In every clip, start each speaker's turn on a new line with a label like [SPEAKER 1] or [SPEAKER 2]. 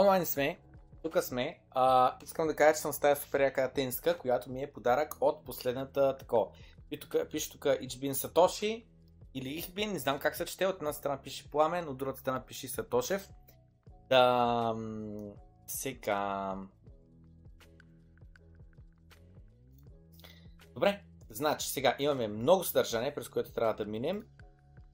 [SPEAKER 1] онлайн сме, тук сме. А, искам да кажа, че съм с тази супер яка тенска, която ми е подарък от последната такова. И тук пише тук Ичбин Сатоши или Ихбин, не знам как се чете, от една страна пише Пламен, от другата страна пише Сатошев. Да, сега... Добре, значи сега имаме много съдържание, през което трябва да минем.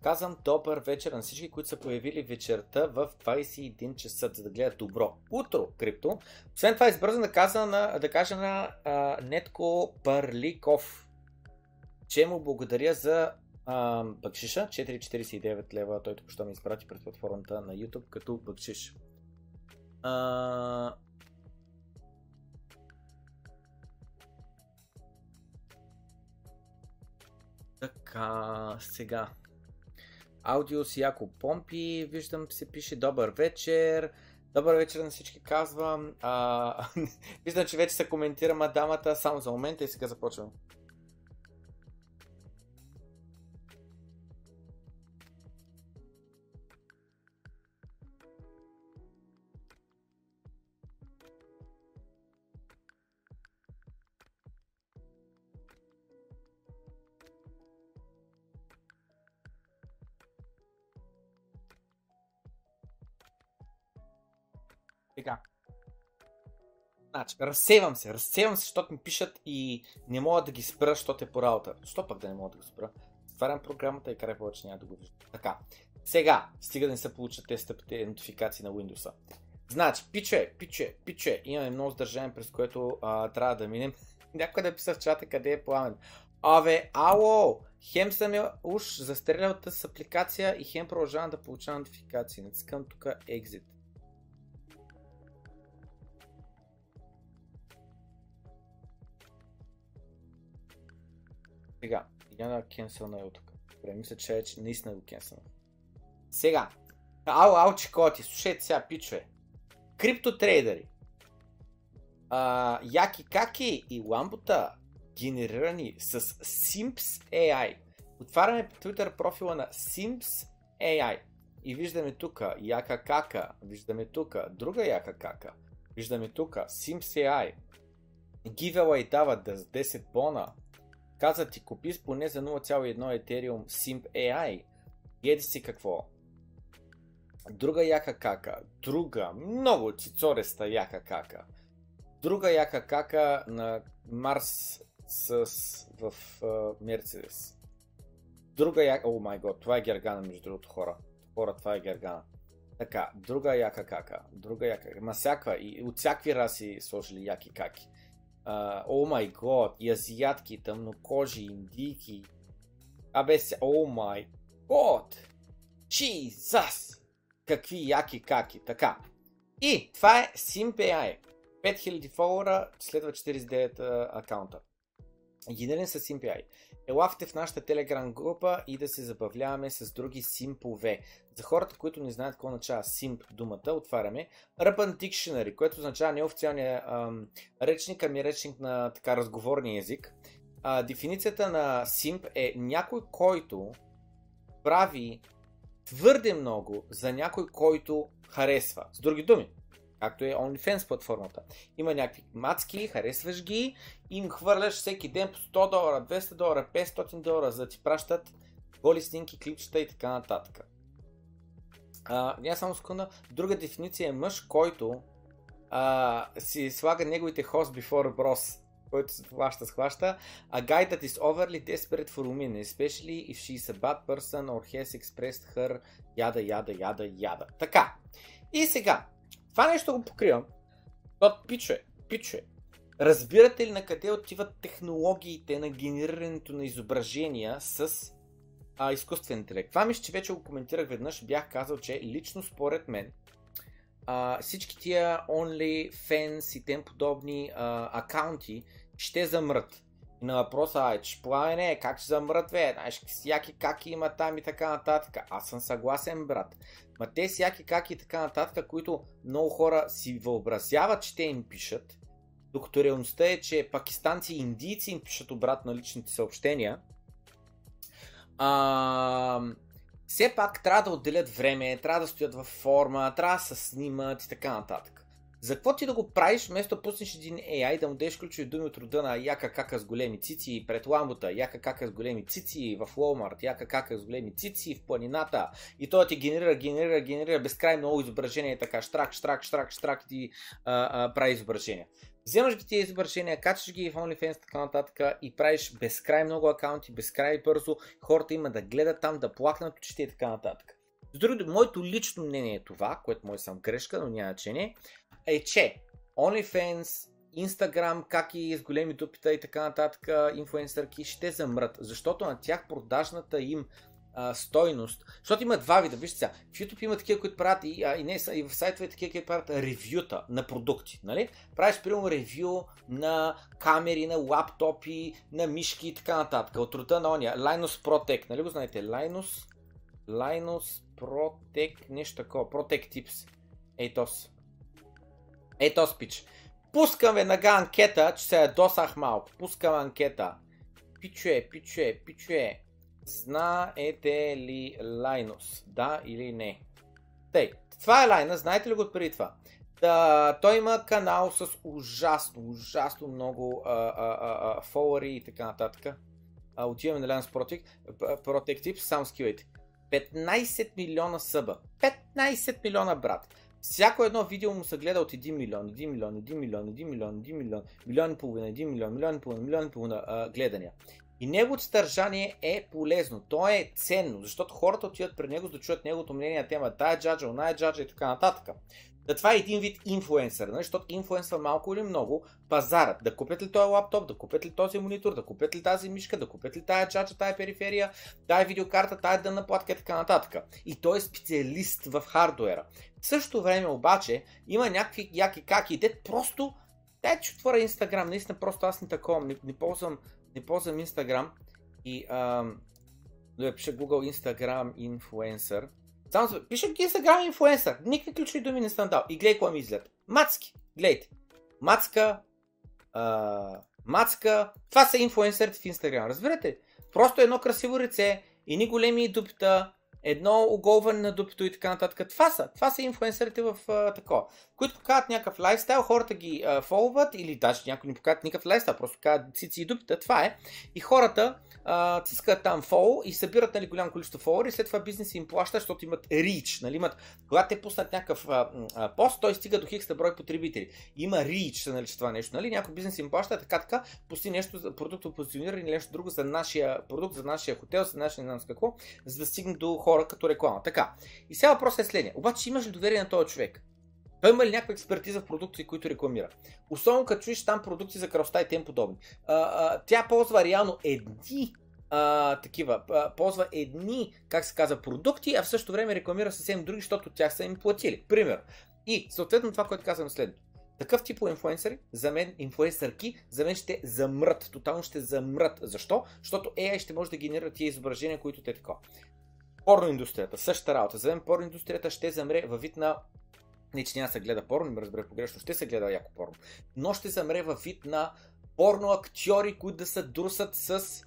[SPEAKER 1] Казвам добър вечер на всички, които са появили вечерта в 21 часа, за да гледат добро утро крипто. Освен това избързам да, каза на, да кажа на а, Нетко Парликов, че му благодаря за а, бъкшиша, 4,49 лева, той току-що ми изпрати пред платформата на YouTube като бъкшиш. А... Така, сега. Аудио с Яко Помпи, виждам се пише добър вечер. Добър вечер на всички казвам. А, виждам, че вече се коментира мадамата само за момента и сега започвам. Значи, разсевам се, разсевам се, защото ми пишат и не мога да ги спра, защото е по работа. Що пък да не мога да го спра? Отварям програмата и край повече няма да го виждам. Така, сега, стига да не се получат тези тъпите нотификации на Windows. Значи, пиче, пиче, пиче, имаме много сдържание, през което а, трябва да минем. Някой да е писа в чата къде е пламен. Абе, ало! Хем съм я уж застрелял с апликация и хем продължавам да получавам нотификации. Натискам тук Exit. Сега, я да кенсъл на тук. Добре, мисля, че вече наистина го кенсъл. Сега, ау, ау, чикоти, слушайте сега, пичове. Криптотрейдери. А, яки каки и ламбота, генерирани с Simps AI. Отваряме Twitter профила на Simps AI. И виждаме тук яка кака, виждаме тук друга яка кака, виждаме тук Simps AI. Giveaway дават 10 бона, каза ти купи с поне за 0,1 Ethereum Simp AI. Еди си какво. Друга яка кака. Друга, много цицореста яка кака. Друга яка кака на Марс с, в Мерцедес. Uh, друга яка... О май год, това е Гергана между другото хора. Хора, това е Гергана. Така, друга яка кака. Друга яка... Ма всяква. И от всякакви раси сложили яки каки о май год, и азиатки, тъмнокожи, индийки. Абе, о май год! Jesus! Какви яки каки, така. И това е SimPI. 5000 фолуара, следва 49 акаунта. Генерен с SimPI. Елахте в нашата телеграм група и да се забавляваме с други симпове. За хората, които не знаят какво означава симп думата, отваряме Urban Dictionary, което означава неофициалния ам, речник, ами речник на така разговорния език. А, дефиницията на симп е някой, който прави твърде много за някой, който харесва. С други думи, както е OnlyFans платформата. Има някакви мацки, харесваш ги им хвърляш всеки ден по 100 долара, 200 долара, 500 долара, за да ти пращат голи снимки, клипчета и така нататък. А, няма само секунда. Друга дефиниция е мъж, който а, си слага неговите host before bros, който се хваща, схваща. A guy that is overly desperate for women, especially if she is a bad person or has expressed her яда, яда, яда, яда. Така. И сега, това нещо го покривам. То пиче, пиче. Разбирате ли на къде отиват технологиите на генерирането на изображения с а, изкуствен интелект? Това мисля, че вече го коментирах веднъж. Бях казал, че лично според мен а, всички тия OnlyFans и тем подобни а, акаунти ще замрат. И на въпроса, ай, че пламене, как ще замрат, бе, знаеш, всяки как има там и така нататък. Аз съм съгласен, брат. Ма те всяки как и така нататък, които много хора си въобразяват, че те им пишат, докато реалността е, че пакистанци и индийци им пишат обратно личните съобщения, а, все пак трябва да отделят време, трябва да стоят във форма, трябва да се снимат и така нататък. За какво ти да го правиш, вместо да пуснеш един AI, да му дадеш ключови думи от рода на яка кака с големи цици пред ламбота, яка кака с големи цици в Walmart, яка кака с големи цици в планината и той ти генерира, генерира, генерира безкрайно много изображения, така штрак, штрак, штрак, штрак ти а, а, прави изображения. Вземаш ги тези изображения, качаш ги в OnlyFans, така нататък и правиш безкрай много акаунти, безкрай бързо, хората има да гледат там, да плакнат очите и така нататък. С други, моето лично мнение е това, което може съм грешка, но няма значение, е, че OnlyFans, Instagram, как и с големи дупита и така нататък, инфуенсърки ще замрат, защото на тях продажната им а, стойност. Защото има два вида. Вижте сега, в YouTube има такива, които правят и, а, и, не, и в сайтове такива, които правят ревюта на продукти. Нали? Правиш, примерно, ревю на камери, на лаптопи, на мишки и така нататък. От рода на ония. Linus Protect. Нали го знаете? Linus, Linus Protect, нещо такова. Protect Tips. Ей, тос. Ето спич. Пускам веднага анкета, че се ядосах малко. Пускам анкета. Пичуе, пичуе, пичуе. Знаете ли Лайнус? Да или не? Тъй, това е Лайна, знаете ли го преди това? Да, той има канал с ужасно, ужасно много фолуари и така нататък. А, отиваме на Лайнус Протек, Протектив, само скивайте. 15 милиона съба. 15 милиона, брат. Всяко едно видео му се гледа от 1 милион, 1 милион, 1 милион, 1 милион, 1 милион, милион и половина, 1 милион, милион и половина, милион и половина а, гледания. И неговото съдържание е полезно, то е ценно, защото хората отиват при него за да чуят неговото мнение на тема тая джаджа, оная джаджа и така нататък. Да това е един вид инфлуенсър, нали? защото инфлуенсва малко или много пазарът. Да купят ли този лаптоп, да купят ли този монитор, да купят ли тази мишка, да купят ли тая чача, тая периферия, тая видеокарта, тая дънна платка и така нататък. И той е специалист в хардуера. В същото време обаче има някакви яки каки, те просто Дай, че отворя Инстаграм, наистина просто аз не такова, не, не ползвам, не ползвам Инстаграм и ам, да пиша Google Instagram Influencer само се пиша Instagram инфуенсър. Никакви ключови думи не съм дал. И гледай какво ми излед. Мацки. Гледайте. Мацка. А, мацка. Това са инфуенсърите в Instagram. Разбирате? Просто едно красиво лице, ни големи дупта, едно оголване на дупито и така нататък. Това са, това са инфуенсърите в uh, такова, които показват някакъв лайфстайл, хората ги фолват или даже някои не показват никакъв лайфстайл, просто показват цици и дупита, това е. И хората цискат там фол и събират нали, голямо количество фолуари след това бизнес им плаща, защото имат рич, нали, имат, когато те пуснат някакъв uh, uh, пост, той стига до хикста брой потребители. Има рич, се нарича това нещо, нали, някой бизнес им плаща, така така, пусти нещо за продукто позициониране или нещо друго за нашия продукт, за нашия хотел, за нашия не знам какво, за да стигне до хора като реклама. Така. И сега въпросът е следния. Обаче имаш ли доверие на този човек? Той има ли някаква експертиза в продукции, които рекламира? Особено като чуеш там продукции за кръвта и тем подобни. А, а, тя ползва реално едни а, такива, а, ползва едни, как се казва, продукти, а в същото време рекламира съвсем други, защото тях са им платили. Пример. И съответно това, което казвам следното. Такъв тип инфлуенсъри, за мен, инфлуенсърки, за мен ще замрат, тотално ще замрат. Защо? Защото AI ще може да генерира тия изображения, които те такова. Порно индустрията, същата работа. За мен порно индустрията ще замре във вид на не, че няма се гледа порно, не ме разбере погрешно, ще се гледа яко порно. Но ще замре във вид на порно актьори, които да се друсат с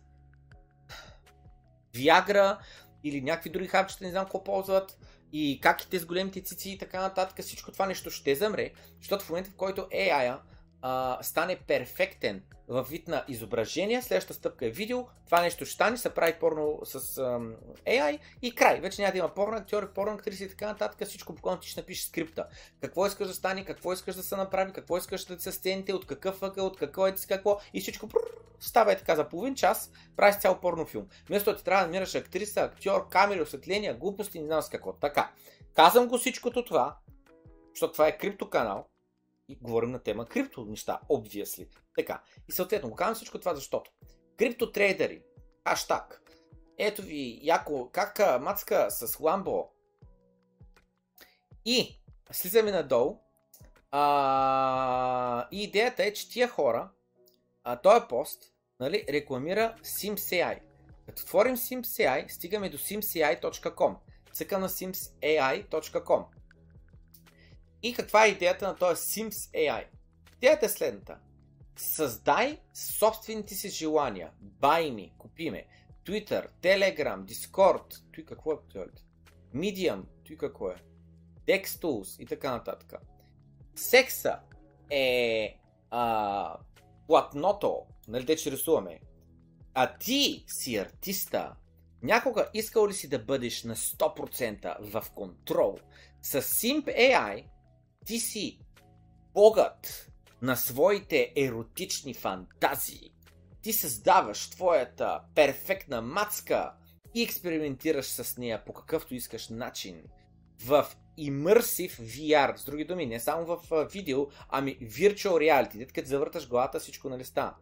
[SPEAKER 1] Виагра или някакви други хапчета, не знам какво ползват и каките с големите цици и така нататък, всичко това нещо ще замре, защото в момента в който AI а, стане перфектен в вид на изображение, следващата стъпка е видео, това нещо ще стане, се прави порно с ам, AI и край. Вече няма да има порно актьори, порно актриси и така нататък, всичко буквално ти ще напишеш скрипта. Какво искаш да стане, какво искаш да се направи, какво искаш да се сцените, от какъв ъгъл, от какво е какво и всичко става е така за половин час, правиш цял порно филм. Вместо ти трябва да намираш актриса, актьор, камери, осветления, глупости, не знам с какво. Така. Казвам го всичкото това, защото това е криптоканал, и говорим на тема крипто неща, obviously. Така. И съответно, го казвам всичко това, защото криптотрейдери, хаштаг, ето ви яко, кака, мацка с ламбо. И слизаме надолу. А, и идеята е, че тия хора, а, този пост, нали, рекламира SimCI. Като отворим SimCI, стигаме до simci.com. Цъка на simsai.com. И каква е идеята на този Sims AI? Идеята е следната. Създай собствените си желания. Бай ми, купи ме. Twitter, Telegram, Discord, той какво е по Medium, той какво е? Dextools и така нататък. Секса е а, платното, нали, че рисуваме. А ти си артиста. Някога искал ли си да бъдеш на 100% в контрол? С Simp AI ти си богът на своите еротични фантазии. Ти създаваш твоята перфектна мацка и експериментираш с нея по какъвто искаш начин в immersive VR. С други думи, не само в видео, ами virtual reality. Като завърташ главата, всичко нали става.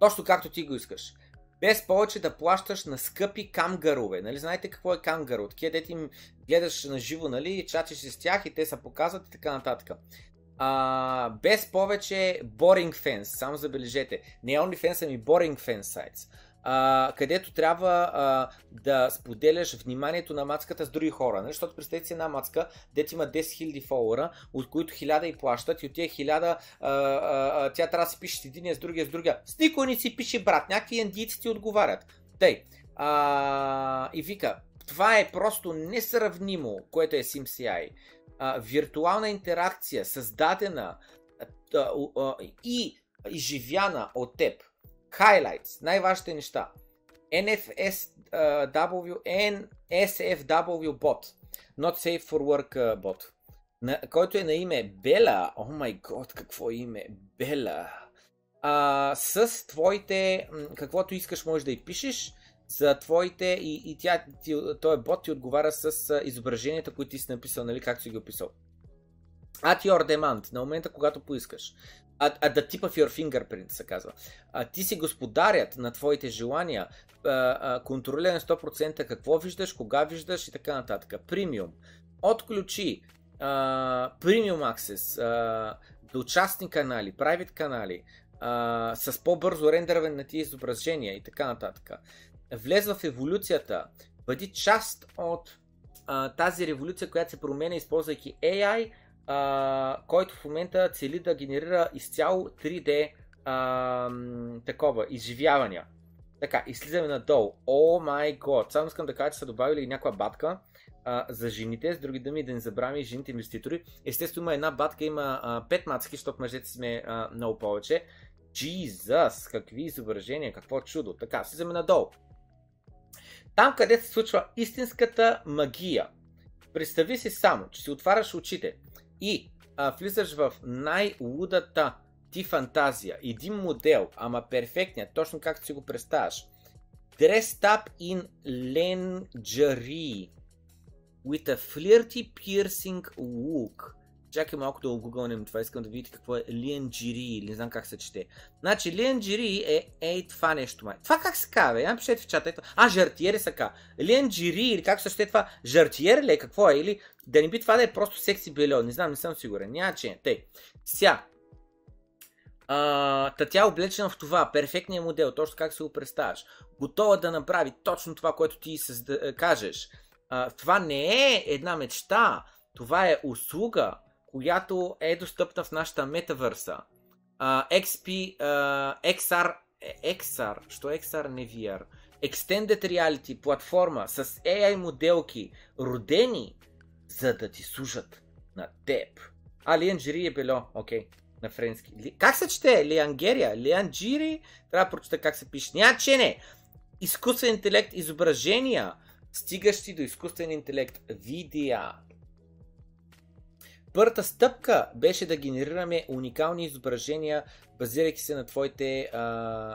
[SPEAKER 1] Точно както ти го искаш. Без повече да плащаш на скъпи камгарове. Нали знаете какво е камгаро? Такива дете им гледаш на живо, нали, чатиш с тях и те се показват и така нататък. А, без повече boring fans, само забележете. Не OnlyFans, ами boring fans sites а, където трябва а, да споделяш вниманието на мацката с други хора. Нали? Защото представете си една мацка, дето има 10 000 фолуара, от които 1000 и плащат и от тия 1000 а, а, тя трябва да си пише с единия, с другия, с другия. С никой не си пише брат, някакви индийци ти отговарят. Тъй. А, и вика, това е просто несравнимо, което е SimCI. А, виртуална интеракция, създадена а, а, и изживяна от теб Highlights, най-важните неща. NFSW, NSFW bot, Not Safe for Work bot, на, който е на име Бела. О май год, какво е име? Бела. А, с твоите, каквото искаш можеш да и пишеш, за твоите и, и тя, ти, този бот ти отговаря с изображенията, които ти си написал, нали, както си ги описал. At your demand, на момента когато поискаш at, at the tip of your fingerprint, се казва. А, ти си господарят на твоите желания, контролиран 100% какво виждаш, кога виждаш и така нататък. Премиум. Отключи премиум access а, до частни канали, private канали, а, с по-бързо рендерване на тия изображения и така нататък. Влез в еволюцията, бъди част от а, тази революция, която се променя, използвайки AI, а, който в момента цели да генерира изцяло 3D а, такова, изживявания. Така, и слизаме надолу. О май год! Само искам да кажа, че са добавили някаква батка а, за жените, с други думи да не забравяме и жените инвеститори. Естествено има една батка, има а, 5 мацки, защото мъжете сме а, много повече. Jesus, какви изображения, какво чудо. Така, слизаме надолу. Там, където се случва истинската магия. Представи си само, че си отваряш очите и а, влизаш в най-лудата ти фантазия, един модел, ама перфектният, точно както си го представяш. Dressed up in lingerie with a flirty piercing look. Чакай малко да гугълнем това, искам да видите какво е lingerie, не знам как се чете. Значи lingerie е, ей това нещо май. Това как се казва? Я напишете в чата. А, жартиери са ка. Lingerie или как се чете това? Жартиер ли е? Какво е? Или да не би това да е просто секси бельо, не знам, не съм сигурен. Няма че. Тъй. Ся. та тя е облечена в това, перфектният модел, точно как се го представяш. Готова да направи точно това, което ти създа, е, кажеш. А, това не е една мечта, това е услуга, която е достъпна в нашата метавърса. Uh, XP, uh, XR, XR, що XR не VR? Extended Reality платформа с AI моделки, родени за да ти служат на теб. А, Лианджири е бело, окей, okay, на френски. Ли... Как се чете? Лиангерия? Лианджири? Трябва да прочета как се пише. Няма че не! Изкуствен интелект, изображения, стигащи до изкуствен интелект, видеа. Първата стъпка беше да генерираме уникални изображения, базирайки се на твоите, а,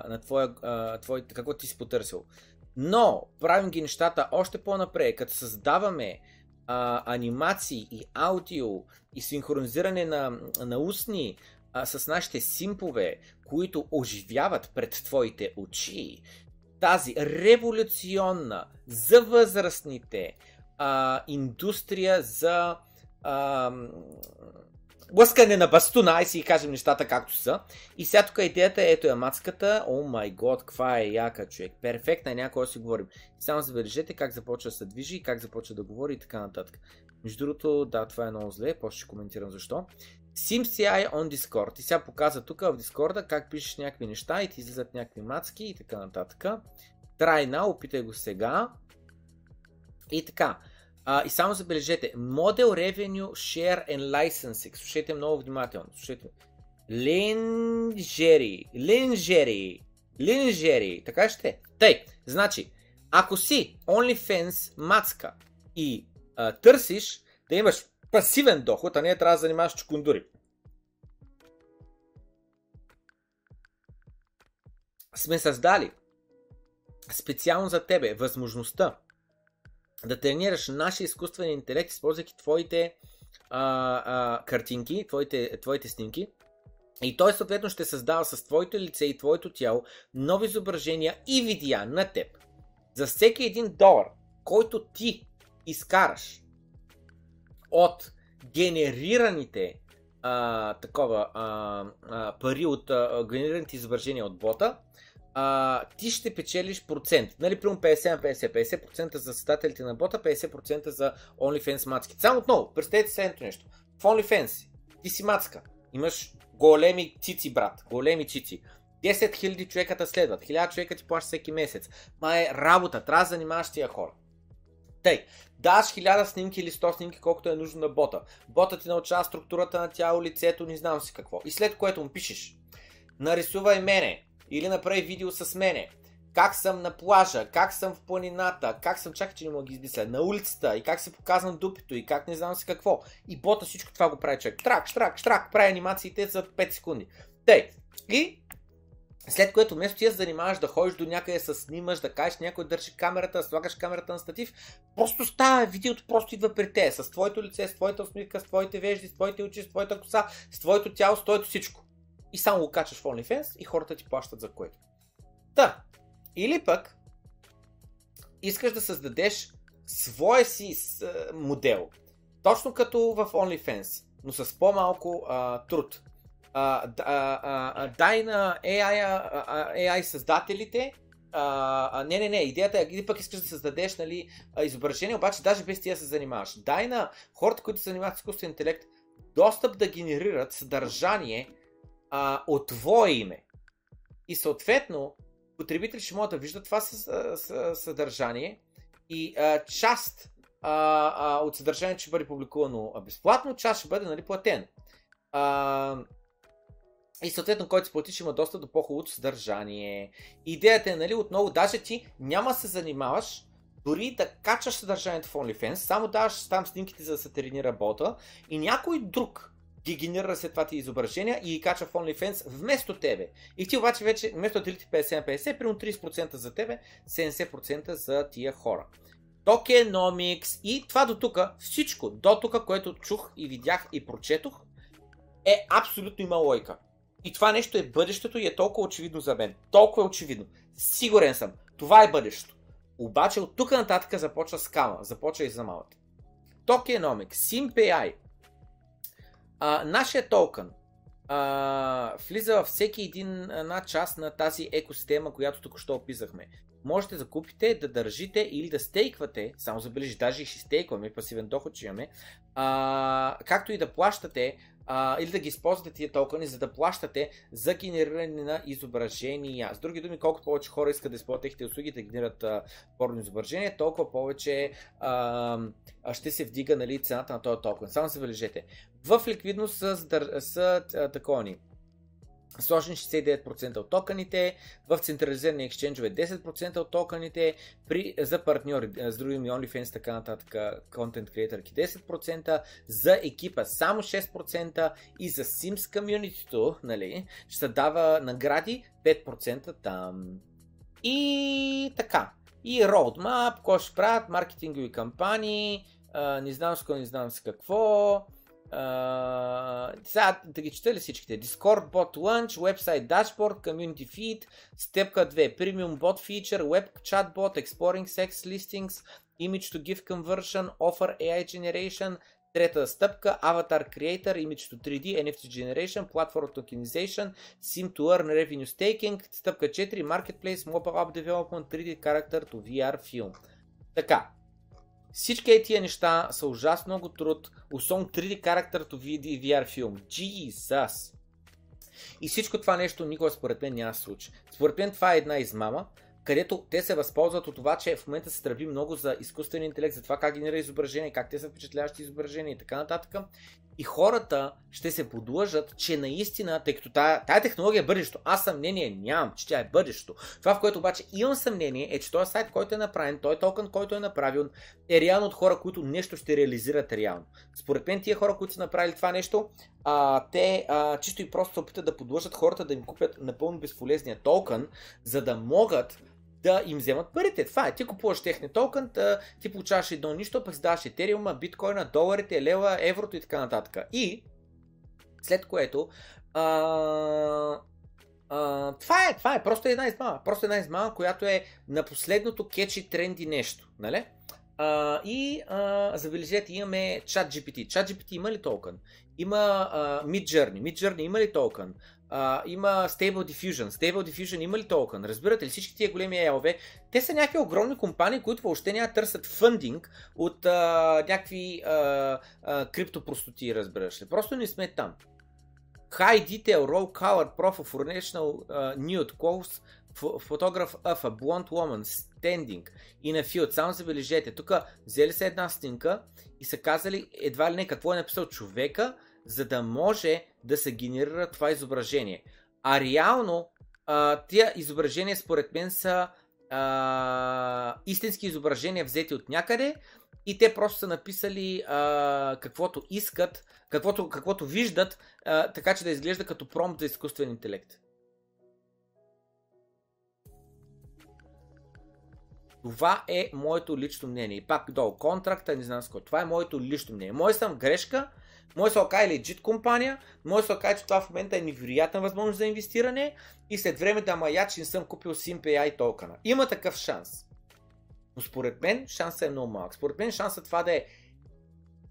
[SPEAKER 1] на твоя, а, твоите, какво ти си потърсил. Но правим ги нещата още по-напред, като създаваме а, анимации и аудио и синхронизиране на, на устни а, с нашите симпове, които оживяват пред твоите очи. Тази революционна за възрастните а, индустрия за а, лъскане на бастуна, ай си кажем нещата както са. И сега тук идеята е, ето я мацката, о май год, каква е яка човек, перфектна е някой си говорим. И само забележете как започва да се движи, как започва да говори и така нататък. Между другото, да, това е много зле, после ще коментирам защо. SimCI on Discord. И сега показва тук в Discord как пишеш някакви неща и ти излизат някакви мацки и така нататък. Now, опитай го сега. И така. А, и само забележете, Model Revenue Share and Licensing. Слушайте много внимателно. Слушайте. Линжери. Линжери. Линжери. Така ще. Тъй, значи, ако си OnlyFans мацка и а, търсиш да имаш пасивен доход, а не трябва да занимаваш чукундури. Сме създали специално за тебе възможността да тренираш нашия изкуствен интелект, използвайки твоите а, а, картинки, твоите, твоите снимки. И той съответно ще създава с твоето лице и твоето тяло нови изображения и видеа на теб. За всеки един долар, който ти изкараш от генерираните а, такова а, а, пари от а, генерираните изображения от бота, а, ти ще печелиш процент. Нали, примерно 50 на 50. 50% за създателите на бота, 50% за OnlyFans мацки. Само отново, представете следното нещо. В OnlyFans ти си мацка. Имаш големи цици, брат. Големи цици. 10 000 човека те следват. 1000 човека ти плащат всеки месец. Ма е работа. Трябва да занимаваш тия хора. Тъй, даш 1000 снимки или 100 снимки, колкото е нужно на бота. Бота ти научава структурата на тяло, лицето, не знам си какво. И след което му пишеш, нарисувай мене, или направи видео с мене. Как съм на плажа, как съм в планината, как съм, чакай, че не мога ги измисля, на улицата и как се показвам дупито и как не знам си какво. И бота всичко това го прави човек. Трак, штрак, штрак, прави анимациите за 5 секунди. Тъй. И след което вместо ти да занимаваш да ходиш до някъде да снимаш, да кажеш някой държи камерата, да слагаш камерата на статив, просто става видеото, просто идва при те, с твоето лице, с твоята усмивка, с твоите вежди, с твоите очи, с твоята коса, с твоето тяло, с твоето всичко и само го качаш в OnlyFans и хората ти плащат за което. Та, или пък искаш да създадеш своя си модел, точно като в OnlyFans, но с по-малко а, труд. А, а, а, дай на AI, AI създателите а, не, не, не, идеята е, или пък искаш да създадеш нали, изображение, обаче даже без тия се занимаваш. Дай на хората, които се занимават с изкуствен интелект, достъп да генерират съдържание, а, от твое име. И съответно, потребители ще могат да виждат това съдържание и а, част а, а, от съдържанието ще бъде публикувано безплатно, част ще бъде нали, платен. А, и съответно, който се плати, ще има доста до по-хубавото съдържание. Идеята е, нали, отново, даже ти няма се занимаваш дори да качаш съдържанието в OnlyFans, само даваш там снимките за да се тренира бота и някой друг ги генерира след това ти изображения и ги качва в OnlyFans вместо тебе. И ти обаче вече, вместо да делите 50 50, примерно 30% за тебе, 70% за тия хора. Tokenomics и това до тук, всичко до тук, което чух и видях и прочетох, е абсолютно има лойка. И това нещо е бъдещето и е толкова очевидно за мен. Толкова е очевидно. Сигурен съм. Това е бъдещето. Обаче от тук нататък започва скама, започва и замалата. Tokenomics, SimPay, а, нашия токен а, влиза във всеки един една част на тази екосистема, която тук що описахме. Можете да купите, да държите или да стейквате, само забележи, даже и ще стейкваме, пасивен доход че имаме, а, както и да плащате а, или да ги използвате тия токени, за да плащате за генериране на изображения. С други думи, колкото повече хора искат да използват техните услуги да генерират порно изображение, толкова повече а, ще се вдига нали, цената на този токен. Само забележете. В ликвидност са, са, са таковани сложени 69% от токените, в централизирани екшенджове 10% от токените, при, за партньори, с други ми OnlyFans, така нататък, контент креаторки 10%, за екипа само 6% и за Sims Community, нали, ще дава награди 5% там. И така. И roadmap, кой ще правят, маркетингови кампании, не знам с кой, не знам с какво, Uh, сега да ги чета ли всичките? Discord Bot Launch, Website Dashboard, Community Feed, степка 2, Premium Bot Feature, Web Chatbot, Exploring Sex Listings, Image to GIF Conversion, Offer AI Generation, трета стъпка, Avatar Creator, Image to 3D, NFT Generation, Platform Tokenization, Sim to Earn Revenue Staking, стъпка 4, Marketplace, Mobile App Development, 3D Character to VR Film. Така, всички тия неща са ужасно много труд, особено 3D характерто види VR филм. Jesus! И всичко това нещо никога според мен няма да се случи. Според мен това е една измама, където те се възползват от това, че в момента се тръби много за изкуствен интелект, за това как генерира изображение, как те са впечатляващи изображения и така нататък. И хората ще се подлъжат, че наистина, тъй като тая, тая технология е бъдещето, аз съмнение нямам, че тя е бъдещето. Това, в което обаче имам съмнение, е, че този сайт, който е направен, той токен, който е направен, е реално от хора, които нещо ще реализират реално. Според мен тия хора, които са направили това нещо, а, те а, чисто и просто се опитат да подлъжат хората да им купят напълно безполезния токен, за да могат да им вземат парите. Това е. Ти купуваш техния токен, ти получаваш едно нищо, пък даваш етериума, биткоина, доларите, лева, еврото и така нататък. И след което а, а, това е, това е просто една измама. Просто една измама, която е на последното кетчи тренди нещо. Нали? А, и а, забележете, имаме ChatGPT. ChatGPT има ли токен? Има а, Midjourney. Midjourney има ли токен? Uh, има Stable Diffusion. Stable Diffusion има ли токен? Разбирате ли всички тия големи ELV? Те са някакви огромни компании, които въобще няма търсят фъндинг от uh, някакви uh, uh, криптопростоти, разбираш ли. Просто не сме там. High Detail Raw Color Profile for National uh, Nude Close Photograph of a Blonde Woman Standing in a Field. Само забележете, тук взели се една снимка и са казали едва ли не какво е написал човека, за да може да се генерира това изображение. А реално, а, тия изображения според мен са а, истински изображения взети от някъде и те просто са написали а, каквото искат, каквото, каквото виждат, а, така че да изглежда като промпт за изкуствен интелект. Това е моето лично мнение. И пак долу контракта, не знам с кой. Това е моето лично мнение. Мой съм грешка, може да се окаже legit компания, може да се окаже, че това в момента е невероятна възможност за инвестиране и след време да не съм купил SimPay токена. Има такъв шанс. Но според мен шансът е много малък. Според мен шансът това да е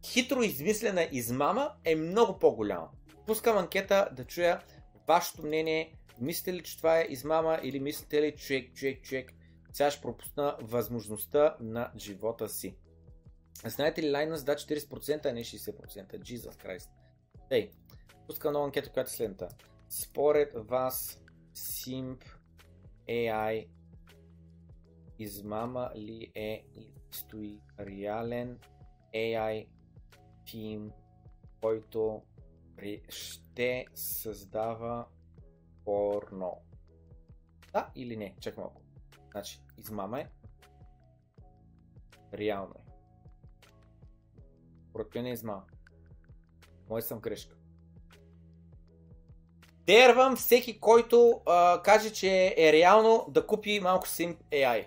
[SPEAKER 1] хитро измислена измама е много по-голям. Пускам анкета да чуя вашето мнение. Мислите ли, че това е измама или мислите ли, човек, човек, човек, сега ще пропусна възможността на живота си. Знаете ли, Linus да 40%, а не 60%. Jesus Christ. Ей, пускам нова анкета, която е следната. Според вас, Simp AI измама ли е или стои реален AI тим, който ще създава порно? Да или не? Чакай малко. Значи, измама е. Реално е. Протеонизма. Мой съм грешка. Дервам всеки, който а, каже, че е реално да купи малко Sim AI.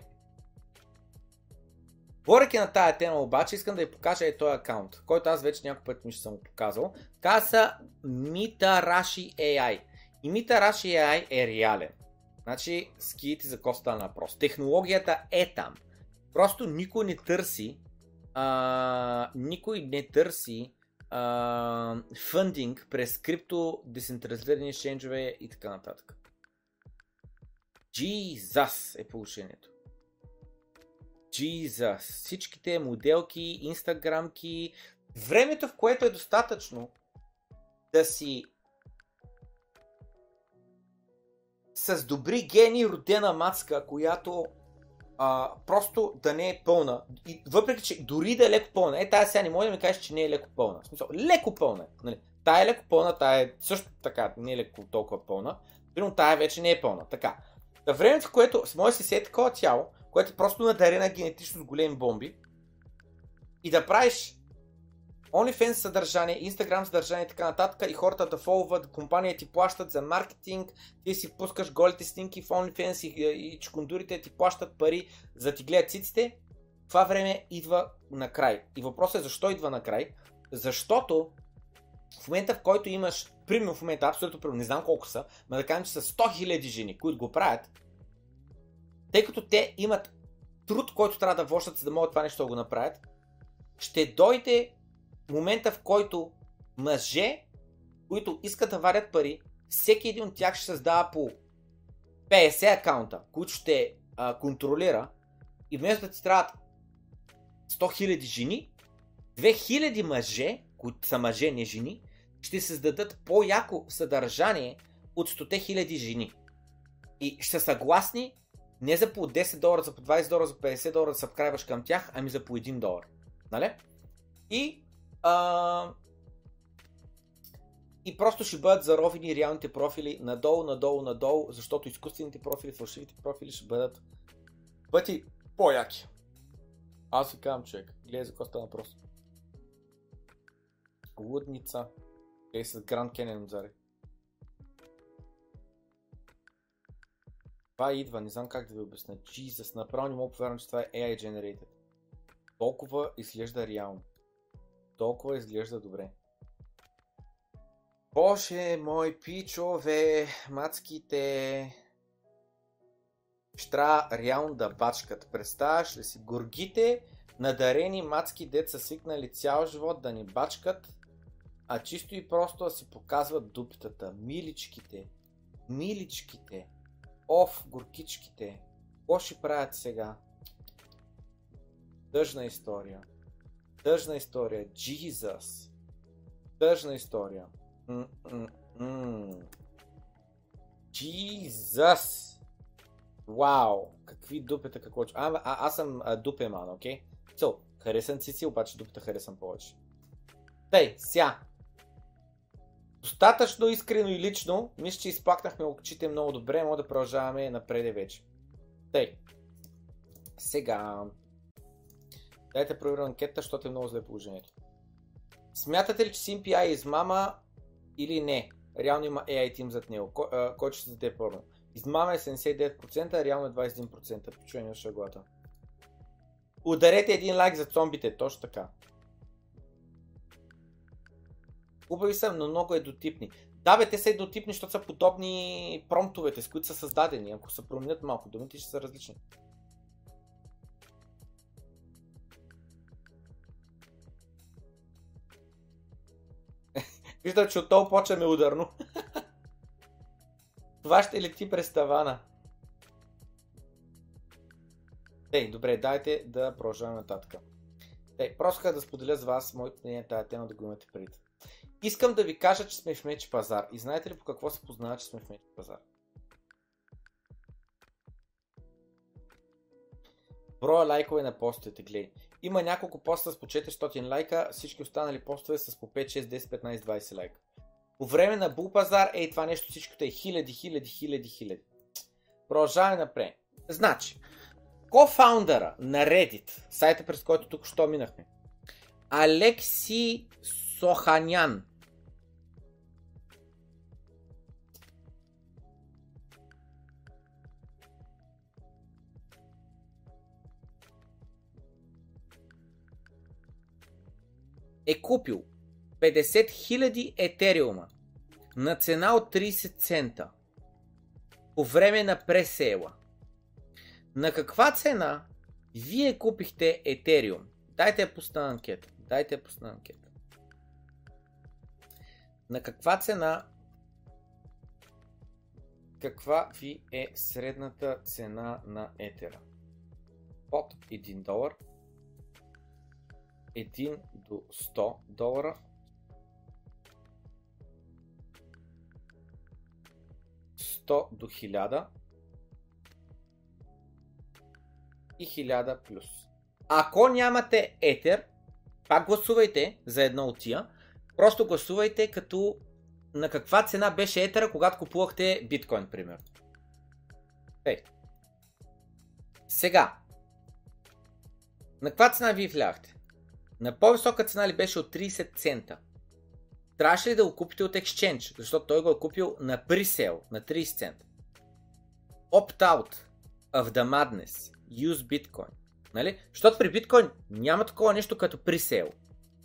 [SPEAKER 1] Говоряки на тая тема обаче, искам да ви покажа и този акаунт, който аз вече няколко пъти ми ще съм показал. Каза са Mitarashi AI. И Mitarashi AI е реален. Значи, скиите за коста на въпрос. Технологията е там. Просто никой не търси а, никой не търси а, фъндинг през крипто, децентрализирани exchange и така нататък. Jesus е положението. Jesus. Всичките моделки, инстаграмки, времето в което е достатъчно да си с добри гени родена мацка, която а, просто да не е пълна. И, въпреки, че дори да е леко пълна, е, тая сега не може да ми кажеш, че не е леко пълна. В смисъл, леко пълна. Нали? Тая е леко пълна, тая е също така, не е леко толкова пълна. Но тая вече не е пълна. Така. На времето, в което с може да се сети такова тяло, което е просто надарена генетично с големи бомби, и да правиш OnlyFans съдържание, Instagram съдържание и така нататък и хората да фолват, компания ти плащат за маркетинг, ти си пускаш голите снимки в OnlyFans и, и чкундурите ти плащат пари за ти гледат циците, това време идва накрай. И въпросът е защо идва накрай? Защото в момента в който имаш, примерно в момента, абсолютно примерно, не знам колко са, но да кажем, че са 100 000 жени, които го правят, тъй като те имат труд, който трябва да вложат, за да могат това нещо да го направят, ще дойде момента, в който мъже, които искат да варят пари, всеки един от тях ще създава по 50 акаунта, които ще а, контролира и вместо да ти трябват 100 000 жени, 2000 мъже, които са мъже, не жени, ще създадат по-яко съдържание от 100 000 жени. И ще съгласни Не за по 10 долара, за по 20 долара, за 50 долара да сабскрайбваш към тях, ами за по 1 долар. Нали? И а, и просто ще бъдат заровени реалните профили надолу, надолу, надолу, защото изкуствените профили, фалшивите профили ще бъдат пъти по-яки. Аз ви казвам, човек. Гледай за какво стана въпрос. Лудница. Гледай с Гранд Кенен отзаре. Това идва, не знам как да ви обясня. Jesus, направо не мога повярвам, че това е AI generated. Толкова изглежда реално. Толкова изглежда добре. Боже мой пичове, мацките. Трябва реално да бачкат. Представяш ли си? Горгите, надарени мацки, деца свикнали цял живот да ни бачкат, а чисто и просто да си показват дупитата. Миличките. Миличките. Оф, горкичките. Какво ще правят сега? Тъжна история. Тъжна история. Jesus. Тъжна история. Jesus! Вау! Какви дупета, какво... А, а, аз съм а, дупеман, окей? Okay? So, харесвам цици, обаче дупета харесвам повече. Тъй, ся. Достатъчно искрено и лично, мисля, че изпакнахме очите много добре, мога да продължаваме напред вече. Тъй. Сега. Дайте проверя анкета, защото е много зле положението. Смятате ли, че SimPI е измама или не? Реално има AI Team зад него. Кой, кой ще се даде първо? Измама е 79%, реално е 21%. Почувай на шаглата. Ударете един лайк за зомбите, точно така. Хубави са, но много едотипни. Да, бе, те са едотипни, защото са подобни промптовете, с които са създадени. Ако се променят малко думите, ще са различни. Виждам, че от почваме ударно. Това ще лети през тавана. Ей, добре, дайте да продължаваме нататък. Ей, просто да споделя с вас моите мнение тази тема да го имате преди. Искам да ви кажа, че сме в меч пазар. И знаете ли по какво се познава, че сме в меч пазар? Броя лайкове на постовете, гледай. Има няколко поста с по 400 лайка, всички останали постове с по 5, 6, 10, 15, 20 лайка. По време на Бул пазар, ей това нещо всичкото е хиляди, хиляди, хиляди, хиляди. Продължаваме напред. Значи, кофаундъра на Reddit, сайта през който тук що минахме, Алекси Соханян, е купил 50 000 етериума на цена от 30 цента по време на пресейла. На каква цена вие купихте етериум? Дайте я пусна анкета. Дайте я пусна анкета. На каква цена каква ви е средната цена на етера? Под 1 долар 1 до 100 долара. 100 до 1000 и 1000 плюс. Ако нямате етер, пак гласувайте за едно от тия. Просто гласувайте като на каква цена беше етера, когато купувахте биткоин, примерно. Ей. Сега. На каква цена вие вляхте? На по-висока цена ли беше от 30 цента? Трябваше ли да го купите от Exchange, защото той го е купил на пресел на 30 цента? Opt-out of the madness. Use Bitcoin. Нали? Защото при биткоин няма такова нещо като пресел.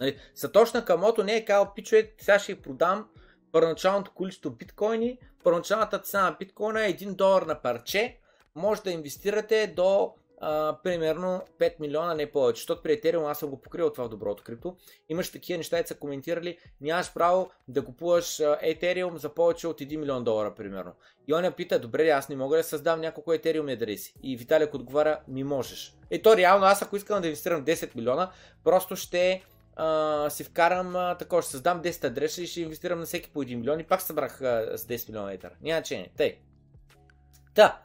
[SPEAKER 1] Нали? Сатош Камото не е казал, пичове, сега ще продам първоначалното количество биткоини. Първоначалната цена на биткоина е 1 долар на парче. Може да инвестирате до а, примерно 5 милиона, не повече. Защото при Ethereum аз съм го покрил това в доброто крипто. Имаш такива неща, са коментирали, нямаш право да купуваш Ethereum за повече от 1 милион долара, примерно. И он я пита, добре, аз не мога да създам няколко Ethereum адреси. И Виталик отговаря, ми можеш. Е, то реално, аз ако искам да инвестирам 10 милиона, просто ще а, си вкарам а, такова, ще създам 10 адреса и ще инвестирам на всеки по 1 милион и пак събрах а, с 10 милиона етера. Няма че не. Тъй. Та,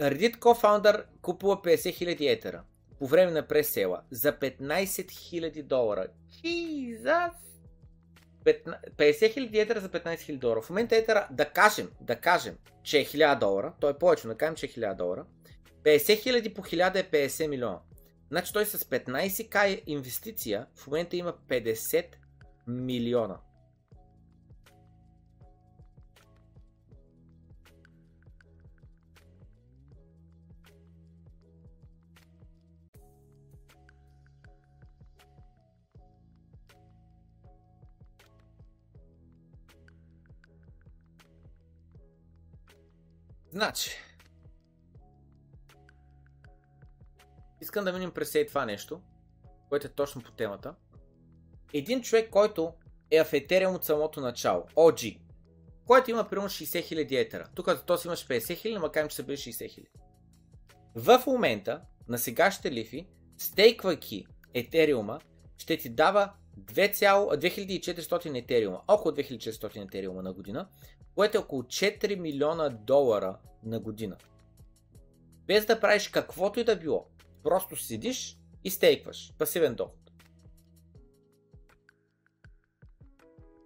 [SPEAKER 1] Reddit co-founder купува 50 000 етера по време на пресела за 15 000 долара. Jesus! 50 000 етера за 15 000 долара. В момента етера, да кажем, да кажем, че е 1000 долара, той е повече, да кажем, че е 1000 долара, 50 000 по 1000 е 50 милиона. Значи той с 15к инвестиция в момента има 50 милиона. Значи, искам да минем през това нещо, което е точно по темата. Един човек, който е в Ethereum от самото начало, OG, който има примерно 60 000 етера. Тук като този имаш 50 000, но кажем, че са били 60 000. В момента, на сегашните лифи, стейквайки етериума, ще ти дава 2400 етериума, около 2400 етериума на година, което е около 4 милиона долара на година. Без да правиш каквото и да било. Просто седиш и стейкваш. Пасивен доход.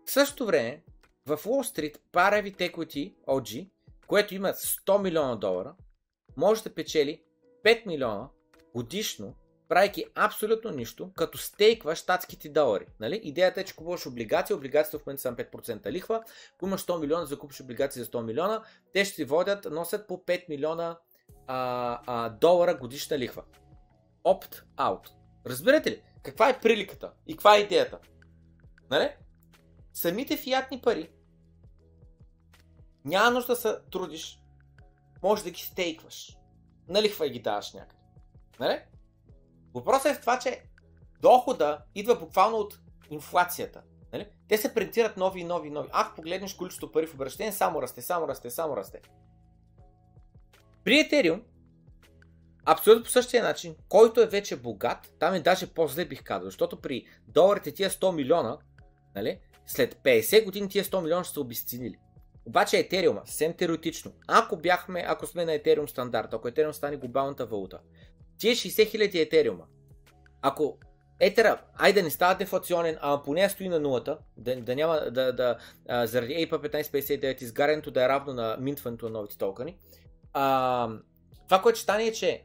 [SPEAKER 1] В същото време, в Wall Street Private Equity OG, което има 100 милиона долара, може да печели 5 милиона годишно правейки абсолютно нищо, като стейкваш щатските долари. Нали? Идеята е, че купуваш облигации, облигацията в момента са 5% лихва, ако имаш 100 милиона, закупиш облигации за 100 милиона, те ще ти водят, носят по 5 милиона а, а, долара годишна лихва. Opt-out. Разбирате ли? Каква е приликата? И каква е идеята? Нали? Самите фиатни пари няма нужда да се трудиш. Може да ги стейкваш. На лихва и ги даваш някъде. Нали? Въпросът е в това, че дохода идва буквално от инфлацията. Нали? Те се принтират нови и нови и нови. Ах, погледнеш количеството пари в обращение, само расте, само расте, само расте. При Ethereum, абсолютно по същия начин, който е вече богат, там е даже по-зле бих казал, защото при доларите тия 100 милиона, нали, след 50 години тия 100 милиона ще са обесценили. Обаче Етериума, съвсем теоретично, ако бяхме, ако сме на Етериум стандарт, ако Етериум стане глобалната валута, Тие 60 000 етериума. Ако етера, айде да не става дефлационен, а поне стои на нулата, да, да няма да, да а, заради APA 1559 изгарянето да е равно на минтването на новите токени. А, това, което ще стане е, че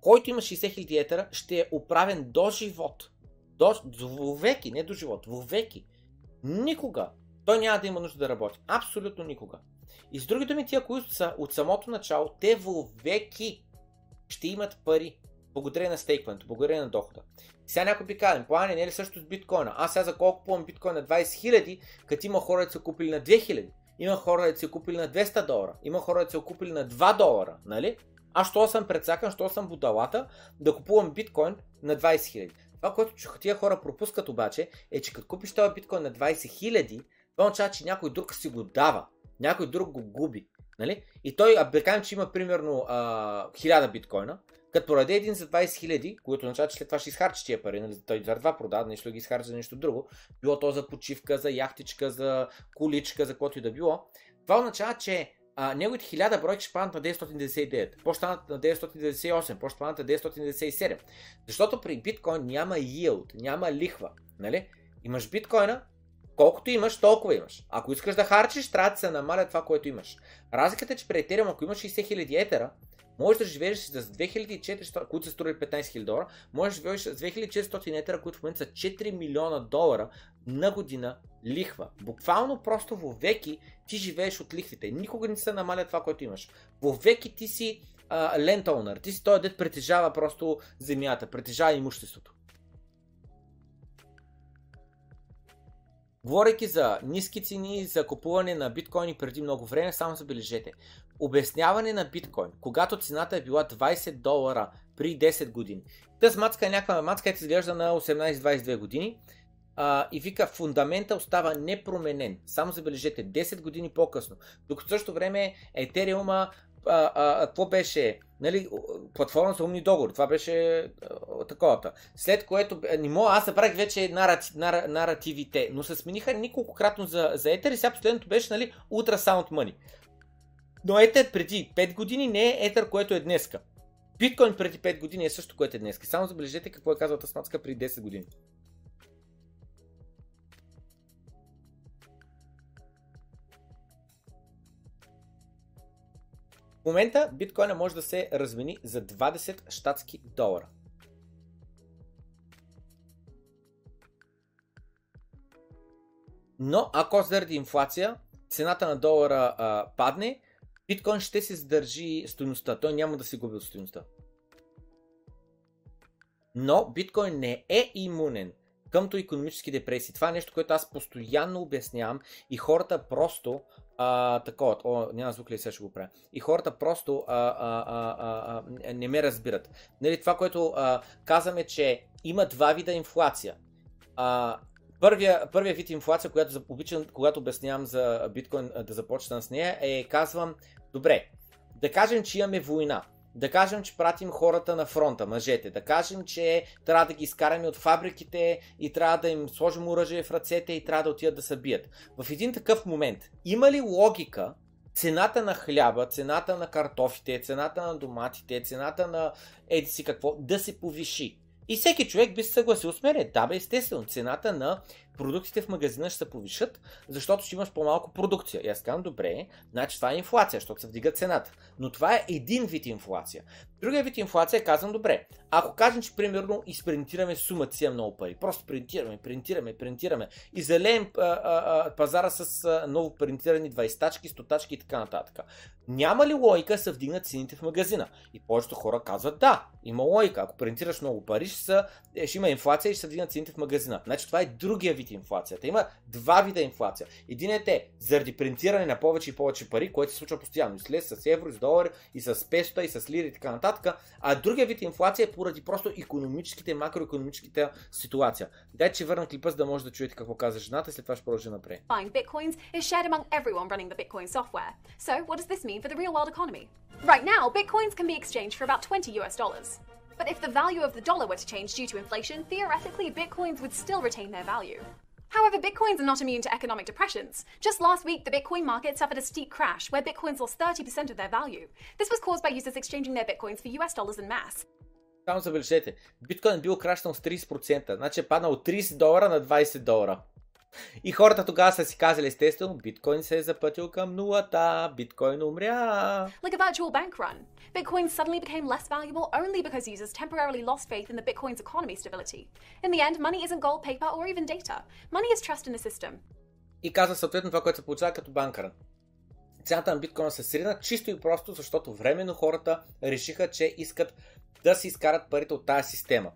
[SPEAKER 1] който има 60 000 етера, ще е управен до живот. До, до веки, не до живот, веки. Никога той няма да има нужда да работи. Абсолютно никога. И с други думи, тия, които са от самото начало, те веки ще имат пари. Благодарение на стейкването, благодарение на дохода. Сега някой би казал, плане не е ли също с биткоина? Аз сега за колко купувам биткоин на 20 000, като има хора, да са купили на 2000. Има хора, да са купили на 200 долара. Има хора, да са купили на 2 долара. Нали? Аз що съм предсакан, що съм будалата, да купувам биткоин на 20 000. Това, което тия хора пропускат обаче, е, че като купиш този биткоин на 20 000, това означава, че някой друг си го дава. Някой друг го губи. Нали? И той, да кажем, че има примерно а, 1000 биткоина, като продаде един за 20 хиляди, което означава, че след това ще изхарчи тия пари, нали? той за два продава, нещо ги изхарчи за нещо друго, било то за почивка, за яхтичка, за количка, за което и да било, това означава, че а, неговите 1000 бройки ще паднат на 999, после станат на 998, после станат на 997. Защото при биткоин няма yield, няма лихва. Нали? Имаш биткоина, Колкото имаш, толкова имаш. Ако искаш да харчиш, трябва да се намаля това, което имаш. Разликата е, че при Ethereum, ако имаш 60 000 етера, можеш да живееш с 2400, които са стрували 15 000 долара, можеш да живееш с 2400 етера, които в момента са 4 милиона долара на година лихва. Буквално просто в веки ти живееш от лихвите. Никога не се намаля това, което имаш. В веки ти си лентоунър. Ти си той, дет притежава просто земята, притежава имуществото. Говорейки за ниски цени, за купуване на биткоини преди много време, само забележете. Обясняване на биткоин, когато цената е била 20 долара при 10 години. Тъз мацка е някаква мацка, която изглежда на 18-22 години а, и вика фундамента остава непроменен. Само забележете, 10 години по-късно. Докато в същото време Етериума а, а, какво беше, нали, платформа за умни договори, това беше а, таковата. След което, не мога, аз забравих вече нарати, нар, наративите, но се смениха кратно за, за Ether и сега последното беше, нали, Ultrasound Money. Но етер преди 5 години не е етер, което е днеска. Биткоин преди 5 години е също, което е днеска. Само забележете какво е казал Тасмацка преди 10 години. Момента биткоина може да се размени за 20 щатски долара. Но ако заради инфлация цената на долара а, падне, биткоин ще се задържи стоеността. Той няма да се губи от стоеността. Но биткоин не е имунен къмто економически депресии. Това е нещо, което аз постоянно обяснявам и хората просто а, такова, о, няма звук ли сега ще го правя. И хората просто а, а, а, а, а, не ме разбират. Нали, това, което а, казваме, че има два вида инфлация. А, Първия, първия вид инфлация, която обичам, когато обяснявам за биткоин да започна с нея, е казвам, добре, да кажем, че имаме война. Да кажем, че пратим хората на фронта, мъжете. Да кажем, че трябва да ги изкараме от фабриките и трябва да им сложим оръжие в ръцете и трябва да отидат да се бият. В един такъв момент, има ли логика цената на хляба, цената на картофите, цената на доматите, цената на еди си какво, да се повиши? И всеки човек би се съгласил с мен. Да, бе, естествено, цената на продуктите в магазина ще се повишат, защото ще имаш по-малко продукция. И аз казвам, добре, значи това е инфлация, защото се вдига цената. Но това е един вид инфлация. Другия вид инфлация е казвам, добре, ако кажем, че примерно изпринтираме сумата си много пари, просто принтираме, принтираме, принтираме и залеем пазара с а, ново принтирани 20 тачки, 100 тачки и така нататък. Няма ли логика да се вдигнат цените в магазина? И повечето хора казват да, има логика. Ако принтираш много пари, ще, са, е, ще има инфлация и ще се вдигнат цените в магазина. Значи това е другия вид инфлацията. Има два вида инфлация. Един е те, заради принтиране на повече и повече пари, което се случва постоянно. И след с евро, с долари, и с песта, и с лири и така нататък. А другия вид инфлация е поради просто економическите, макроекономическите ситуация. Дай, че върна клипа, за да може да чуете какво каза жената и след това ще продължа напред.
[SPEAKER 2] Buying bitcoins is shared among everyone running the Bitcoin software. So, what does this mean for the real world economy? Right now, bitcoins can be exchanged for about 20 US dollars. But if the value of the dollar were to change due to inflation, theoretically, bitcoins would still retain their value. However, bitcoins are not immune to economic depressions. Just last week, the Bitcoin market suffered a steep crash where bitcoins lost 30% of their value. This was caused by users exchanging their bitcoins for US dollars en masse.
[SPEAKER 1] Само забележете, биткоин бил крашнал с 30%, значи е паднал от 30 долара на 20 долара. И хората тогава са си казали, естествено, биткоин се е запътил към нулата, биткоин умря.
[SPEAKER 2] Like a virtual bank run. Bitcoin suddenly became less valuable only because users temporarily lost faith in the Bitcoin's economy stability. In the end, money isn't gold, paper, or even data. Money is trust in a system.
[SPEAKER 1] И каза съответно това, което се получава като банкър. Цената на биткоина се срина чисто и просто, защото временно хората решиха, че искат да си изкарат парите от тази система.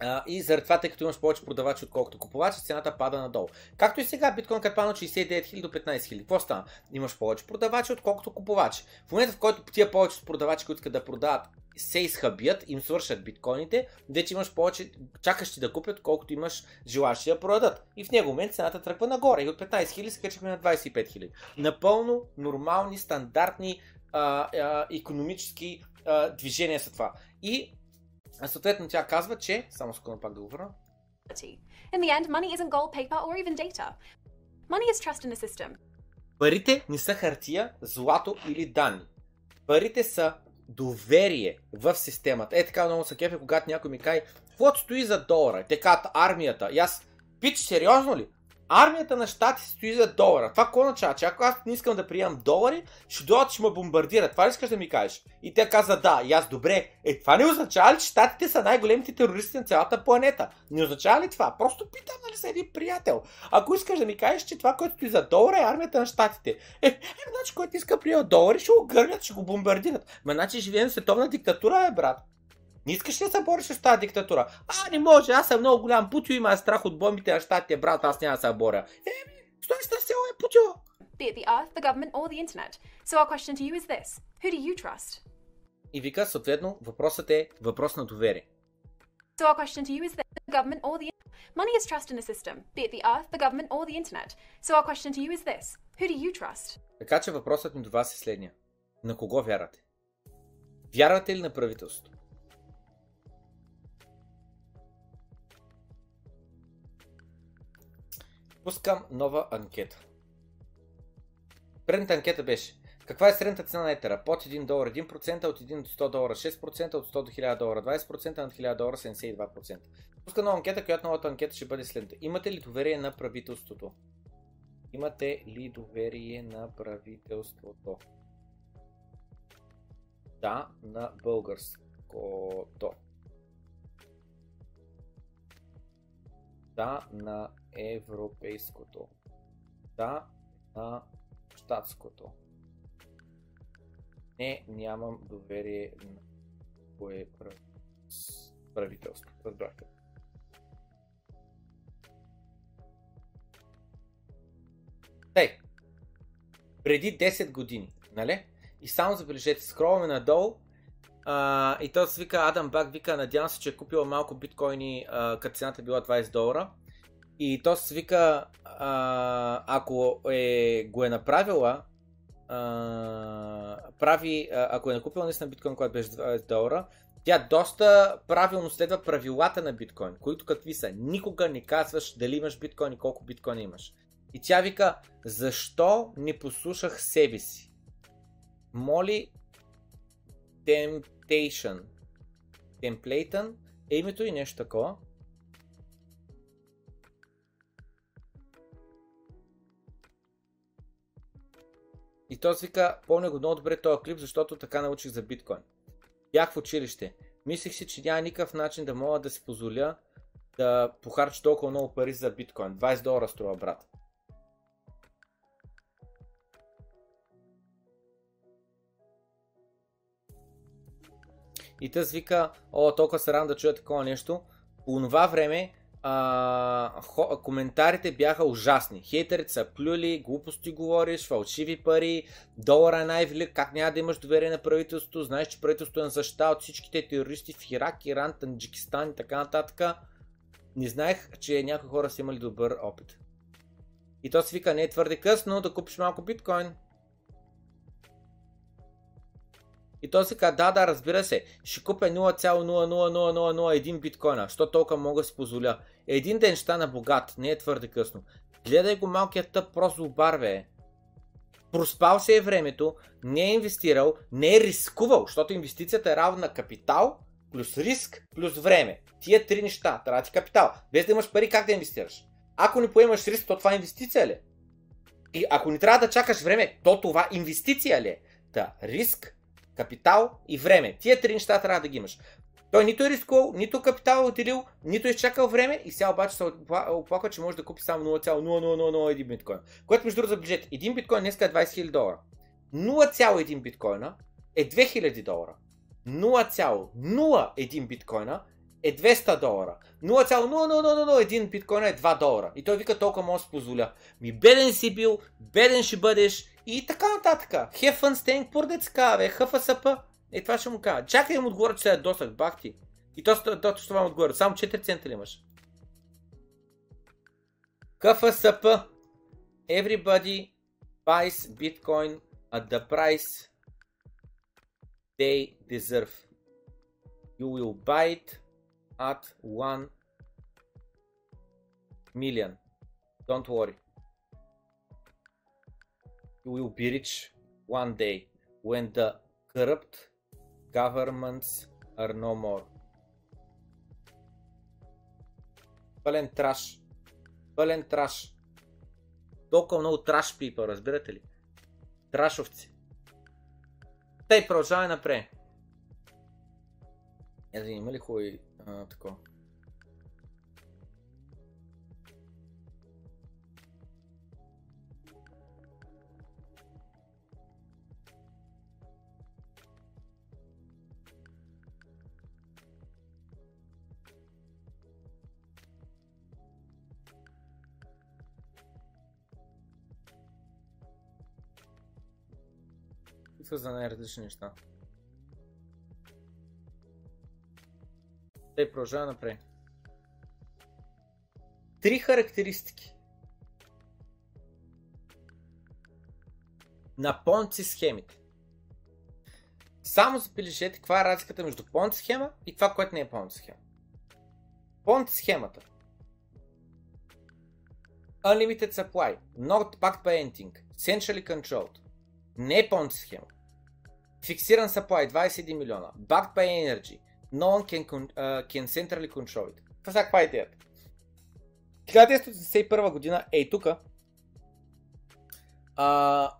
[SPEAKER 1] Uh, и заради това, тъй като имаш повече продавачи, отколкото купувачи, цената пада надолу. Както и сега, биткоин като падна 69 000 до 15 000. Какво стана? Имаш повече продавачи, отколкото купувачи. В момента, в който тия повече продавачи, които искат да продават, се изхабият, им свършат биткоините, вече имаш повече чакащи да купят, колкото имаш желащи да продадат. И в него момент цената тръгва нагоре. И от 15 000 се качахме на 25 000. Напълно нормални, стандартни а, а, економически а, движения са това. И а съответно тя казва, че... Само секунда пак да го върна.
[SPEAKER 2] In the end, money isn't gold, paper, or even data. Money is trust in a system.
[SPEAKER 1] Парите не са хартия, злато или данни. Парите са доверие в системата. Е така много са кефе, когато някой ми каже, какво стои за долара? Те казват армията. И аз, пич, сериозно ли? Армията на щати стои за долара. Това какво означава? Че ако аз не искам да приемам долари, ще дойдат, ще ме бомбардират. Това ли искаш да ми кажеш? И те каза да. И аз добре. Е, това не означава ли, че щатите са най-големите терористи на цялата планета? Не означава ли това? Просто питам, нали са един приятел. Ако искаш да ми кажеш, че това, което стои за долара е армията на щатите. Е, е значи, който иска приема долари, ще го гърнят, ще го бомбардират. Ма, значи живеем в световна диктатура, е, брат. Не искаш ли да се бориш с тази диктатура? А, не може, аз съм много голям путио, има страх от бомбите на щатите, брат, аз няма да се боря. Еми, стой на село е путио.
[SPEAKER 2] Be it the earth, the government, or the internet. So our question to you is this. Who do you trust?
[SPEAKER 1] И вика, съответно, въпросът е въпрос на доверие.
[SPEAKER 2] So our question to you is this. The government or the Money is trust in a system, be it the earth, the government, or the internet. So our question to you is this. Who do you trust?
[SPEAKER 1] Така че въпросът ми до вас е следния. На кого вярвате? Вярвате ли на правителството? Пускам нова анкета. Предната анкета беше Каква е средната цена на етера? Под 1 долар 1%, от 1 до 100 долара 6%, от 100 до 1000 долара 20%, над 1000 долара 72%. Пуска нова анкета, която новата анкета ще бъде следната. Имате ли доверие на правителството? Имате ли доверие на правителството? Да, на българското. Да, на европейското. Да, на щатското. Не, нямам доверие на кое правителство. Разбрахте. Тъй, преди 10 години, нали? И само забележете, скроваме надолу а, и той се вика Адам Бак, вика, надявам се, че е купила малко биткоини, а, като цената била 20 долара. И то се вика, а, ако е, го е направила, а, прави, ако е накупила наистина биткоин, който беше 20 долара, тя доста правилно следва правилата на биткоин, които какви са. Никога не казваш дали имаш биткоин и колко биткоин имаш. И тя вика, защо не послушах себе си? Моли Temptation. Templaten е името и нещо такова. И той си вика, помня го много добре този клип, защото така научих за биткоин. Бях в училище. Мислех си, че няма никакъв начин да мога да си позволя да похарча толкова много пари за биткоин. 20 долара струва, брат. И тъс вика, о, толкова се радвам да чуя такова нещо. По това време а, хо, коментарите бяха ужасни. Хейтерите са плюли, глупости говориш, фалшиви пари, долара е най-велик, как няма да имаш доверие на правителството, знаеш, че правителството е на защита от всичките терористи в Ирак, Иран, Таджикистан и така нататък. Не знаех, че някои хора са имали добър опит. И то се вика, не е твърде късно да купиш малко биткоин. И той си каза, да, да, разбира се, ще купя 0,00001 биткоина, що толкова мога да си позволя. Един ден ще стана богат, не е твърде късно. Гледай го малкият тъп, просто обарве. Проспал се е времето, не е инвестирал, не е рискувал, защото инвестицията е равна на капитал, плюс риск, плюс време. Тия три неща, трябва ти капитал. Без да имаш пари, как да инвестираш? Ако не поемаш риск, то това е инвестиция ли? И ако не трябва да чакаш време, то това инвестиция ли е? Та, риск, капитал и време. Тия три неща трябва да ги имаш. Той нито е рискувал, нито капитал е отделил, нито е изчакал време и сега обаче се оплаква, че може да купи само 0,0001 биткоин. Което между другото забележете, един биткоин днес е 20 000 долара. 0,1 биткоина е 2000 долара. 0,01 биткоина е 200 долара. 0,0001 биткоина е 2 долара. И той вика толкова може да се позволя. Ми беден си бил, беден ще бъдеш и така нататък. Have fun staying poor, деца бе, ХФСП. Е, това ще му кажа. Чакай да му отговоря, че е досък, бах ти. И то, то, то, това му отговоря. Само 4 цента ли имаш? ХФСП. Everybody buys Bitcoin at the price they deserve. You will buy it at 1 million. Don't worry. You will be rich one day when the corrupt governments are no more. Пълен траш. Пълен траш. Толкова много траш пипа, разбирате ли? Трашовци. Тъй, продължаваме напред. Ето, има ли хубави такова? са за най-различни Те продължава напред. Три характеристики на понци схемите. Само забележете каква е разликата между понци схема и това, което не е понци схема. Понци схемата. Unlimited supply, not backed by anything, centrally controlled, Не е понци схема. Фиксиран supply 21 милиона. Backed by energy. No one can, uh, can centrally control it. Това сега каква е идеята? 1981 година, ей тук, а,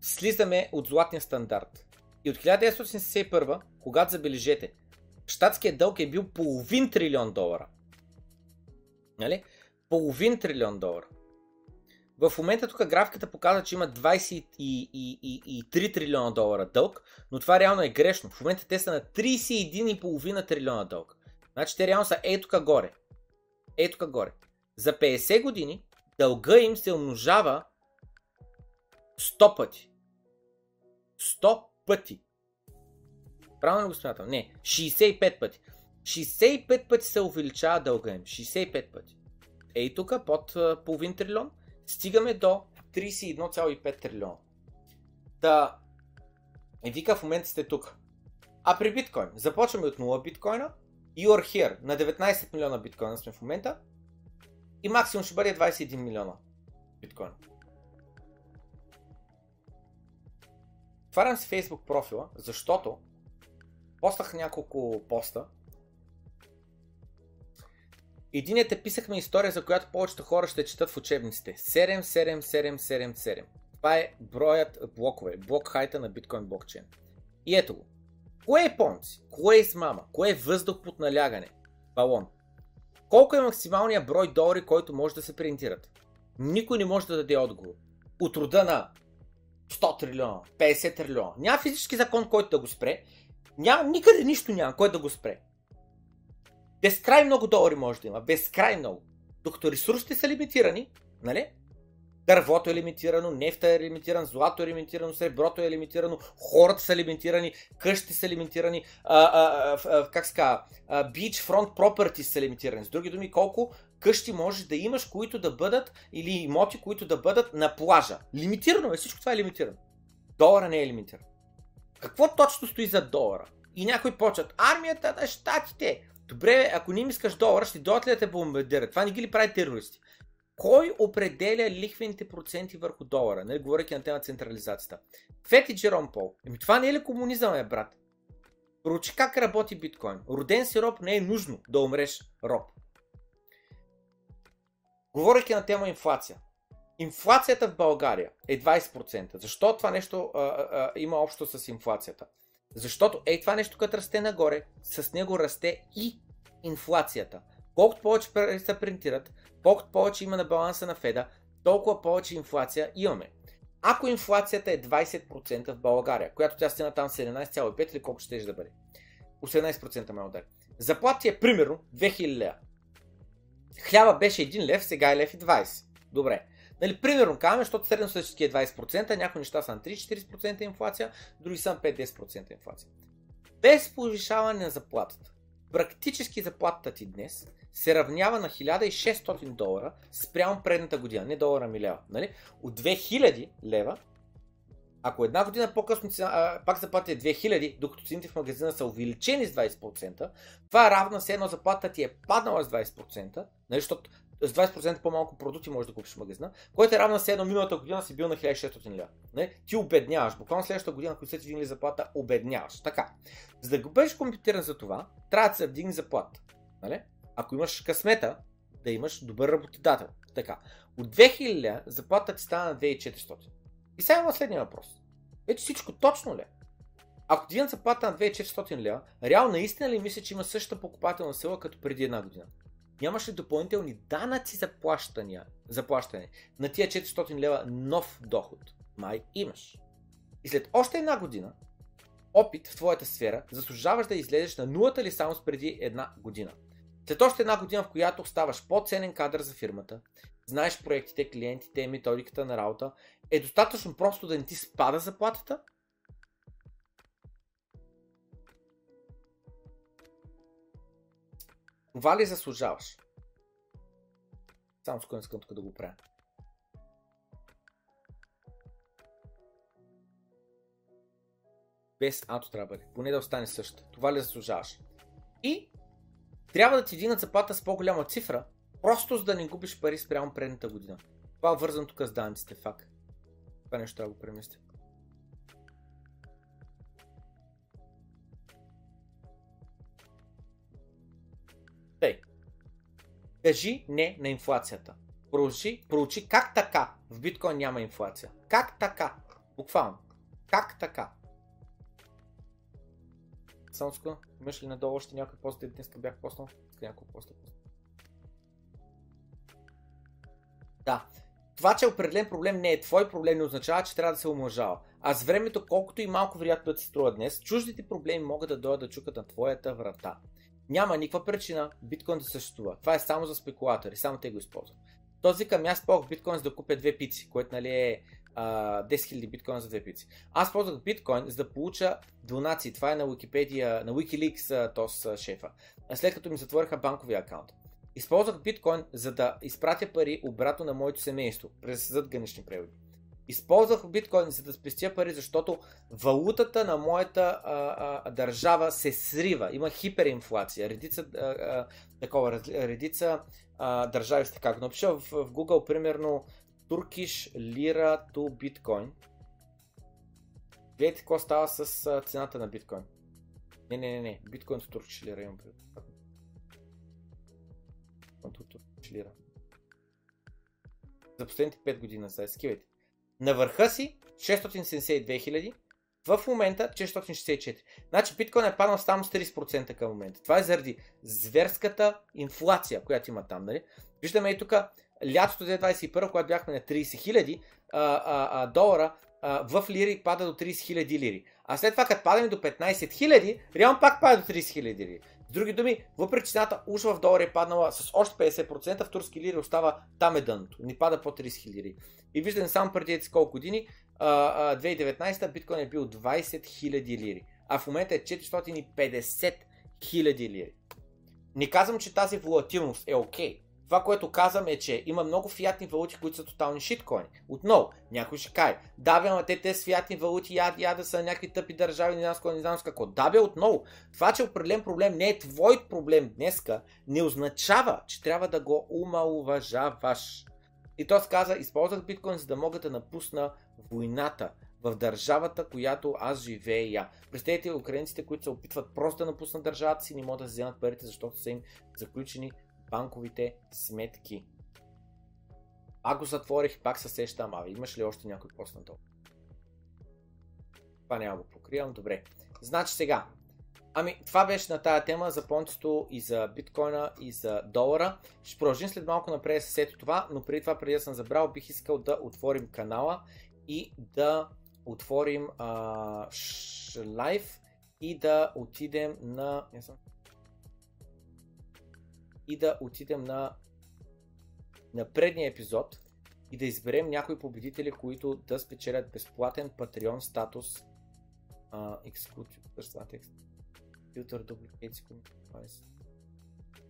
[SPEAKER 1] слизаме от златния стандарт. И от 1971, когато забележете, щатският дълг е бил половин трилион долара. Нали? Половин трилион долара. В момента тук графиката показва, че има 23 трилиона долара дълг, но това реално е грешно. В момента те са на 31,5 трилиона дълг. Значи те реално са е тук горе. Е тук горе. За 50 години дълга им се умножава 100 пъти. 100 пъти. Правилно го смятам? Не, 65 пъти. 65 пъти се увеличава дълга им. 65 пъти. Ей тук, под половин трилион, стигаме до 31,5 трилиона. Да, и вика в момента сте тук. А при биткоин, започваме от 0 биткоина, you are here, на 19 милиона биткоина сме в момента, и максимум ще бъде 21 милиона биткоина. Отварям си Facebook профила, защото постах няколко поста. Единият е писахме история, за която повечето хора ще четат в учебниците. 77777. Това е броят блокове, блок хайта на биткоин блокчейн. И ето го. Кое е понци? Кое е измама? Кое е въздух под налягане? Балон. Колко е максималният брой долари, който може да се принтират? Никой не може да даде отговор. От рода на 100 трилиона, 50 трилиона. Няма физически закон, който да го спре. Няма, никъде нищо няма, който да го спре. Безкрай много долари може да има. Безкрай много. Докато ресурсите са лимитирани, нали? Дървото е лимитирано, нефта е лимитиран, злато е лимитирано, среброто е лимитирано, хората са лимитирани, къщите са лимитирани, а, а, а, как ска, beachfront properties са лимитирани. С други думи, колко къщи можеш да имаш, които да бъдат, или имоти, които да бъдат на плажа. Лимитирано е, всичко това е лимитирано. Долара не е лимитиран. Какво точно стои за долара? И някой почат, армията на щатите. Добре, ако не им искаш долара, ще дойдат ли да те бомбардират? Това не ги ли прави терористи? Кой определя лихвените проценти върху долара? Нали, говоряки на тема централизацията. Фет и Джером Пол. Еми това не е ли комунизъм, е, брат? Проучи как работи биткоин. Роден си роб не е нужно да умреш роб. Говоряки на тема инфлация. Инфлацията в България е 20%. Защо това нещо а, а, има общо с инфлацията? Защото ей това нещо, като расте нагоре, с него расте и инфлацията. Колкото повече се принтират, колкото повече има на баланса на Феда, толкова повече инфлация имаме. Ако инфлацията е 20% в България, която тя стена там 17,5 или колко ще да бъде, 18% ме удари. Заплата е примерно 2000 лева. Хляба беше 1 лев, сега е лев и 20. Добре. Нали, примерно казваме, защото средностатически е 20%, някои неща са на 3-40% инфлация, други са на 5-10% инфлация. Без повишаване на заплатата, практически заплатата ти днес се равнява на 1600 долара спрямо предната година, не долара ми лева. Нали? От 2000 лева ако една година по-късно цена, пак заплата е 2000, докато цените в магазина са увеличени с 20%, това е равно с едно заплата ти е паднала с 20%, нали, защото с 20% по-малко продукти можеш да купиш в магазина, което е равно с едно миналата година си бил на 1600 лева. Нали? Ти обедняваш. Буквално следващата година, ако се ти вдигне заплата, обедняваш. Така. За да бъдеш компютиран за това, трябва да се вдигне заплата. Нали? Ако имаш късмета, да имаш добър работодател. Така. От 2000 лева заплата ти стана на 2400. И сега има следния въпрос. Ето всичко точно ли? Ако ти заплата на 2400 лева, реално наистина ли мисля, че има същата покупателна сила като преди една година? Нямаш ли допълнителни данъци за плащания, за плащане на тия 400 лева нов доход? Май имаш. И след още една година, опит в твоята сфера, заслужаваш да излезеш на нулата ли само преди една година. След още една година, в която ставаш по-ценен кадър за фирмата, знаеш проектите, клиентите, методиката на работа, е достатъчно просто да не ти спада заплатата? Това ли заслужаваш? Само с искам тук да го правя. Без ато трябва да. Поне да остане също. Това ли заслужаваш? И трябва да ти дигнат заплата с по-голяма цифра, просто за да не губиш пари спрямо предната година. Това е вързан тук с данците, факт. Това нещо трябва да го преместя. Кажи не на инфлацията. Проучи, проучи как така в биткоин няма инфлация. Как така? Буквално. Как така? Ска, имаш ли надолу още някой пост, днес бях поснал? Иска няколко поста. Да. Това, че определен проблем не е твой проблем, не означава, че трябва да се омължава. А с времето, колкото и малко вероятно да се струва днес, чуждите проблеми могат да дойдат да чукат на твоята врата. Няма никаква причина биткоин да съществува. Това е само за спекулатори, само те го използват. Този към аз ползвах биткоин за да купя две пици, което нали е а, 10 000 биткоина за две пици. Аз ползвах биткоин за да получа донации. Това е на Wikipedia, на Wikileaks тос шефа. След като ми затвориха банковия акаунт. Използвах биткоин за да изпратя пари обратно на моето семейство през задгранични преводи. Използвах биткоин за да спестя пари, защото валутата на моята а, а, държава се срива. Има хиперинфлация. Редица, а, а, такова, редица а, държави са така. Напиша в, в Google, примерно, Turkish Lira to Bitcoin. Гледайте какво става с а, цената на биткоин. Не, не, не, не. Биткоин с Turkish Lira имам предвид. Lira. За последните 5 години, сега скивайте. На върха си 672 хиляди, в момента 664. Значи биткоин е паднал само с 30% към момента. Това е заради зверската инфлация, която има там. Нали? Виждаме и тук лятото 2021, когато бяхме на 30 хиляди долара, а, в лири пада до 30 хиляди лири. А след това, като падаме до 15 хиляди, реално пак пада до 30 хиляди лири. С други думи, въпреки цената уж в долари е паднала с още 50%, в турски лири остава там е дъното. Не пада по 30 000 лири. И виждам само преди колко години, 2019 биткоин е бил 20 000 лири. А в момента е 450 000 лири. Не казвам, че тази волатилност е окей. Okay. Това, което казвам е, че има много фиатни валути, които са тотални шиткоини. Отново, някой ще кае. Да, бе, ама те, те с фиатни валути, яд, яда са някакви тъпи държави, не знам не знам с какво. Да, бе, отново. Това, че определен проблем не е твой проблем днеска, не означава, че трябва да го умалуважаваш. И той каза, използвах биткоин, за да мога да напусна войната в държавата, която аз живея. Представете украинците, които се опитват просто да напуснат държавата си, не могат да вземат парите, защото са им заключени банковите сметки. Пак го затворих, пак се сещам, а имаш ли още някой пост на Това няма го покривам, добре. Значи сега, Ами, това беше на тая тема за понцето и за биткоина и за долара. Ще продължим след малко напред с ето това, но преди това, преди да съм забрал, бих искал да отворим канала и да отворим а, лайв и да отидем на... Не съм и да отидем на, на предния епизод и да изберем някои победители, които да спечелят безплатен Patreon статус Exclusive First Filter Duplicates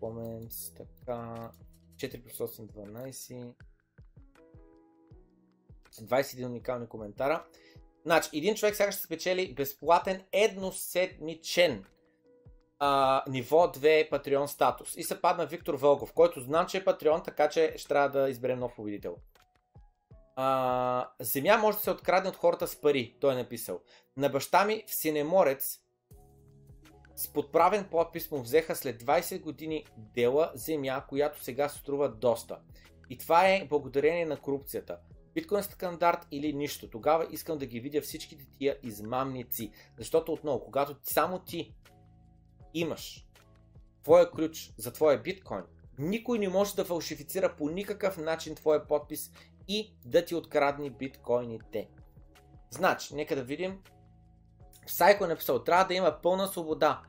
[SPEAKER 1] Comments, така 4 плюс 8, 12 21 уникални коментара. Значи, един човек сега ще спечели безплатен едноседмичен а, ниво 2 Patreon статус. И се падна Виктор Вългов, който знам, че е Patreon, така че ще трябва да изберем нов победител. А, земя може да се открадне от хората с пари, той е написал. На баща ми в Синеморец с подправен подпис му взеха след 20 години дела земя, която сега струва доста. И това е благодарение на корупцията. Биткоин стандарт или нищо. Тогава искам да ги видя всичките тия измамници. Защото отново, когато само ти имаш твоя ключ за твоя биткоин, никой не може да фалшифицира по никакъв начин твоя подпис и да ти открадни биткоините. Значи, нека да видим. Сайко е написал, трябва да има пълна свобода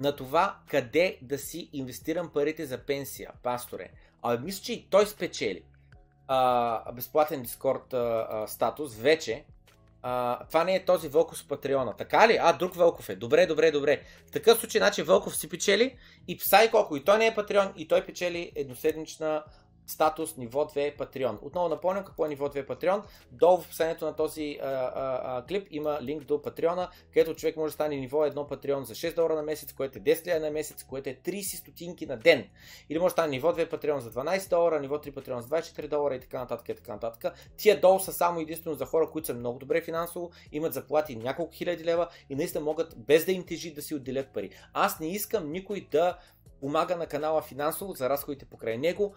[SPEAKER 1] на това къде да си инвестирам парите за пенсия, пасторе. А мисля, че и той спечели а, безплатен Дискорд статус вече, а, това не е този Вълков с Патреона. Така ли? А, друг Вълков е. Добре, добре, добре. В такъв случай, значи Вълков си печели и Псай колко. И той не е Патреон, и той печели едноседмична статус ниво 2 Patreon. Отново напомням какво е ниво 2 Patreon. Долу в описанието на този а, а, а, клип има линк до Patreon, където човек може да стане ниво 1 Patreon за 6 долара на месец, което е 10 лева на месец, което е 30 стотинки на ден. Или може да стане ниво 2 Patreon за 12 долара, ниво 3 Patreon за 24 долара и така нататък и така нататък. Тия долу са само единствено за хора, които са много добре финансово, имат заплати няколко хиляди лева и наистина могат без да им тежи да си отделят пари. Аз не искам никой да помага на канала финансово за разходите покрай него,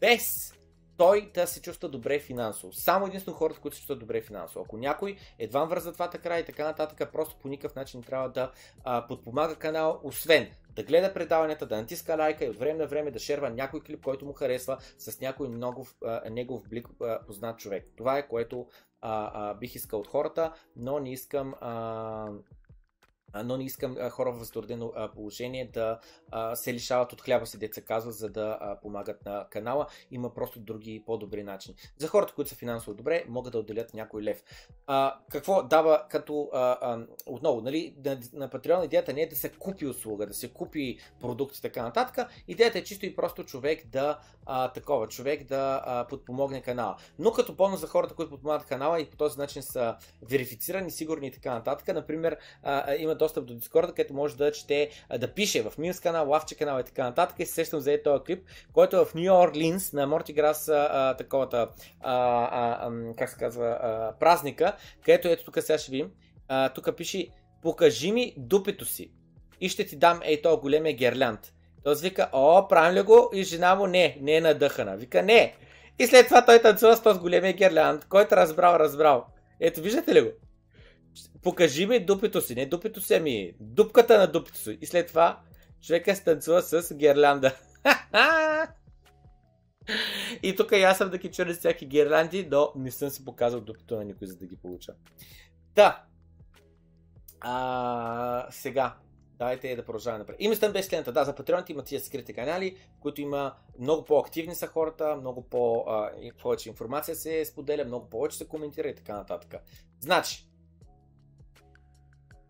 [SPEAKER 1] без той да се чувства добре финансово. Само единствено хората, които се чувстват добре финансово. Ако някой едва върза двата края и така нататък, просто по никакъв начин трябва да а, подпомага канала, освен да гледа предаванията, да натиска лайка и от време на време да шерва някой клип, който му харесва с някой много а, негов блик а, познат човек. Това е което а, а, бих искал от хората, но не искам а, но не искам хора в затруднено положение да се лишават от хляба си, деца казва, за да помагат на канала. Има просто други по-добри начини. За хората, които са финансово добре, могат да отделят някой лев. Какво дава като отново, нали, на, Patreon идеята не е да се купи услуга, да се купи продукт и така нататък. Идеята е чисто и просто човек да такова, човек да подпомогне канала. Но като бонус за хората, които подпомагат канала и по този начин са верифицирани, сигурни и така нататък, например, има достъп до Discord, където може да чете, да пише в Мимс канал, Лавче канал и така нататък. И се сещам за този клип, който е в Нью Орлинс на Морти Грас, таковата, а, а, а, как се казва, а, празника, където ето тук сега ще видим. Тук пише, покажи ми дупето си и ще ти дам ей то големия герлянд. Той вика, о, правим ли го? И жена му не, не е надъхана. Вика, не. И след това той танцува с този големия герлянд, който разбрал, разбрал. Ето, виждате ли го? Покажи ми дупето си, не дупето си, ами дупката на дупето си. И след това човека станцува с гирлянда. и тук и аз съм да ги чуя всяки гирлянди, но не съм си показал дупето на никой, за да ги получа. Да. А, сега, Дайте да продължаваме напред. Има стън без лента. Да, за патреоните има тия скрити канали, в които има много по-активни са хората, много по, а, повече информация се споделя, много повече се коментира и така нататък. Значи,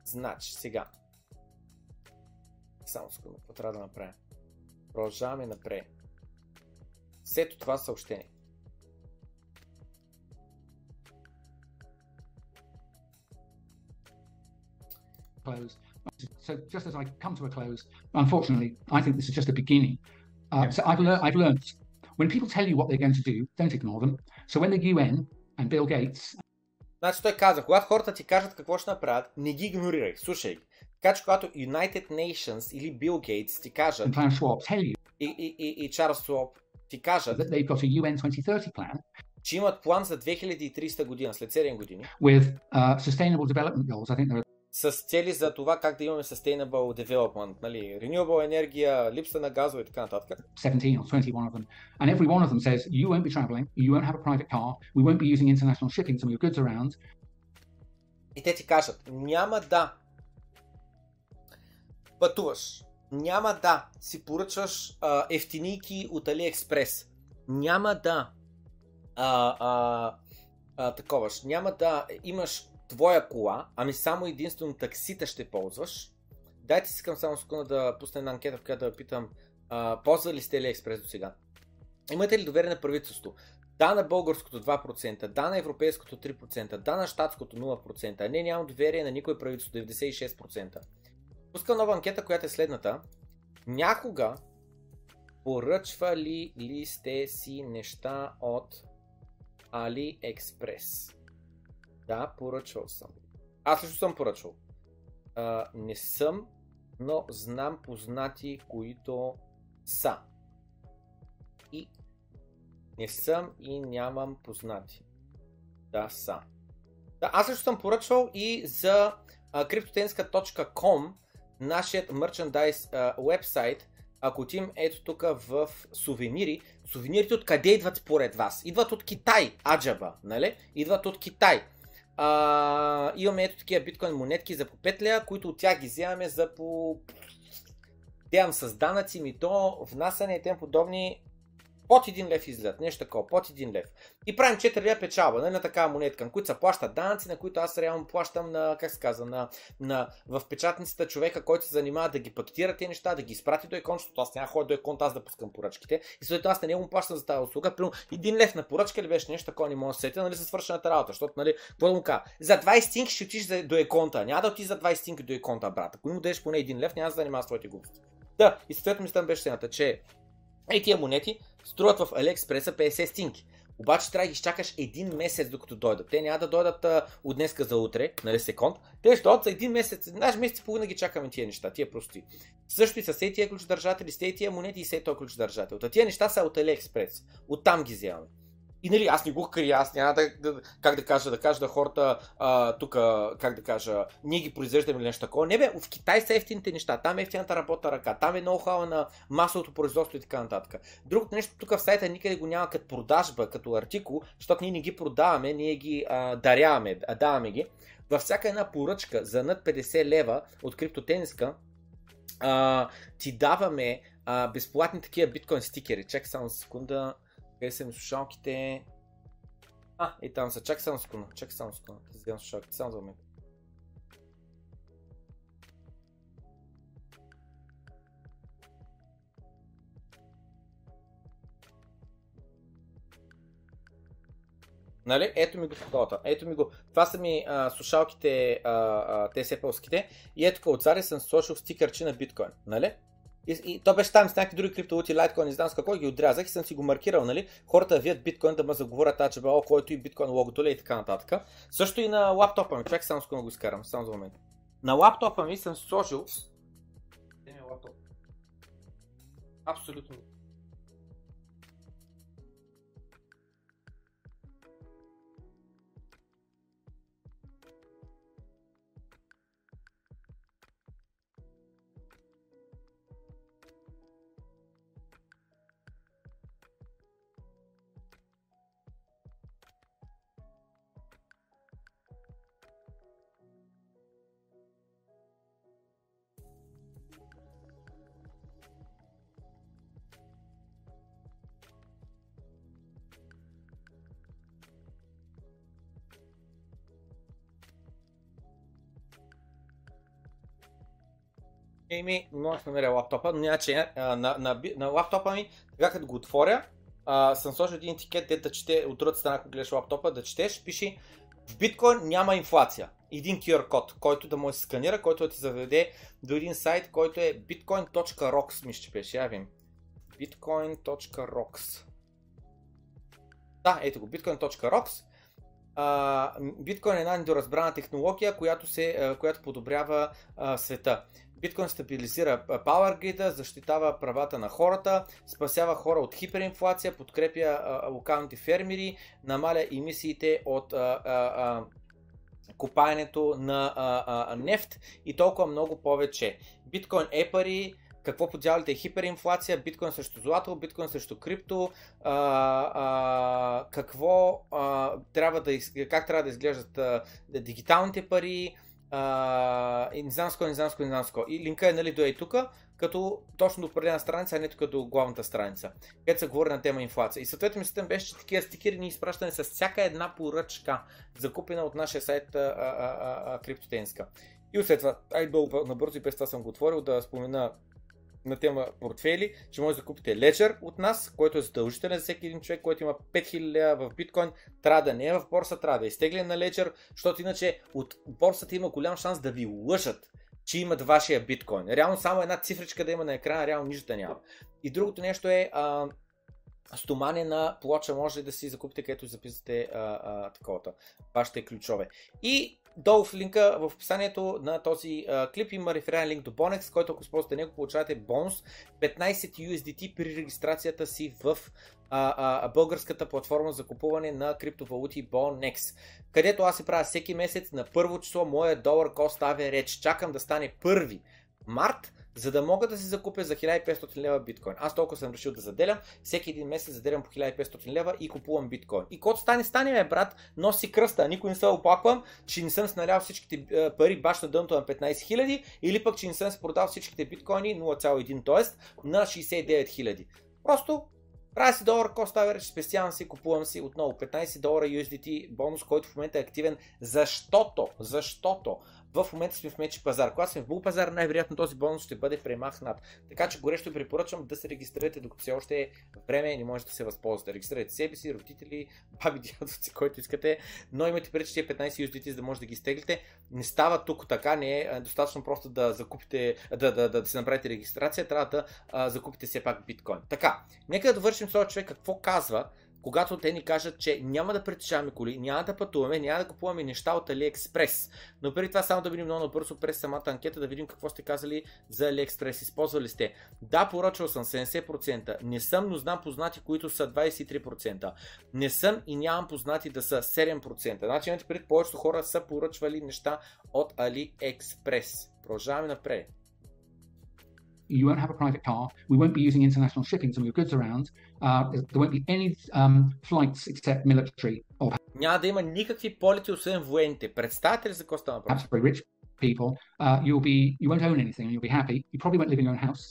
[SPEAKER 1] Значи, сега. Само секунда, какво трябва да направя? Продължаваме напред. След това съобщение.
[SPEAKER 3] Close. So just as I come to a close, unfortunately, I think this is just a beginning. Uh, yeah. So I've, lear- I've learned when people tell you what they're going to do, don't ignore them. So when the UN and Bill Gates
[SPEAKER 1] Значи той каза, когато хората ти кажат какво ще направят, не ги игнорирай, слушай ги. Така че когато United Nations или Bill Gates ти кажат
[SPEAKER 3] и,
[SPEAKER 1] и, и, и Чарлз Суоп ти кажат
[SPEAKER 3] they've got a UN 2030 plan,
[SPEAKER 1] че имат план за 2300 година, след 7 години.
[SPEAKER 3] With uh, sustainable development goals, I think there are
[SPEAKER 1] с цели за това как да имаме sustainable development, нали, renewable енергия, липса на газове и така нататък.
[SPEAKER 3] 17 or 21 of them. And every one of them says, you won't be traveling, you won't have a private car, we won't be using international shipping to move goods around.
[SPEAKER 1] И те ти кажат, няма да пътуваш, няма да си поръчваш а, ефтинийки от AliExpress, няма да а, а, а, таковаш, няма да имаш твоя кола, ами само единствено таксита ще ползваш, дайте си искам само секунда да пусна една анкета, в която да питам, а, ползвали сте ли експрес до сега? Имате ли доверие на правителство? Да на българското 2%, да на европейското 3%, да на щатското 0%, а не нямам доверие на никой правителство 96%. Пускам нова анкета, която е следната. Някога поръчвали ли сте си неща от AliExpress? Да, поръчвал съм. Аз също съм поръчвал. А, не съм, но знам познати, които са. И не съм и нямам познати. Да, са. Да, аз също съм поръчвал и за cryptotenska.com, нашият мерчендайз вебсайт, ако отим ето тук в сувенири, сувенирите откъде идват според вас? Идват от Китай, аджаба, нали? Идват от Китай. А, имаме ето такива биткоин монетки за по 5 лея, които от тях ги вземаме за по... Тям с данъци, ми то, внасяне и тем подобни. Под един лев излизат, нещо такова, под един лев. И правим 4 лева печалба, нали, на такава монетка, на които се плащат данъци, на които аз реално плащам на, как се казва, на, на, в печатницата човека, който се занимава да ги пактира тези неща, да ги изпрати до екон, защото аз няма ходя до екон, аз да пускам поръчките. И след аз на него плащам за тази услуга. Примерно, един лев на поръчка или беше нещо такова, не мога да сетя, нали, се свършената работа. Защото, нали, какво да му кажа? За 20 стинки ще отиш до еконта. Няма да отиш за 20 стинки до еконта, брат. Ако му дадеш поне един лев, няма да занимава с твоите глупости. Да, и съответно мисля беше следната, че Ей тия монети струват в Алиекспреса 50 стинки. Обаче трябва да ги изчакаш един месец докато дойдат. Те няма да дойдат а, от днеска за утре, нали секунд. Те ще дойдат за един месец. Наш месец и половина ги чакаме тия неща, тия прости. Също и с тия ключодържатели, с тия монети и с този ключодържател. Та тия неща са от Алиекспрес. Оттам ги вземаме. И нали, аз не го крия, аз няма да, да, как да кажа, да кажа да хората тук, как да кажа, ние ги произвеждаме или нещо такова. Не бе, в Китай са ефтините неща, там е ефтината работа ръка, там е ноу-хау на масовото производство и така нататък. Другото нещо тук в сайта никъде го няма като продажба, като артикул, защото ние не ги продаваме, ние ги а, даряваме, а, даваме ги. Във всяка една поръчка за над 50 лева от криптотениска, а, ти даваме а, безплатни такива биткоин стикери. Чакай само секунда. Къде са ми слушалките? А, и там са. Чакай само секунда. Чакай само секунда. Да вземам слушалките. Само за момент. Нали? Ето ми го фотота. Ето ми го. Това са ми а, слушалките, а, а, те сепълските. И ето отзади съм сложил стикърче на биткоин. Нали? И, и то беше там с някакви други криптовалути, лайткоин, не знам с какво ги отрязах и съм си го маркирал, нали? Хората вият биткоин да ме заговорят, а че бе, о, който и биткоин логото ли и така нататък. Също и на лаптопа ми, чакай само с го изкарам, само за момент. На лаптопа ми съм сложил... Е Абсолютно Еми, може да намеря лаптопа, но няма че на, на, на, на лаптопа ми, така като го отворя, а, съм сложил един етикет, де да чете от другата страна, ако гледаш лаптопа, да четеш, пише в биткоин няма инфлация. Един QR код, който да да се сканира, който да ти заведе до един сайт, който е bitcoin.rocks, мисля, че беше, я bitcoin.rocks Да, ето го, bitcoin.rocks биткоин е една недоразбрана технология, която, се, която подобрява а, света. Биткоин стабилизира Power Grid, защитава правата на хората, спасява хора от хиперинфлация, подкрепя а, локалните фермери, намаля емисиите от а, а, копаенето на нефт и толкова много повече. Биткоин е пари, какво по дяволите е хиперинфлация, биткоин срещу злато, биткоин срещу крипто, а, а, какво а, трябва да, как трябва да изглеждат а, дигиталните пари, а, и знам с кой. И линка е нали, до ей тук, като точно до определена страница, а не тук до главната страница, където се говори на тема инфлация. И съответно мислята беше, че такива стикери ни изпращане с всяка една поръчка, закупена от нашия сайт Криптотенска. И след това, ай долу набързо и без това съм го отворил да спомена на тема портфели, че може да купите Ledger от нас, който е задължителен за всеки един човек, който има 5000 в биткоин, трябва да не е в борса, трябва да е изтеглен на Ledger, защото иначе от борсата има голям шанс да ви лъжат, че имат вашия биткоин. Реално само една цифричка да има на екрана, реално нищо да няма. И другото нещо е а, стомане на плоча може да си закупите, където записате а, таковата, вашите ключове. И долу в линка в описанието на този а, клип има референ линк до Bonex, който ако използвате него получавате бонус 15 USDT при регистрацията си в а, а, българската платформа за купуване на криптовалути Bonex, където аз се правя всеки месец на първо число моя долар кост реч. Чакам да стане първи март, за да мога да си закупя за 1500 лева биткоин. Аз толкова съм решил да заделям. Всеки един месец заделям по 1500 лева и купувам биткоин. И кото стане, стане, ме, брат, носи кръста. Никой не се оплаквам, че не съм сналял всичките е, пари баш на дъното на 15 000 или пък, че не съм продал всичките биткоини 0,1, т.е. на 69 000. Просто Правя си долар cost average, спестявам си, купувам си отново 15 долара USDT бонус, който в момента е активен, защото, защото в момента сме в мечи пазар. Когато сме в бул пазар, най-вероятно този бонус ще бъде премахнат. Така че горещо препоръчвам да се регистрирате, докато все още е време и не можете да се възползвате. Регистрирайте себе си, родители, баби, дядовци, който искате, но имате преди, че 15 USDT, за да може да ги стеглите. Не става тук така, не е достатъчно просто да закупите, да, да, да, да се направите регистрация, трябва да а, закупите все пак биткоин. Така, нека да довършим с човек какво казва когато те ни кажат, че няма да притежаваме коли, няма да пътуваме, няма да купуваме неща от AliExpress. Но преди това само да видим много набързо през самата анкета, да видим какво сте казали за AliExpress. Използвали сте. Да, поръчал съм 70%. Не съм, но знам познати, които са 23%. Не съм и нямам познати да са 7%. Значи пред повечето хора са поръчвали неща от AliExpress. Продължаваме напред.
[SPEAKER 3] you won't have a private car. We won't be using international shipping to move goods around. Uh, there won't be any um, flights except military or
[SPEAKER 1] Няма да има никакви полети, освен военните. Представете ли за какво става
[SPEAKER 3] въпрос? very rich people. Uh, you'll be, you won't own anything and you'll be happy. You probably won't live in your own house.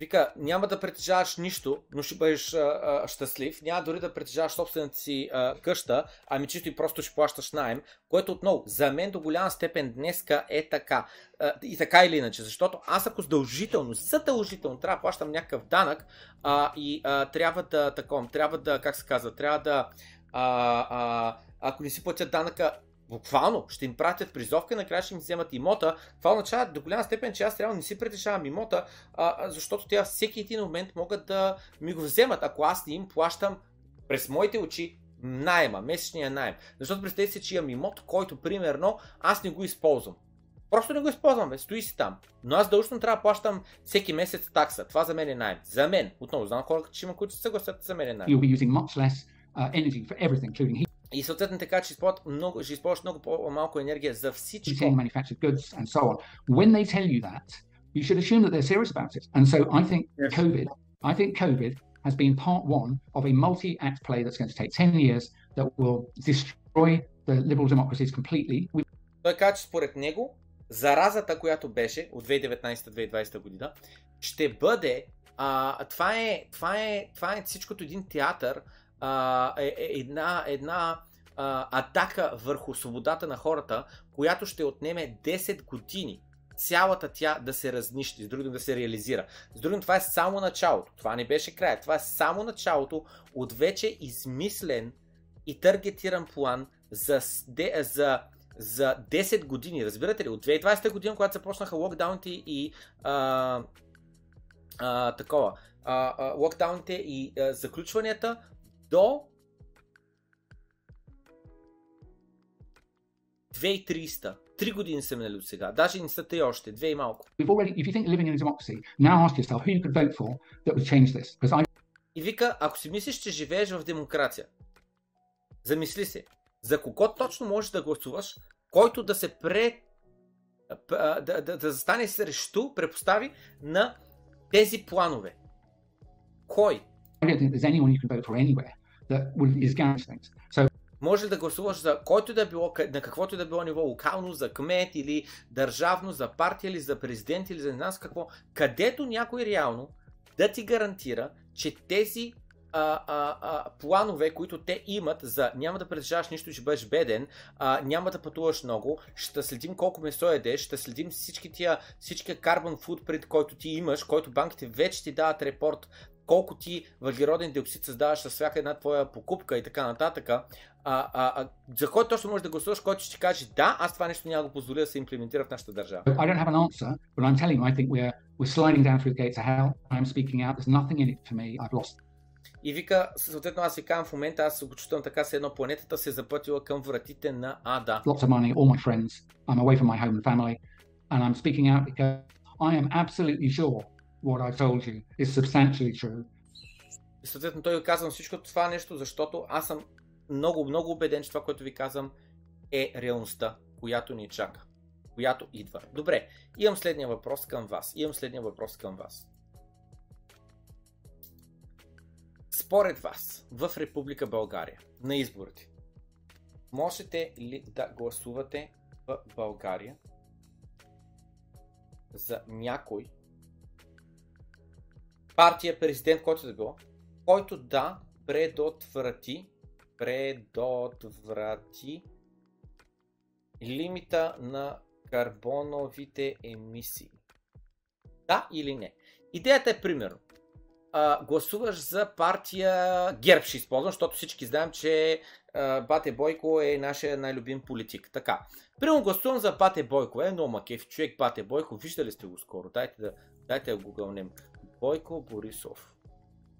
[SPEAKER 1] Вика, няма да притежаваш нищо, но ще бъдеш а, а, щастлив. Няма дори да притежаваш собствената си а, къща, ами чисто и просто ще плащаш найем, което отново за мен до голяма степен днеска е така. А, и така или иначе, защото аз ако задължително, задължително трябва да плащам някакъв данък а, и а, трябва да таком, трябва да, как се казва, трябва да а, а, ако не си платят данъка буквално ще им пратят призовка, накрая ще им вземат имота. Това означава до голяма степен, че аз трябва не си притежавам имота, а, защото тя всеки един момент могат да ми го вземат, ако аз не им плащам през моите очи найема, месечния найем. Защото представете си, че имам имот, който примерно аз не го използвам. Просто не го използвам, бе, стои си там. Но аз дължно трябва да плащам всеки месец такса. Това за мен е найем. За мен. Отново, знам хора, че има, които се съгласят за мен е найем.
[SPEAKER 3] Uh.
[SPEAKER 1] И съответно така, че използват много, ще използваш много по-малко енергия за всичко.
[SPEAKER 3] manufactured goods and so on. When they tell you that, you should assume that they're serious about it. And so I think. COVID, I think COVID has been part one of a multi-act play that's going to take 10 years that will destroy the liberal democracies completely.
[SPEAKER 1] Той каза, че според него заразата, която беше от 2019-2020 година, ще бъде а, това, е, това, е, това е всичкото един театър, а, е, е една, една а, атака върху свободата на хората, която ще отнеме 10 години цялата тя да се разнищи, с другим да се реализира. С другим това е само началото. Това не беше края. Това е само началото от вече измислен и таргетиран план за, за, за 10 години. Разбирате ли? От 2020 година, когато започнаха локдауните и а, а, такова, а, а, локдауните и а, заключванията, до 2300. Три години са минали от сега. Даже не са три още. Две и малко. И вика, ако си мислиш, че живееш в демокрация, замисли се, за кого точно можеш да гласуваш, който да се пре... да, да, да, да застане срещу, препостави на тези планове. Кой?
[SPEAKER 3] I don't think there's anyone you can vote for anywhere that is things. So
[SPEAKER 1] може да гласуваш за който да било, на каквото да било ниво, локално, за кмет или държавно, за партия или за президент или за не знам какво, където някой реално да ти гарантира, че тези а, а, а, планове, които те имат за няма да притежаваш нищо, ще бъдеш беден, а, няма да пътуваш много, ще следим колко месо едеш, ще следим всички тия, всичкия carbon footprint, който ти имаш, който банките вече ти дават репорт колко ти въглероден диоксид създаваш с всяка една твоя покупка и така нататък, а, а, а, за който точно можеш да гласуваш, който ще ти каже да, аз това нещо няма го позволя да се имплементира в нашата държава.
[SPEAKER 3] I don't have an answer, but I'm telling you, I think we're, we're sliding down through the gates of hell. I'm speaking out. There's nothing in it for me. I've lost.
[SPEAKER 1] И вика, съответно аз ви казвам в момента, аз го чувствам така, се едно планетата се е запътила към вратите на Ада.
[SPEAKER 3] Lots of money, all my friends. I'm away from my home and family. And I'm speaking out because I am absolutely sure what I've told you is substantially true.
[SPEAKER 1] Съответно той казвам всичко това нещо, защото аз съм много, много убеден, че това, което ви казвам е реалността, която ни чака, която идва. Добре, имам следния въпрос към вас. Имам следния въпрос към вас. Според вас, в Република България, на изборите, можете ли да гласувате в България за някой партия, президент, който да било, който да предотврати предотврати лимита на карбоновите емисии. Да или не? Идеята е примерно. А, гласуваш за партия ГЕРБ, ще използвам, защото всички знаем, че а, Бате Бойко е нашия най-любим политик. Така. Примерно гласувам за Бате Бойко. Е, но макев човек Бате Бойко. Виждали сте го скоро. Дайте да, дайте да го гълнем. Бойко Борисов.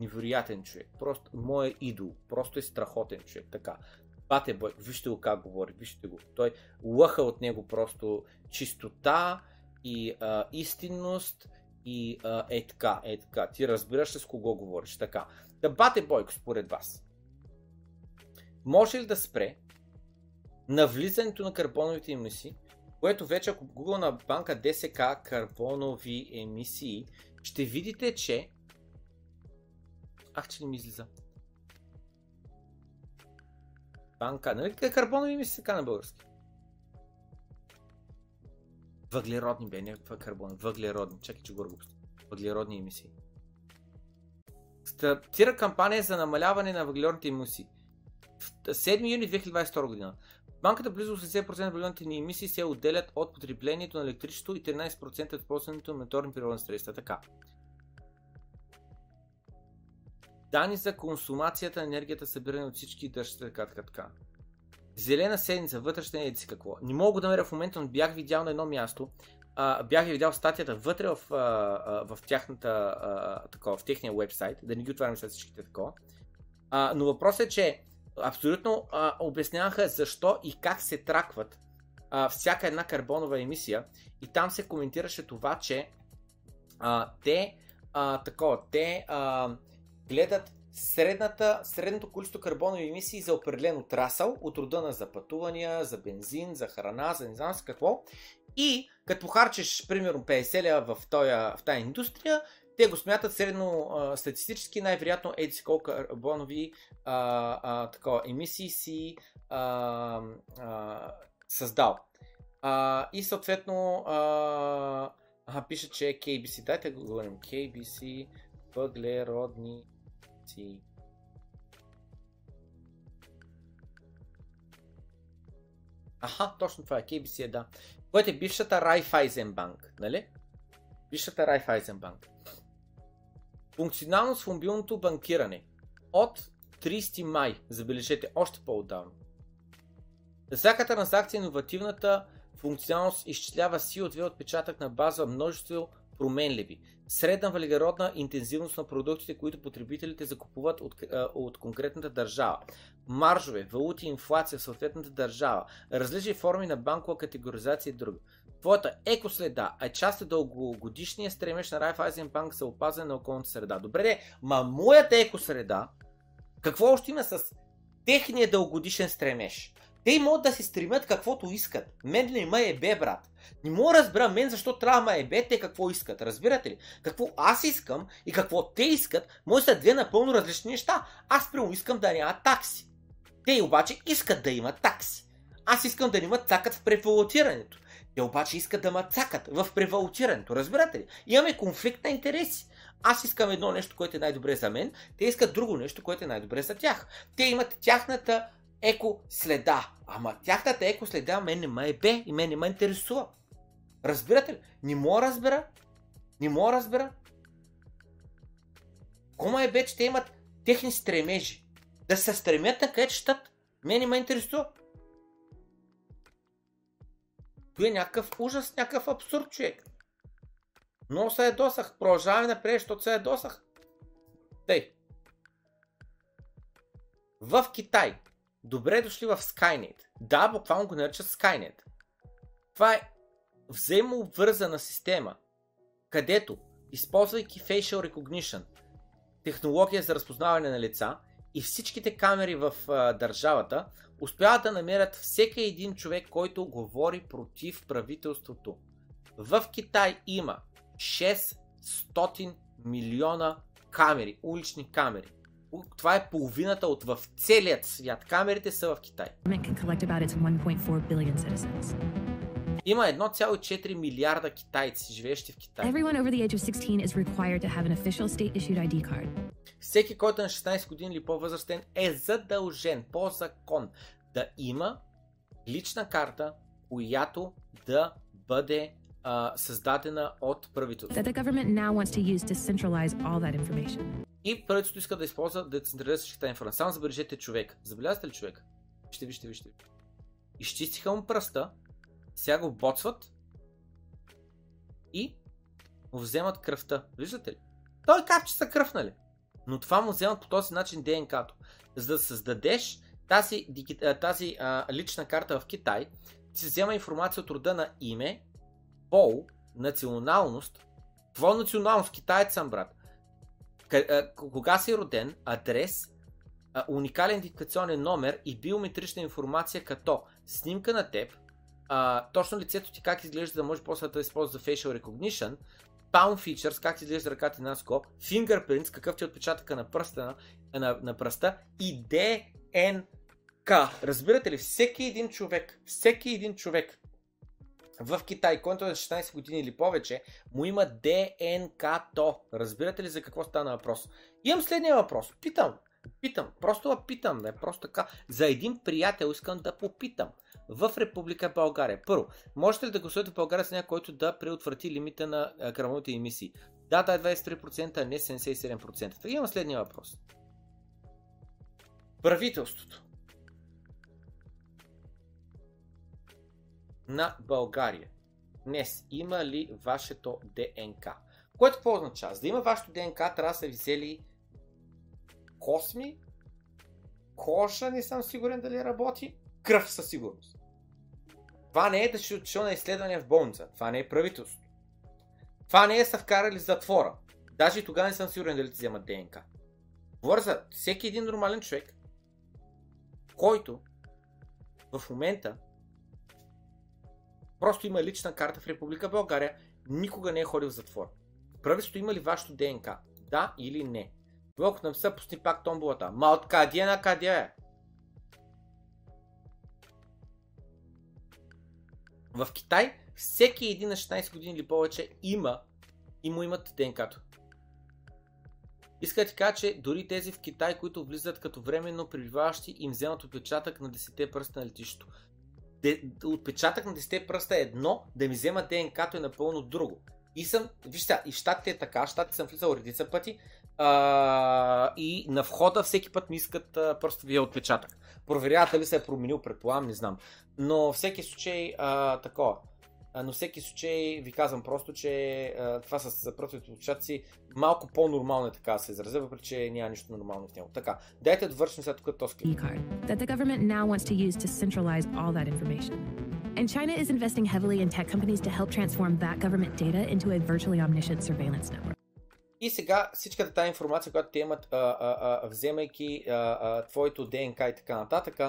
[SPEAKER 1] Невероятен човек. Просто моят идол. Просто е страхотен човек. Така. Бате Бой, вижте го как говори, вижте го. Той лъха от него просто чистота и а, истинност и а, е така, е така. Ти разбираш с кого говориш. Така. Да Бате Бойко, според вас, може ли да спре навлизането на карбоновите емисии, което вече ако Google на банка ДСК карбонови емисии, ще видите, че Ах, че не ми излиза. Банка. Нали карбонови ми се на български? Въглеродни бе, не карбон. Въглеродни. Чакай, че го. Въглеродни емисии. Стартира кампания за намаляване на въглеродните емисии. 7 юни 2022 година. Банката близо 80% от въглеродните ни емисии се отделят от потреблението на електричество и 13% от ползването на моторни природни средства. Така. Данни за консумацията на енергията, събирани от всички дъждите, така, така, така. Зелена седмица, вътрешна едици какво. Не мога да намеря в момента, но бях видял на едно място. А, бях видял статията вътре в, а, а, в, тяхната, а, такова, в техния вебсайт, да не ги отварям след всичките такова. А, но въпросът е, че абсолютно а, обясняваха защо и как се тракват а, всяка една карбонова емисия и там се коментираше това, че а, те а, такова, те а, гледат средната, средното количество карбонови емисии за определен отрасъл, от рода на за пътувания, за бензин, за храна, за не знам с какво. И като харчиш примерно 50 лева в, тоя, в тази индустрия, те го смятат средно а, статистически най-вероятно еди си колко карбонови а, а, такова, емисии си а, а, създал. А, и съответно а, а, пише, че KBC, дайте го говорим, KBC въглеродни си. Аха, точно това е. KBC е, да. Което е бившата Raiffeisen банк, нали? Бившата Raiffeisen банк. Функционалност в мобилното банкиране. От 30 май, забележете, още по-отдавна. За всяка транзакция иновативната функционалност изчислява CO2 отпечатък на база множество променливи. Средна въглеродна интензивност на продуктите, които потребителите закупуват от, от конкретната държава. Маржове, валути, инфлация в съответната държава, различни форми на банкова категоризация и други. Твоята екоследа е част от дългогодишния стремеж на Райфайзен банк за опазване на околната среда. Добре, де, ма моята екосреда, какво още има с техния дългогодишен стремеж? Те могат да се стремят каквото искат. Мен не ма е бе, брат. Не мога да разбера мен защо трябва ма е бе те какво искат. Разбирате ли? Какво аз искам и какво те искат, може са две напълно различни неща. Аз прямо искам да няма такси. Те обаче искат да имат такси. Аз искам да имат цакат в превалутирането. Те обаче искат да ма цакат в превалутирането. Разбирате ли? Имаме конфликт на интереси. Аз искам едно нещо, което е най-добре за мен, те искат друго нещо, което е най-добре за тях. Те имат тяхната еко следа. Ама тяхната еко следа мен не ме е бе и мен не ме интересува. Разбирате ли? Не мога разбера. Не мога разбера. Кома е бе, че те имат техни стремежи. Да се стремят на където щат. Мен не ме интересува. Той е някакъв ужас, някакъв абсурд, човек. Но се ядосах. Продължаваме напред, защото се ядосах. Тъй. В Китай Добре дошли в Skynet. Да, буквално го наричат Skynet. Това е взаимообвързана система, където, използвайки Facial Recognition, технология за разпознаване на лица и всичките камери в а, държавата, успяват да намерят всеки един човек, който говори против правителството. В Китай има 600 милиона камери, улични камери това е половината от в целият свят. Камерите са в Китай. Има 1,4 милиарда китайци, живеещи в Китай.
[SPEAKER 2] Everyone over the age of 16 is required to have an official state issued ID card.
[SPEAKER 1] Всеки, който е на 16 години или по-възрастен, е задължен по закон да има лична карта, която да бъде а, създадена от правителството. И правителството иска да използва да централизира всичката информация. Само забележете човек. Забелязате ли човек? Вижте, вижте, вижте. Изчистиха му пръста, сега го боцват и му вземат кръвта. Виждате ли? Той капче са кръв, нали? Но това му вземат по този начин ДНК-то. За да създадеш тази, тази а, лична карта в Китай, ти се взема информация от рода на име, пол, националност. Твоя националност, китаец съм, брат. Кога си роден, адрес, уникален идентификационен номер и биометрична информация като снимка на теб, а, точно лицето ти как изглежда, да може после да използва за facial recognition, palm features, как изглежда ръката на скоп, fingerprints, какъв ти е отпечатъка на пръста, на, на, пръста и ДНК. Разбирате ли, всеки един човек, всеки един човек в Китай, който е на 16 години или повече, му има ДНК-то. Разбирате ли за какво стана въпрос? Имам следния въпрос. Питам, питам, просто питам, не просто така. За един приятел искам да попитам. В Република България. Първо, можете ли да гласувате в България с някой, който да преотврати лимита на кърмовите емисии? Да, да е 23%, а не 77%. Имам следния въпрос. Правителството на България днес има ли вашето ДНК? Което какво означава? За да има вашето ДНК, трябва да са ви взели косми, коша, не съм сигурен дали работи, кръв със сигурност. Това не е да ще отишъл на изследване в болница. Това не е правителство. Това не е са вкарали затвора. Даже и тогава не съм сигурен дали ти вземат ДНК. Говоря за всеки един нормален човек, който в момента просто има лична карта в Република България, никога не е ходил в затвор. Правителството има ли вашето ДНК? Да или не? Велко написа, пусни пак томбулата. Ма откъде на къде е? В Китай всеки един на 16 години или повече има и му имат ДНК-то. Иска да ти кажа, че дори тези в Китай, които влизат като временно пребиваващи, им вземат отпечатък на 10 пръста на летището. Отпечатък на 10 пръста е едно, да ми вземат ДНК-то е напълно друго. И съм, виж сега, и в щатите е така, в щатите съм влизал редица пъти и на входа всеки път ми искат а, пръстовия отпечатък. Проверяват дали се е променил, предполагам, не знам. Но всеки случай а, такова. Но всеки случай ви казвам просто, че а, това с пръстовите отпечатъци малко по-нормално е така да се изразя, въпреки че няма нищо нормално в него. Така, дайте да довършим сега тук този
[SPEAKER 2] that the government now wants to use to centralize all that information. And China is investing heavily in tech companies to help transform that government data into a virtually omniscient surveillance network.
[SPEAKER 1] И сега всичката тази информация, която те имат, а, а, а, вземайки а, а, твоето ДНК и така нататък,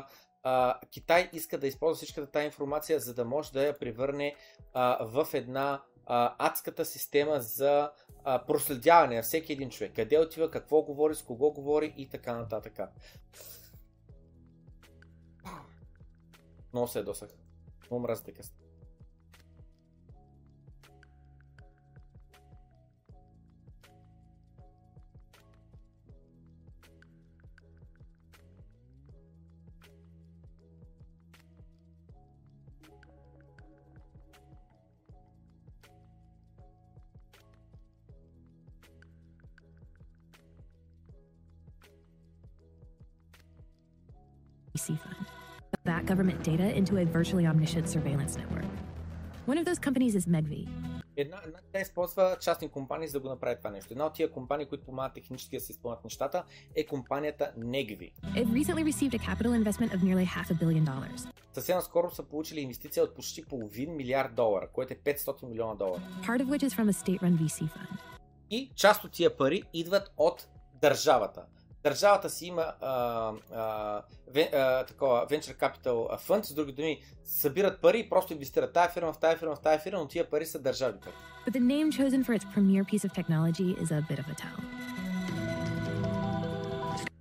[SPEAKER 1] а, Китай иска да използва всичката тази информация, за да може да я превърне в една а, адската система за а, проследяване на всеки един човек. Къде отива, какво говори, с кого говори и така нататък. Много се ядосах. Много мразя така.
[SPEAKER 2] That government data into a virtually omniscient surveillance network. One of those companies is Medvi.
[SPEAKER 1] Една, една тя използва частни компании за да го направи това нещо. Една от тия компании, които помагат технически да се изпълнят нещата, е компанията Negvi.
[SPEAKER 2] It recently received a capital investment of nearly half a billion dollars.
[SPEAKER 1] Съвсем скоро са получили инвестиция от почти половин милиард долара, което е 500 милиона долара.
[SPEAKER 2] Part of which is from a state-run VC fund.
[SPEAKER 1] И част от тия пари идват от държавата. Държавата си има а, а, вен, а, такова Venture Capital Fund, с други думи, събират пари и просто инвестират тая фирма, в тая фирма, в тая фирма, но тия пари са държавни пари.
[SPEAKER 2] But the name chosen for its premier piece of technology is a bit of a tell.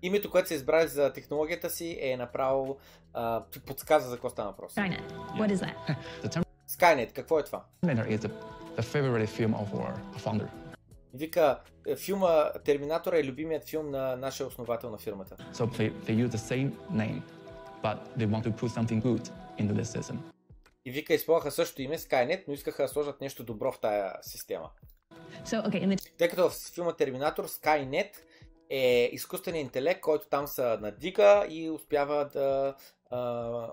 [SPEAKER 1] Името, което са избрали за технологията си е направо а, подсказва за какво става въпрос.
[SPEAKER 2] Skynet. What is that?
[SPEAKER 1] Skynet, какво е това?
[SPEAKER 4] Terminator is the, the favorite film of our founder.
[SPEAKER 1] Вика, е, филма Терминатора е любимият филм на нашия основател на фирмата.
[SPEAKER 4] So they, they use the same name, but they want to put something good into this system.
[SPEAKER 1] И вика, използваха също име Skynet, но искаха да сложат нещо добро в тая система.
[SPEAKER 2] So, okay, in the
[SPEAKER 1] Тъй като в филма Терминатор Skynet е изкуственият интелект, който там се надига и успява да а,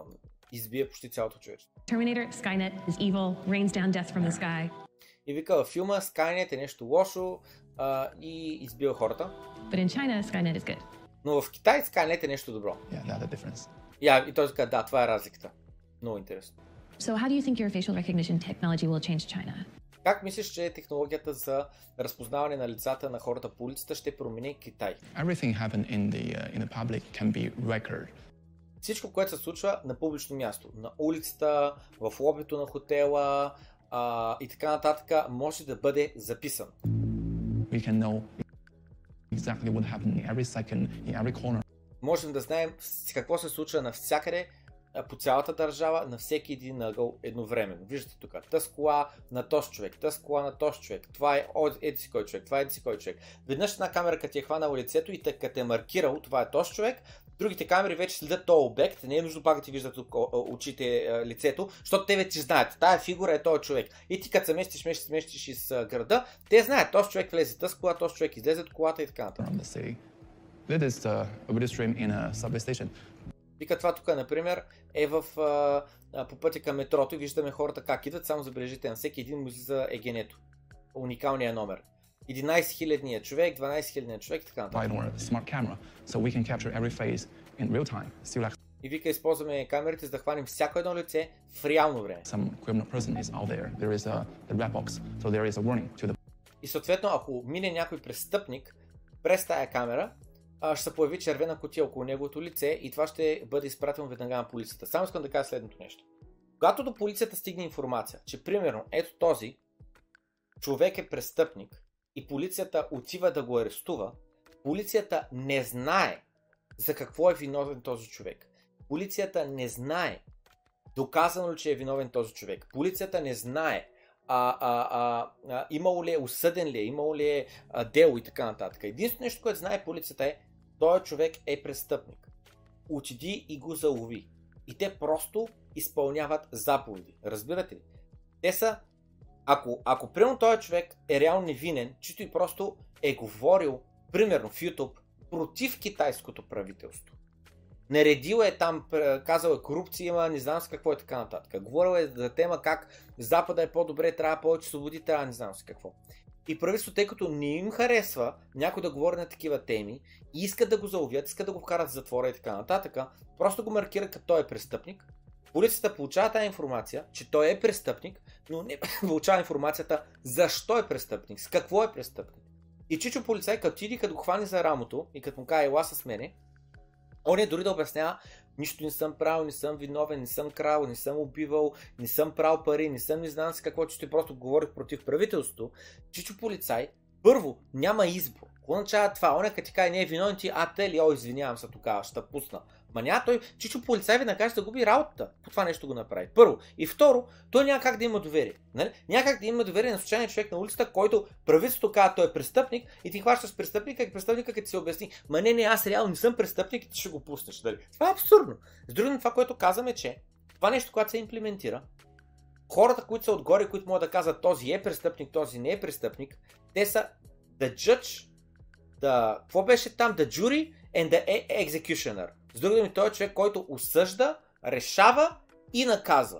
[SPEAKER 1] избие почти цялото човечество.
[SPEAKER 2] Terminator, Skynet is evil, rains down death from the sky.
[SPEAKER 1] И вика, във филма Skynet е нещо лошо а, и избива хората.
[SPEAKER 2] But in China, Skynet is good.
[SPEAKER 1] Но в Китай Skynet е нещо добро.
[SPEAKER 4] Yeah, the difference.
[SPEAKER 1] И, а, и той каза, да, това е разликата. Много интересно.
[SPEAKER 2] So, how do you think your facial recognition technology will change China?
[SPEAKER 1] Как мислиш, че технологията за разпознаване на лицата на хората по улицата ще промени Китай?
[SPEAKER 4] Everything happened in the uh, in the public can be record.
[SPEAKER 1] Всичко, което се случва на публично място, на улицата, в лобито на хотела а, и така нататък, може да бъде записан.
[SPEAKER 4] We can know exactly what happened in every second, in every corner.
[SPEAKER 1] Можем да знаем какво се случва навсякъде, по цялата държава, на всеки един ъгъл едновременно. Виждате тук, тъс кола на този човек, тъс кола на този човек, това е еди си кой човек, това е еди си кой човек. Веднъж една камера, ти е хванала лицето и те- като е маркирал, това е този човек, другите камери вече следят този обект, не е нужно пак да ти виждат очите, лицето, защото те вече знаят, тая фигура е този човек. И ти като се местиш, местиш, местиш из града, те знаят, този човек влезе тъс кола, този човек излезе от колата и така нататък.
[SPEAKER 4] uh.
[SPEAKER 1] Вика това тук, например, е в, а, по пътя към метрото и виждаме хората как идват, само забележите, на всеки един му излиза егенето. Уникалния номер. 11 000 човек, 12 000 човек и така нататък. И вика, използваме камерите, за да хванем всяко едно лице в реално време. И съответно, ако мине някой престъпник през тая камера, ще се появи червена котия около неговото лице и това ще бъде изпратено веднага на полицията. Само искам да кажа следното нещо. Когато до полицията стигне информация, че примерно ето този човек е престъпник и полицията отива да го арестува, полицията не знае за какво е виновен този човек. Полицията не знае доказано ли, че е виновен този човек. Полицията не знае а, а, а, а, имало ли е, осъден ли е, имало ли е а, дело и така нататък. Единственото нещо, което знае полицията е, този човек е престъпник. Отиди и го залови. И те просто изпълняват заповеди. Разбирате ли? Те са, ако, ако примерно този човек е реално невинен, чисто и просто е говорил, примерно в YouTube, против китайското правителство. Наредил е там, казал е корупция има, не знам с какво е така нататък. Говорил е за тема как Запада е по-добре, трябва повече свободи, трябва не знам с какво. И правителството, тъй като не им харесва някой да говори на такива теми, и искат да го заловят, искат да го вкарат в затвора и така нататък, просто го маркира като той е престъпник. Полицията получава тази информация, че той е престъпник, но не получава информацията защо е престъпник, с какво е престъпник. И Чичо полицай, като иди, като хване за рамото и като му каже, ела с мене, он е дори да обяснява, нищо не съм правил, не съм виновен, не съм крал, не съм убивал, не съм прал пари, не съм не знам с какво, че ти просто говорих против правителството. Чичо полицай, първо, няма избор. Какво означава това? Он е като ти каже, не е виновен ти, а те ли, о, извинявам се тогава, ще пусна. Ма няма той, Чичо полицай веднага ще губи работата. По това нещо го направи. Първо. И второ, той няма как да има доверие. Нали? Няма как да има доверие на случайния човек на улицата, който правителството казва, той е престъпник и ти хващаш престъпника и престъпника като се обясни, ма не, не, аз реално не съм престъпник и ти ще го пуснеш. Дали? Това е абсурдно. С други това, което казваме, че това нещо, което се имплементира, хората, които са отгоре, които могат да казват този е престъпник, този не е престъпник, те са the judge, the, какво беше там, the jury and the e- executioner. С други думи, той е човек, който осъжда, решава и наказва.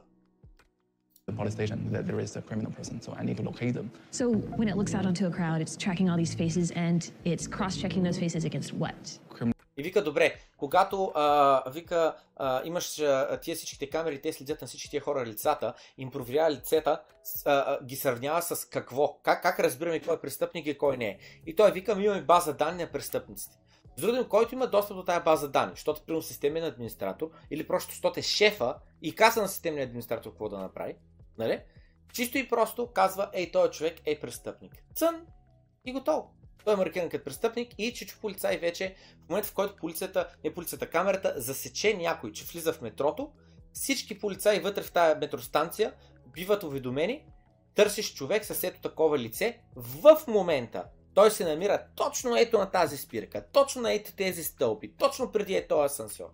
[SPEAKER 4] the police station that there is a criminal person, so I need to locate them.
[SPEAKER 2] So, when it looks out onto a crowd, it's tracking all these faces and it's cross checking those faces against what?
[SPEAKER 1] И вика, добре, когато а, вика, а, имаш а, тия всичките камери, те следят на всички тия хора лицата, им проверява лицата, с- а, а, ги сравнява с какво? Как, как разбираме кой е престъпник и кой не е? И той вика, ми имаме база данни на престъпниците. Думи, който има достъп до тази база данни, защото примерно системен администратор или просто защото е шефа и каза на системния администратор какво да направи, нали? Чисто и просто казва, ей, този човек е престъпник. Цън и готово. Той е маркиран като престъпник и Чичо полицай вече, в момента в който полицията, не полицията, камерата засече някой, че влиза в метрото, всички полицаи вътре в тази метростанция биват уведомени, търсиш човек с ето такова лице, в момента той се намира точно ето на тази спирка, точно на ето тези стълби, точно преди е този асансьор.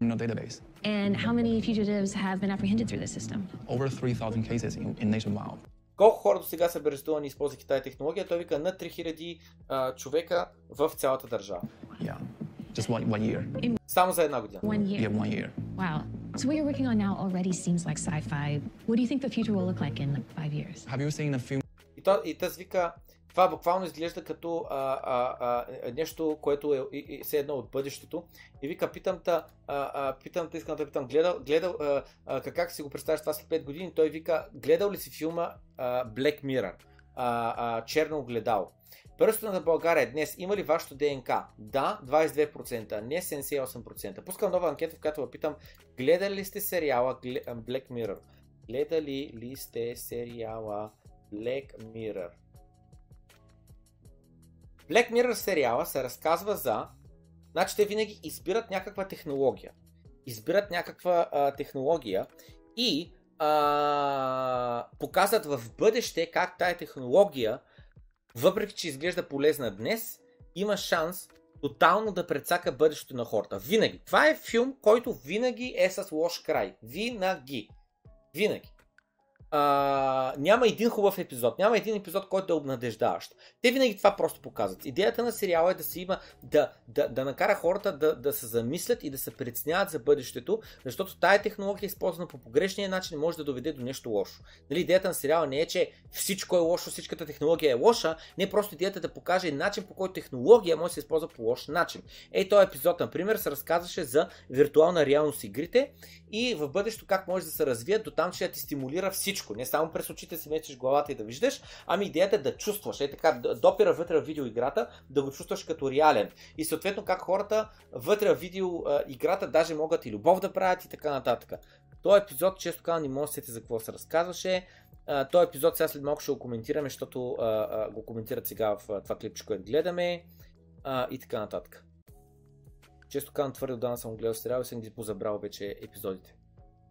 [SPEAKER 4] criminal database.
[SPEAKER 2] And how many fugitives have been apprehended through this system?
[SPEAKER 4] Over 3,000 cases in, in nationwide.
[SPEAKER 1] Колко хора до сега са арестувани, използвайки тази технология? Той вика над 3000 а, човека в цялата държава.
[SPEAKER 4] Yeah, just one, one year.
[SPEAKER 1] Само за една година.
[SPEAKER 2] One year.
[SPEAKER 4] Yeah, one year.
[SPEAKER 2] Wow. So what you're working on now already seems like sci-fi. What do you think the future will look like in like five years?
[SPEAKER 4] Have you seen a film
[SPEAKER 1] И, то, и тъз вика, това буквално изглежда като а, а, а, нещо, което е и, все едно от бъдещето. И вика, питам а, питам те, искам да питам, гледал, гледал а, а, как, си го представяш това след 5 години? Той вика, гледал ли си филма а, Black Mirror? А, а, черно огледало. Пръстото на България днес има ли вашето ДНК? Да, 22%, не 78%. Пускам нова анкета, в която ви питам, гледали ли сте сериала Black Mirror? Гледали ли сте сериала Black Mirror? Black Mirror сериала се разказва за... Значи те винаги избират някаква технология. Избират някаква а, технология и а, показват в бъдеще как тая технология, въпреки че изглежда полезна днес, има шанс тотално да прецака бъдещето на хората. Винаги. Това е филм, който винаги е с лош край. Винаги. Винаги. А, няма един хубав епизод, няма един епизод, който да е обнадеждаващ. Те винаги това просто показват. Идеята на сериала е да се има, да, да, да накара хората да, да се замислят и да се преценяват за бъдещето, защото тая технология, използвана по погрешния начин, може да доведе до нещо лошо. Нали, идеята на сериала не е, че всичко е лошо, всичката технология е лоша, не просто идеята е да покаже начин по който технология може да се използва по лош начин. Ей, този епизод, например, се разказваше за виртуална реалност игрите и в бъдещето как може да се развият до там, че да ти стимулира всичко. Не само през очите си мечеш главата и да виждаш, ами идеята е да чувстваш. Е така, допира вътре в видеоиграта, да го чувстваш като реален. И съответно как хората вътре в видеоиграта даже могат и любов да правят и така нататък. Този епизод, често казвам, не може да сетите за какво се разказваше. Този епизод сега след малко ще го коментираме, защото го коментират сега в това клипче, което гледаме и така нататък. Често казвам твърде отдавна съм гледал сериал и съм ги позабрал вече епизодите.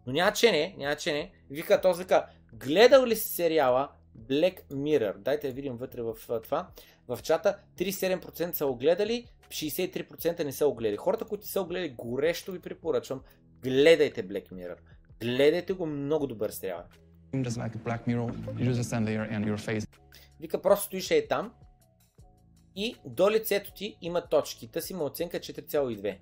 [SPEAKER 1] Но няма че не, няма че не. Вика, този вика, гледал ли си сериала Black Mirror? Дайте да видим вътре в това. В чата 37% са огледали, 63% не са огледали. Хората, които са огледали, горещо ви препоръчвам, гледайте Black Mirror. Гледайте го много добър сериал. Вика, просто стоиш е там и до лицето ти има точки. Та си има оценка 4,2.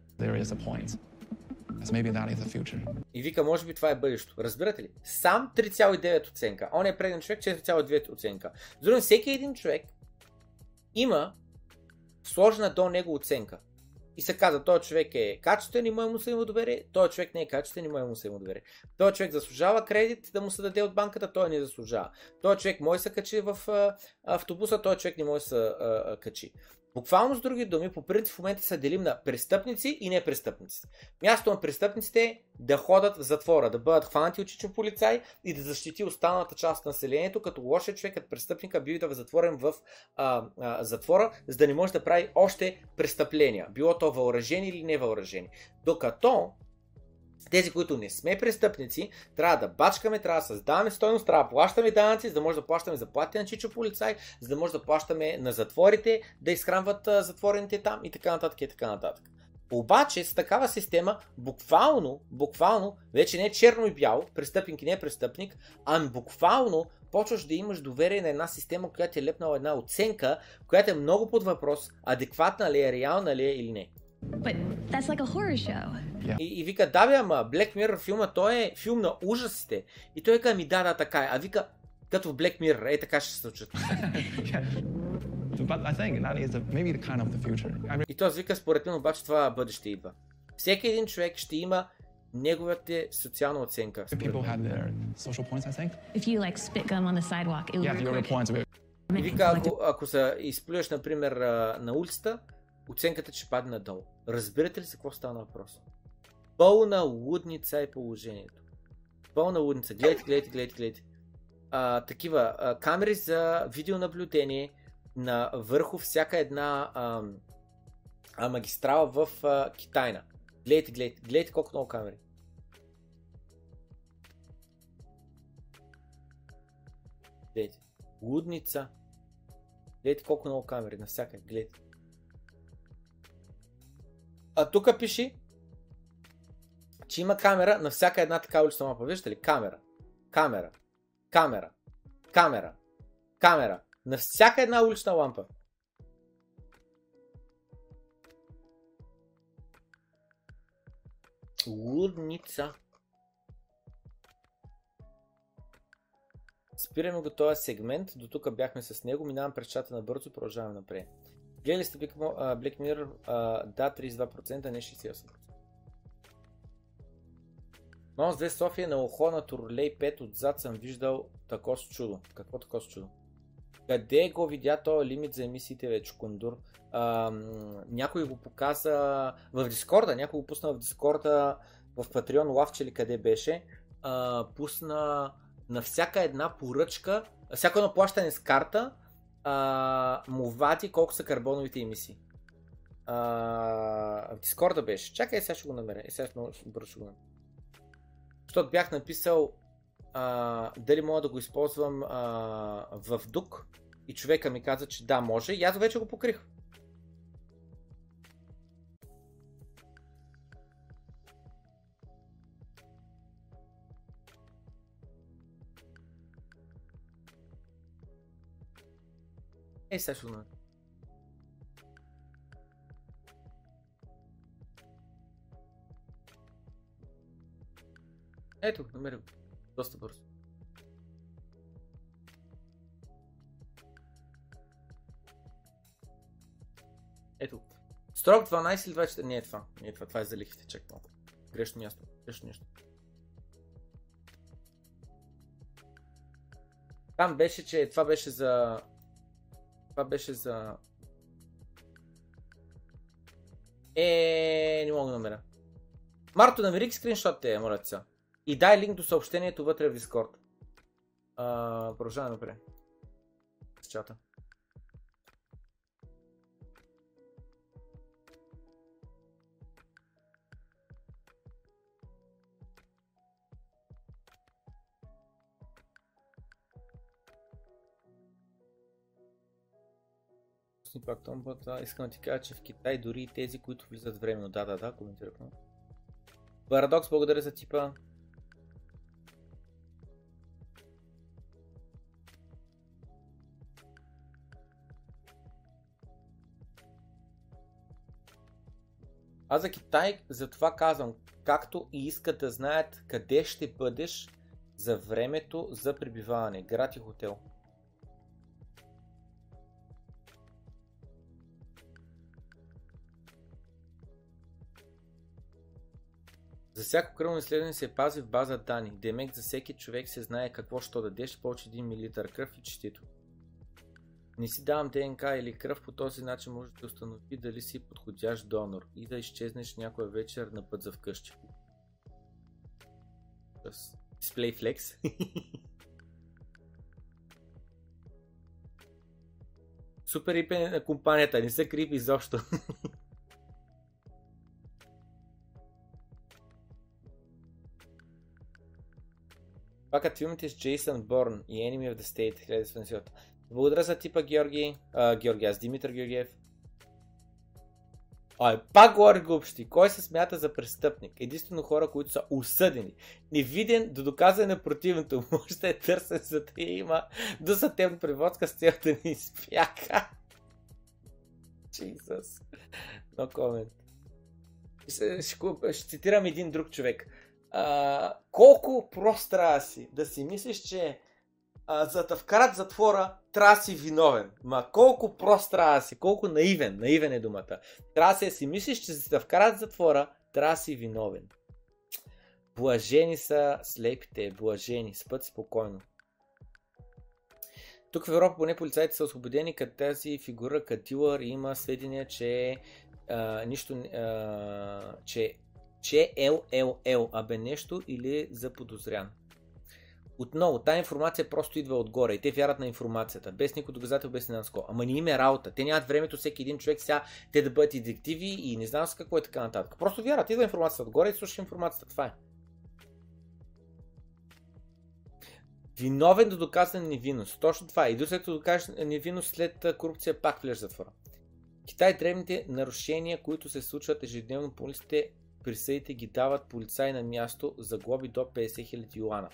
[SPEAKER 1] И вика, може би това е бъдещето. Разбирате ли? Сам 3,9 оценка. Он е преден човек 4,2 оценка. С други, всеки един човек има сложена до него оценка. И се казва, този човек е качествен и му му се има доверие, този човек не е качествен и му му се има доверие. Този човек заслужава кредит да му се даде от банката, той не заслужава. Този човек може да се качи в автобуса, този човек не може да се качи. Буквално с други думи, по принцип в момента се делим на престъпници и непрестъпници. Място на престъпниците е да ходят в затвора, да бъдат хванати от чичо полицай и да защити останалата част от населението, като лошият човек, като престъпника, бива да затворен в а, а, затвора, за да не може да прави още престъпления, било то въоръжени или невъоръжени. Докато тези, които не сме престъпници, трябва да бачкаме, трябва да създаваме стойност, трябва да плащаме данъци, за да може да плащаме заплати на чичо полицай, за да може да плащаме на затворите, да изхранват а, затворените там и така нататък и така нататък. Обаче с такава система, буквално, буквално, вече не е черно и бяло, престъпник и не е престъпник, ами буквално почваш да имаш доверие на една система, която е лепнала една оценка, която е много под въпрос, адекватна ли е, реална ли е или не.
[SPEAKER 2] But that's like a horror show.
[SPEAKER 1] И, и вика, да бе, ама Black Mirror филма, той е филм на ужасите. И той вика, ми да, да, така е. А вика, като в Black Mirror, е така ще се случат.
[SPEAKER 4] yeah. But I think that is the, maybe the kind of the future. I mean,
[SPEAKER 1] И той вика, според мен обаче това бъдеще идва. Всеки един човек ще има неговата социална оценка. според
[SPEAKER 4] people
[SPEAKER 1] мен.
[SPEAKER 4] have their social points, I think.
[SPEAKER 2] If you like spit gum on the sidewalk, it will
[SPEAKER 4] Yeah, your
[SPEAKER 2] record
[SPEAKER 4] points will
[SPEAKER 1] И вика, ако, ако се изплюеш, например, на улицата, оценката ще падне надолу. Разбирате ли за какво става въпрос? Пълна лудница е положението. Пълна лудница. Гледайте, гледайте, гледайте, гледайте. А, такива а, камери за видеонаблюдение на върху всяка една а, а, магистрала в а, Китайна. Гледайте, гледайте, гледайте колко много камери. Гледайте. Лудница. Гледайте колко много камери, навсякъде, гледайте. А тук пиши, че има камера на всяка една така улична мапа. Виждате ли? Камера. Камера. Камера. Камера. Камера. На всяка една улична лампа. Лудница. Спираме го този сегмент. До тук бяхме с него. Минавам през чата на бързо. Продължаваме напред. Гледали сте Black Mirror? да, 32%, не 68%. Монс 2 София на ухо на Турлей 5 отзад съм виждал тако с чудо. Какво тако с чудо? Къде го видя този лимит за емисиите вече, Кондур? А, някой го показа в Дискорда, някой го пусна в Дискорда, в Patreon лавче или къде беше. А, пусна на всяка една поръчка, всяко едно плащане с карта, а, му колко са карбоновите емисии. А, в Дискорда беше. Чакай, сега ще го намеря. Е, сега много бързо ще го намеря. Защото бях написал а, дали мога да го използвам а, в дук и човека ми каза, че да, може и аз вече го покрих. Е, Ето, намерих го. Доста бързо. Ето. Строк 12 или 24? Не е това. Не е това. Това е за лихвите. Чек малко. Грешно място. Грешно нещо. Там беше, че това беше за... Това беше за... Е, не мога да намеря. Марто, намери скриншот те, моля сега. И дай линк до съобщението вътре в Discord. А, продължаваме напред. С чата. Пак томбата. Искам да ти кажа, че в Китай дори и тези, които влизат временно. Да, да, да, коментирах. Парадокс, благодаря за типа. Аз за Китай затова казвам, както и искат да знаят къде ще бъдеш за времето за пребиваване, град и хотел. За всяко кръвно изследване се пази в база данни. Демек за всеки човек се знае какво ще дадеш, повече 1 мл кръв и честито. Не си давам ДНК или кръв, по този начин може да установи дали си подходящ донор и да изчезнеш някоя вечер на път за вкъщи. Display Flex. Супер ипе на компанията, не се крипи изобщо. Пак филмите с Джейсън Борн и Enemy of the State 1970. Благодаря за типа Георги. А, Георги, аз Димитър Георгиев. Ай, пак говори глупости. Кой се смята за престъпник? Единствено хора, които са осъдени. Невиден до доказане на противното. Може да е търсен за да има до съдебна преводска с цел ни изпяка. Jesus. No comment. Ще, ще, ще цитирам един друг човек. А, колко прост трябва си да си мислиш, че а, за да вкарат затвора, трябва да си виновен. Ма колко прост трябва си, колко наивен, наивен е думата. Трябва да си мислиш, че за да вкарат затвора, трябва да си виновен. Блажени са слепите, блажени, спът спокойно. Тук в Европа поне полицайите са освободени, като тази фигура Катилър има сведения, че а, нищо, а, че, че е ЛЛЛ, абе нещо или е заподозрян. Отново, тази информация просто идва отгоре и те вярват на информацията, без никой доказател, без нанско. Ама не им е работа. Те нямат времето всеки един човек сега те да бъдат и детективи и не знам с какво е така нататък. Просто вярват, идва информацията отгоре и слушаш информацията. Това е. Виновен до доказана невинност. Точно това. И до след като докажеш невинност след корупция, пак влезеш затвора. Китай древните нарушения, които се случват ежедневно по улиците, присъдите ги дават полицаи на място за глоби до 50 000 юана.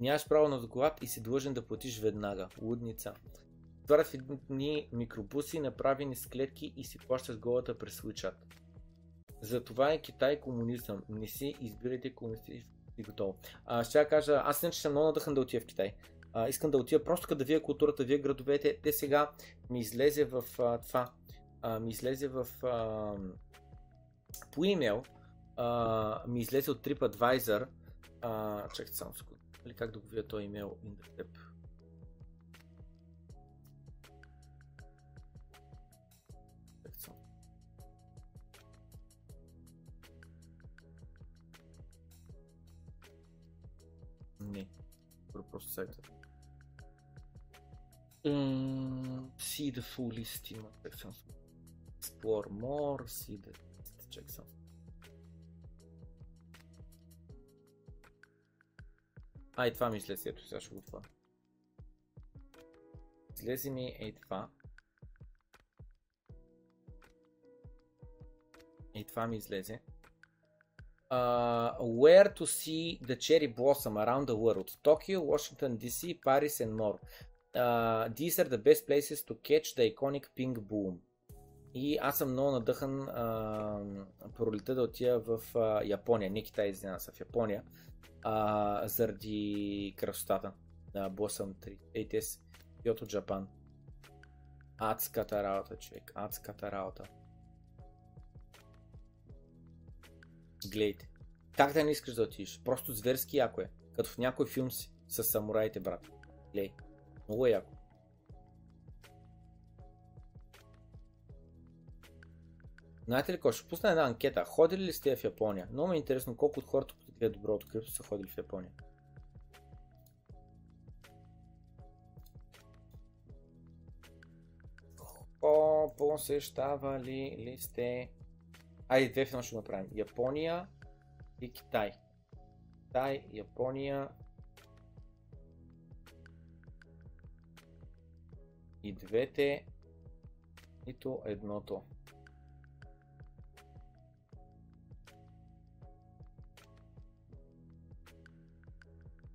[SPEAKER 1] Нямаш право на доклад и си длъжен да платиш веднага. Лудница. Творят в едни микробуси, направени с клетки и си плащаш голата през WeChat. Затова е Китай комунизъм. Не си избирайте комунисти и готово. А, ще я кажа, аз иначе съм много надъхан да отида в Китай. А, искам да отида просто като да вия културата, вия градовете. Те сега ми излезе в а, това. А, ми излезе в а, по имейл. Ми излезе от TripAdvisor. А, чакайте само секунда. Или как да го видя този имейл само. Не. Просто сайта. See the full list има. Explore more, see the list. Чакай А, и това ми излезе, ето сега ще го това. Излезе ми ей това. И това ми излезе. Uh, where to see the cherry blossom around the world? Tokyo, Washington DC, Paris and more. Uh, these are the best places to catch the iconic pink boom. И аз съм много надъхан uh, пролета да отида в uh, Япония, не Китай, извинявам се, в Япония, uh, заради красотата на Blossom 3, ATS, Kyoto, Japan. Адската работа, човек, адската работа. Гледайте. Как да не искаш да отидеш? Просто зверски яко е. Като в някой филм си с самураите, брат. Глей. Много е яко. Знаете ли какво? Ще пусна една анкета. Ходили ли сте в Япония? Много ми е интересно колко от хората, гледат доброто крипто, са ходили в Япония. О, посещавали ли сте? Айде, две филма ще направим. Япония и Китай. Китай, Япония и двете, нито едното.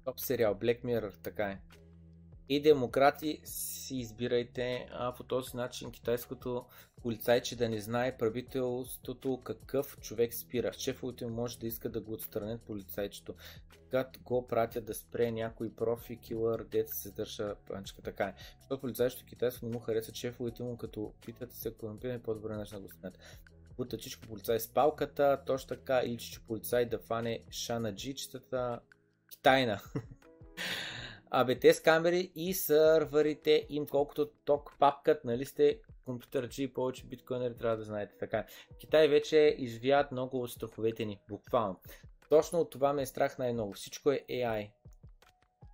[SPEAKER 1] Топ сериал, Black Mirror, така е. И демократи си избирайте а, по този начин китайското полицайче да не знае правителството какъв човек спира. Шефовете му може да иска да го отстранят полицайчето. Когато го пратят да спре някой профи, килър, дете се държа панчка. Така е. Защото полицайчето китайско не му харесва шефовете му, като питат се корумпирани по-добре начин да го снят. Бута чичко полицай с палката, точно така, или чичо полицай да фане шана те с камери и сървърите им колкото ток папкат, нали сте компютърчи и повече биткоинери трябва да знаете. Така. Китай вече извият много от страховете ни, буквално. Точно от това ме е страх най-много. Всичко е AI.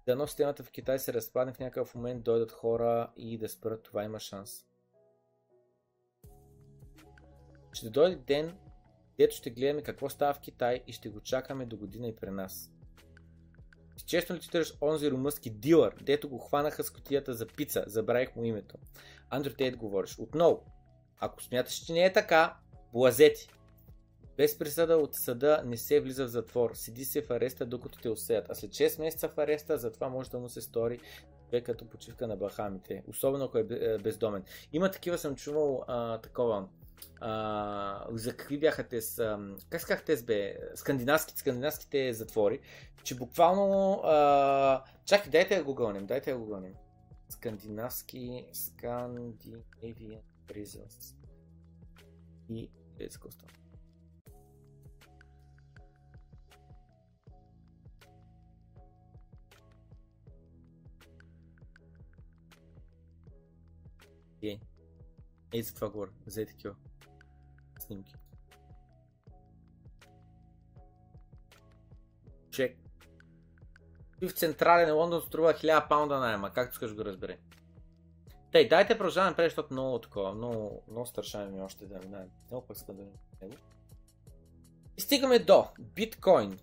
[SPEAKER 1] Дано системата в Китай се разпадне в някакъв момент, дойдат хора и да спрат, това има шанс. Ще дойде ден, дето ще гледаме какво става в Китай и ще го чакаме до година и при нас. Честно ли цитираш онзи румънски дилър, дето го хванаха с котията за пица, забравих му името. Андрю Тейт говориш. Отново, ако смяташ, че не е така, блазети. Без присъда от съда не се влиза в затвор. Седи се в ареста, докато те усеят. А след 6 месеца в ареста, затова може да му се стори човек като почивка на Бахамите. Особено ако е бездомен. Има такива, съм чувал а, такова. А, за какви бяха те с... Как сказах те с бе? Скандинавските, скандинавските затвори. Че буквално... А, чакай, дайте да го гоним, дайте да го гоним. Скандинавски... Scandinavian prisons. И... Ей, ей за това говоря, за такива снимки. Чек. И в централен Лондон струва 1000 паунда найема, както искаш го разбери. Тей, дайте продължаваме напред, защото много такова, много, много старшаме ми още да минаем. Много пък да него. И стигаме до биткоин.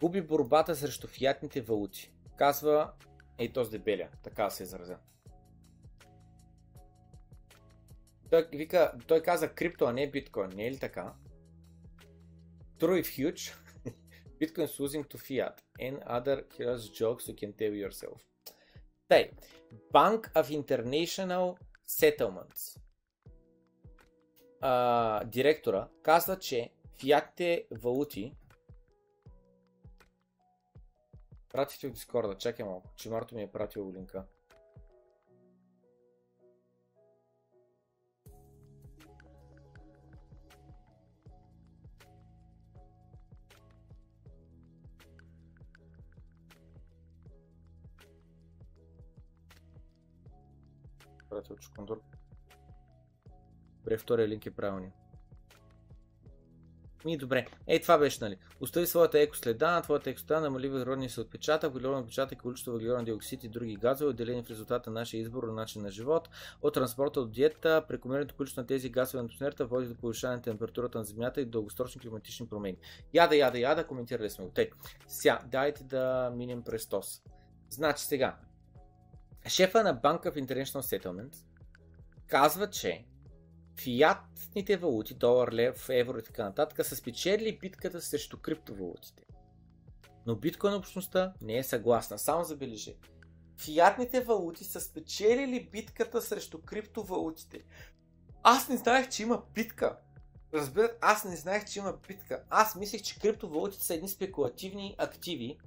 [SPEAKER 1] Губи борбата срещу фиатните валути. казва ей този дебеля, така се изразя. Той, вика, той каза крипто, а не биткоин, не е ли така? True if huge, Bitcoin is losing to fiat and other curious jokes you can tell yourself. Тъй, Bank of International Settlements. А, директора казва, че фиатните валути Пратите в Дискорда, чакай малко, че Марто ми е пратил линка. Пратил Чукундур. Добре, втория линк е правилният. Ми, добре. Е, това беше, нали. Остави своята екоследа, на твоята екоследа намали въглеродния се отпечатък, въглероден отпечатък, количество въглероден диоксид и други газове, отделени в резултат на нашия избор на начин на живот, от транспорта до диета, прекомерното количество на тези газове на атмосферата води до повишаване на температурата на Земята и дългосрочни климатични промени. Яда, яда, яда, коментирали сме го. Тъй, сега, дайте да минем през ТОС. Значи сега, шефа на Bank of International Settlement казва, че фиатните валути, долар, лев, евро и така нататък, са спечели битката срещу криптовалутите. Но биткоин общността не е съгласна. Само забележи. Фиатните валути са спечелили битката срещу криптовалутите. Аз не знаех, че има битка. Разбират, аз не знаех, че има битка. Аз мислех, че криптовалутите са едни спекулативни активи,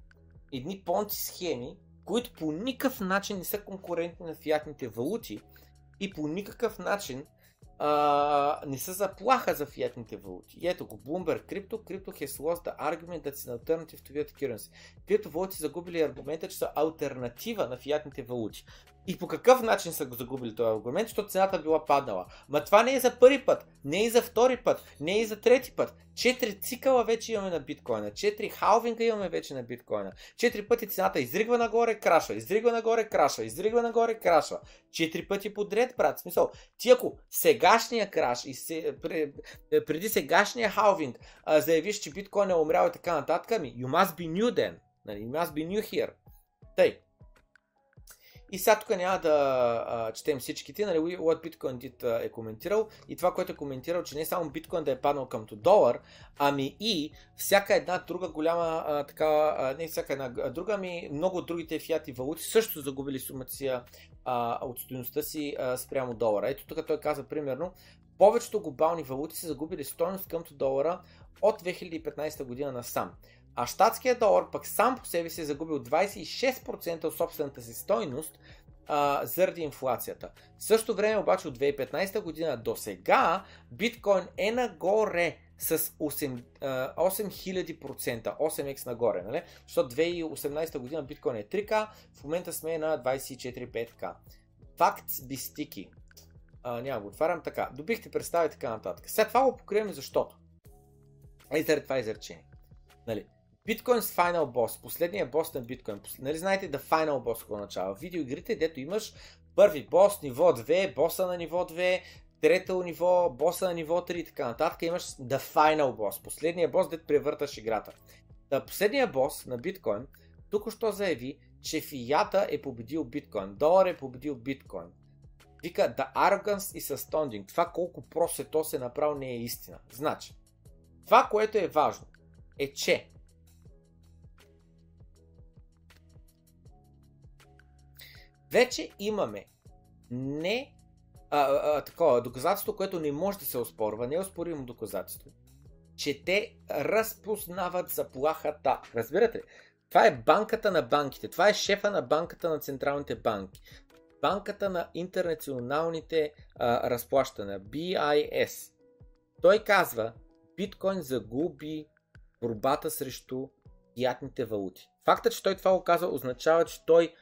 [SPEAKER 1] едни понти схеми, които по никакъв начин не са конкурентни на фиатните валути и по никакъв начин а, не са заплаха за фиатните валути. И ето го, Bloomberg Crypto, Crypto has lost the argument that's an alternative to fiat currency. Криптовалути загубили аргумента, че са альтернатива на фиатните валути. И по какъв начин са го загубили този аргумент, защото цената била паднала. Ма това не е за първи път, не е за втори път, не е за трети път. Четири цикъла вече имаме на биткоина, четири халвинга имаме вече на биткоина. Четири пъти цената изригва нагоре, крашва, изригва нагоре, крашва, изригва нагоре, крашва. Четири пъти подред, брат. Смисъл, ти ако сегашния краш и се, преди сегашния халвинг заявиш, че биткоин е умрял и така нататък, ми, you must be new then. Нали, you must be new here. Тъй, и сега тук няма да а, четем всичките, нали, What Bitcoin Did е коментирал и това, което е коментирал, че не само биткоин да е паднал към долар, ами и всяка една друга голяма, а, така, а, не всяка една друга, ами много от другите фиати валути също загубили сумата си а, от стоеността си а, спрямо долара. Ето тук той казва примерно, повечето глобални валути са загубили стоеност към долара от 2015 година насам. А щатският долар пък сам по себе си е загубил 26% от собствената си стойност а, заради инфлацията. В същото време обаче от 2015 година до сега биткоин е нагоре с 8, 8000%, 8x нагоре, нали? Защото 2018 година биткоин е 3к, в момента сме на 24-5к. Факт бистики. А, няма го отварям така. Добихте представи така нататък. След това го покрием защото. И заради това изречение. Нали? Bitcoin's Final Boss, последният бос на биткоин. Нали знаете The Final Boss какво означава? Видеоигрите, дето имаш първи бос, ниво 2, боса на ниво 2, трето ниво, боса на ниво 3 и така нататък. Имаш The Final Boss, последният бос, дето превърташ играта. Та последният бос на биткоин тук що заяви, че фията е победил биткоин, долар е победил биткоин. Вика, the arrogance is astounding. Това колко просто е то се направо не е истина. Значи, това, което е важно, е, че Вече имаме не а, а, такова доказателство, което не може да се оспорва, неоспоримо доказателство, че те разпознават заплахата. Разбирате ли? Това е банката на банките. Това е шефа на банката на централните банки. Банката на интернационалните а, разплащания. BIS. Той казва, биткоин загуби борбата срещу ятните валути. Фактът, че той това го казва, означава, че той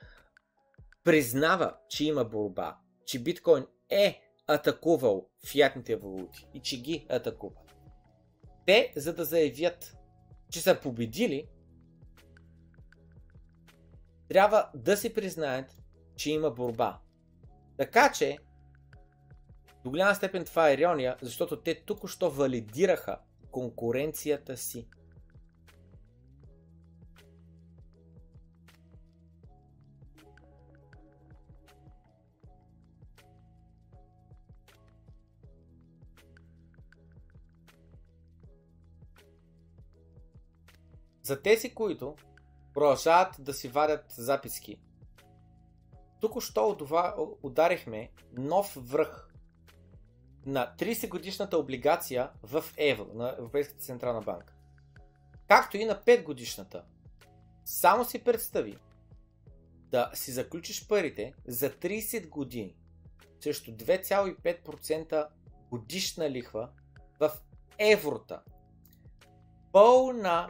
[SPEAKER 1] признава, че има борба, че биткоин е атакувал фиатните валути и че ги атакува. Те, за да заявят, че са победили, трябва да си признаят, че има борба. Така че, до голяма степен това е ирония, защото те тук що валидираха конкуренцията си За тези, които продължават да си вадят записки, тук що ударихме нов връх на 30 годишната облигация в евро на Европейската централна банка. Както и на 5 годишната. Само си представи да си заключиш парите за 30 години срещу 2,5% годишна лихва в еврота. Пълна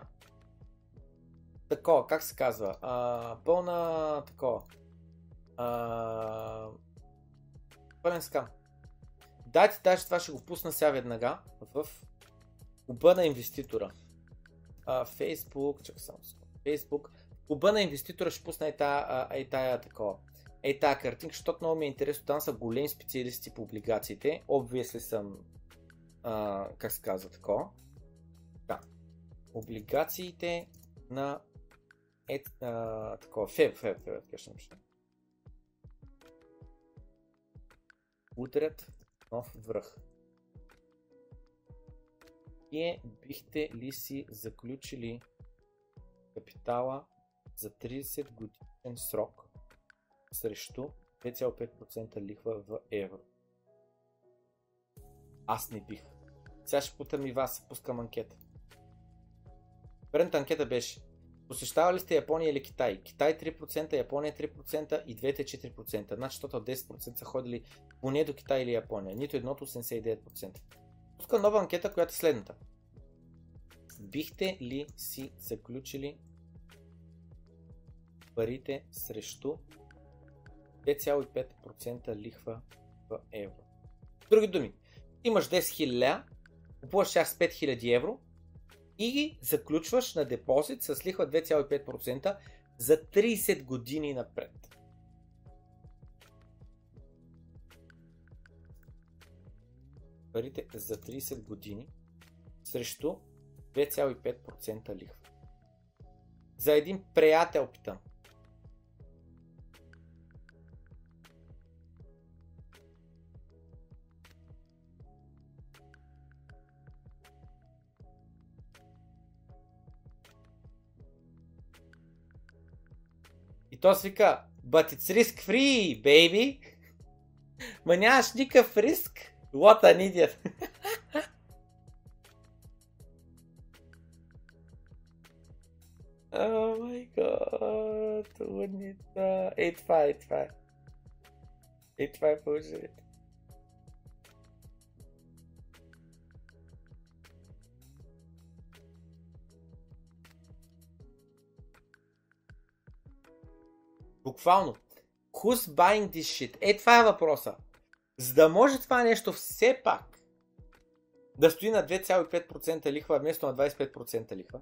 [SPEAKER 1] такова, как се казва? А, пълна такова. А, пълен скам. Дайте даже това ще го пусна сега веднага в оба на инвеститора. А, Facebook, чакай само Facebook. Оба на инвеститора ще пусна и тая, и тая такова. Ей тая картинка, защото много ми е интересно. Там са големи специалисти по облигациите. Обвисли съм, а, как се казва такова. Да. Облигациите на е, а, такова, феб, феб, феб, феб, феб, Утрят нов връх. Вие бихте ли си заключили капитала за 30 годишен срок срещу 2,5% лихва в евро? Аз не бих. Сега ще путам и вас, пускам анкета. Предната анкета беше Посещавали сте Япония или Китай? Китай 3%, Япония 3% и двете 4%. Значи, защото 10% са ходили поне до Китай или Япония. Нито едното 89%. Тук нова анкета, която е следната. Бихте ли си заключили парите срещу 2,5% лихва в евро? Други думи, имаш 10 000 купуваш с 5000 евро и заключваш на депозит с лихва 2,5% за 30 години напред. Парите за 30 години срещу 2,5% лихва. За един приятел питам. То си вика, but it's risk free, baby. Ма нямаш никакъв риск. What an idiot. oh my god. Унита. 8-5, 8-5. 8-5 получили. Буквално. Who's buying this shit? Е, това е въпроса. За да може това нещо все пак да стои на 2,5% лихва вместо на 25% лихва,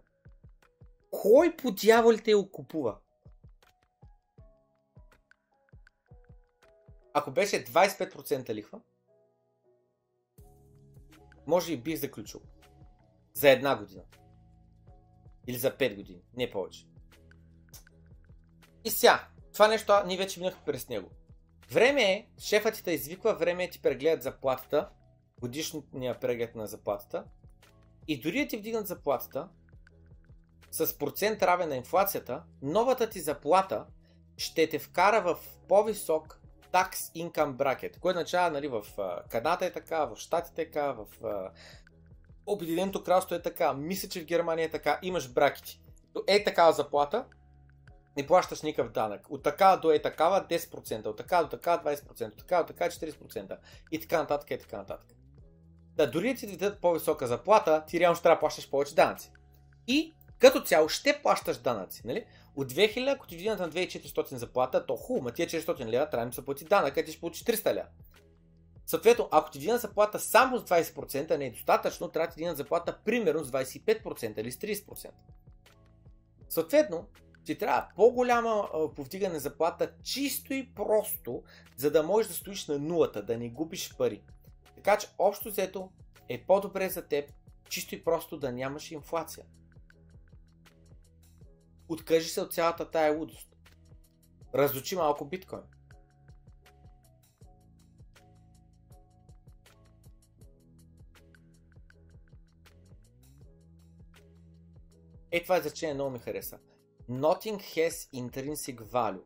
[SPEAKER 1] кой по дяволите я купува? Ако беше 25% лихва, може и бих заключил. За една година. Или за 5 години. Не повече. И сега, това нещо ние вече минахме през него. Време е, шефът ти те извиква, време е ти прегледат заплатата, годишния преглед на заплатата и дори да ти вдигнат заплатата с процент равен на инфлацията, новата ти заплата ще те вкара в по-висок tax income bracket, което означава нали, в Канада е така, в Штатите е така, в Обединеното кралство е така, мисля, че в Германия е така, имаш бракети. Е такава заплата, не плащаш никакъв данък. От така до е такава 10%, от така до така 20%, от така до така 40% и така нататък и така нататък. Да, дори да ти дадат по-висока заплата, ти реално ще трябва да плащаш повече данъци. И като цяло ще плащаш данъци, нали? От 2000, ако ти вдигнат на 2400 заплата, то хубаво, ма тия 400 лева трябва да се плати данък, ти ще получи 300 лева. Съответно, ако ти вдигнат заплата само с 20%, не е достатъчно, трябва да ти вдигнат заплата примерно с 25% или с 30%. Съответно, ти трябва по-голяма повдигане заплата, чисто и просто, за да можеш да стоиш на нулата, да не губиш пари. Така че общо взето е по-добре за теб, чисто и просто да нямаш инфлация. Откажи се от цялата тая лудост. Разучи малко биткоин. Е, това изречение много ми хареса. Nothing has intrinsic value.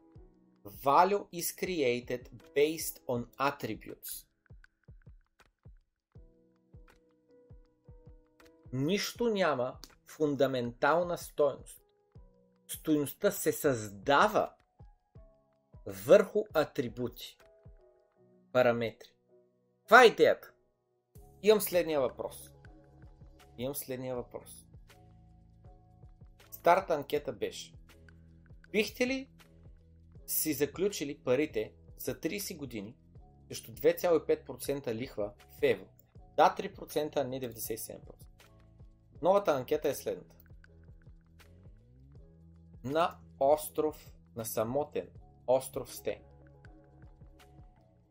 [SPEAKER 1] Value is created based on attributes. Нищо няма фундаментална стойност. Стойността се създава върху атрибути, параметри. Това е идеята. Имам следния въпрос. Имам следния въпрос. Старата анкета беше. Бихте ли си заключили парите за 30 години срещу 2,5% лихва в евро? Да, 3%, а не 97%. Новата анкета е следната. На остров, на самотен остров сте.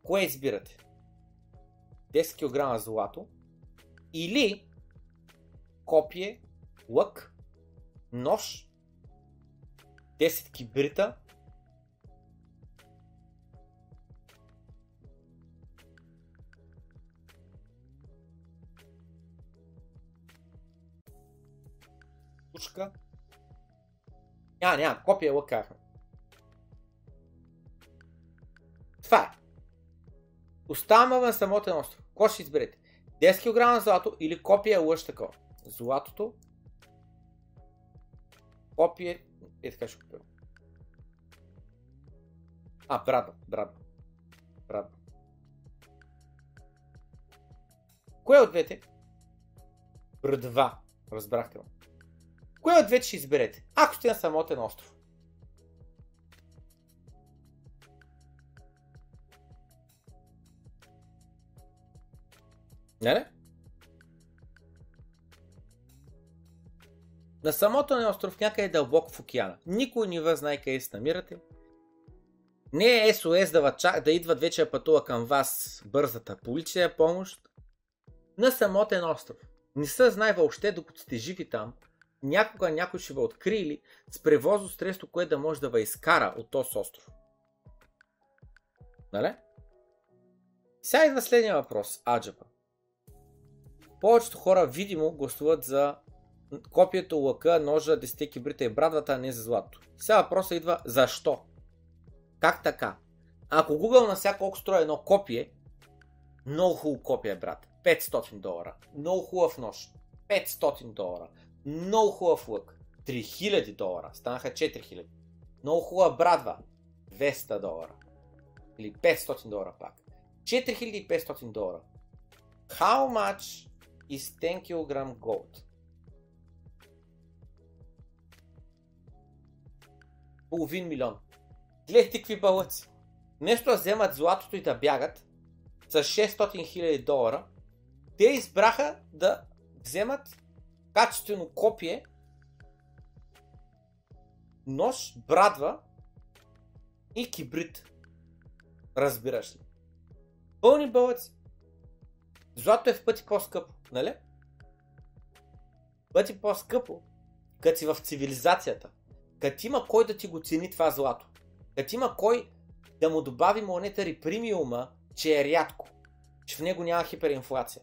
[SPEAKER 1] Кое избирате? 10 кг злато или копие, лък, нож, 10 кибрита, пушка. Няма, няма, копия лък казахме. Това е. Оставаме на самотен остров. Кой ще изберете? 10 кг злато или копия лъж такова? Златото. Копие. Е така ще купя. А, брада, брада. Брада. Кое от двете? Брадва. Разбрахте ме. Кое от двете ще изберете? Ако сте на самотен остров. Не, не? На самото на остров някъде дълбоко в океана. Никой не ви знае къде се намирате. Не е СОС да, да идват вече пътува към вас бързата полиция помощ. На самотен остров. Не се знае въобще, докато сте живи там, някога някой ще ви открили с превозно средство, което да може да ви изкара от този остров. Нали? Сега идва следния въпрос. Аджаба. Повечето хора видимо гласуват за копието, лъка, ножа, 10 кибрита и брадвата, а не за злато. Сега въпросът идва защо? Как така? Ако Google на всяко строи едно копие, много хубаво копие, брат. 500 долара. Много хубав нож. 500 долара. Много хубав лък. 3000 долара. Станаха 4000. Много хубава брадва. 200 долара. Или 500 долара пак. 4500 долара. How much is 10 kg gold? Половин милион. Гледайте какви бълъци. Нещо да вземат златото и да бягат с 600 000 долара, те избраха да вземат качествено копие, нож, брадва и кибрид. Разбираш ли? Пълни бълъци. Злато е в пъти по-скъпо, нали? Пъти по-скъпо, като си в цивилизацията. Като има кой да ти го цени това злато. Като има кой да му добави монетари премиума, че е рядко. Че в него няма хиперинфлация.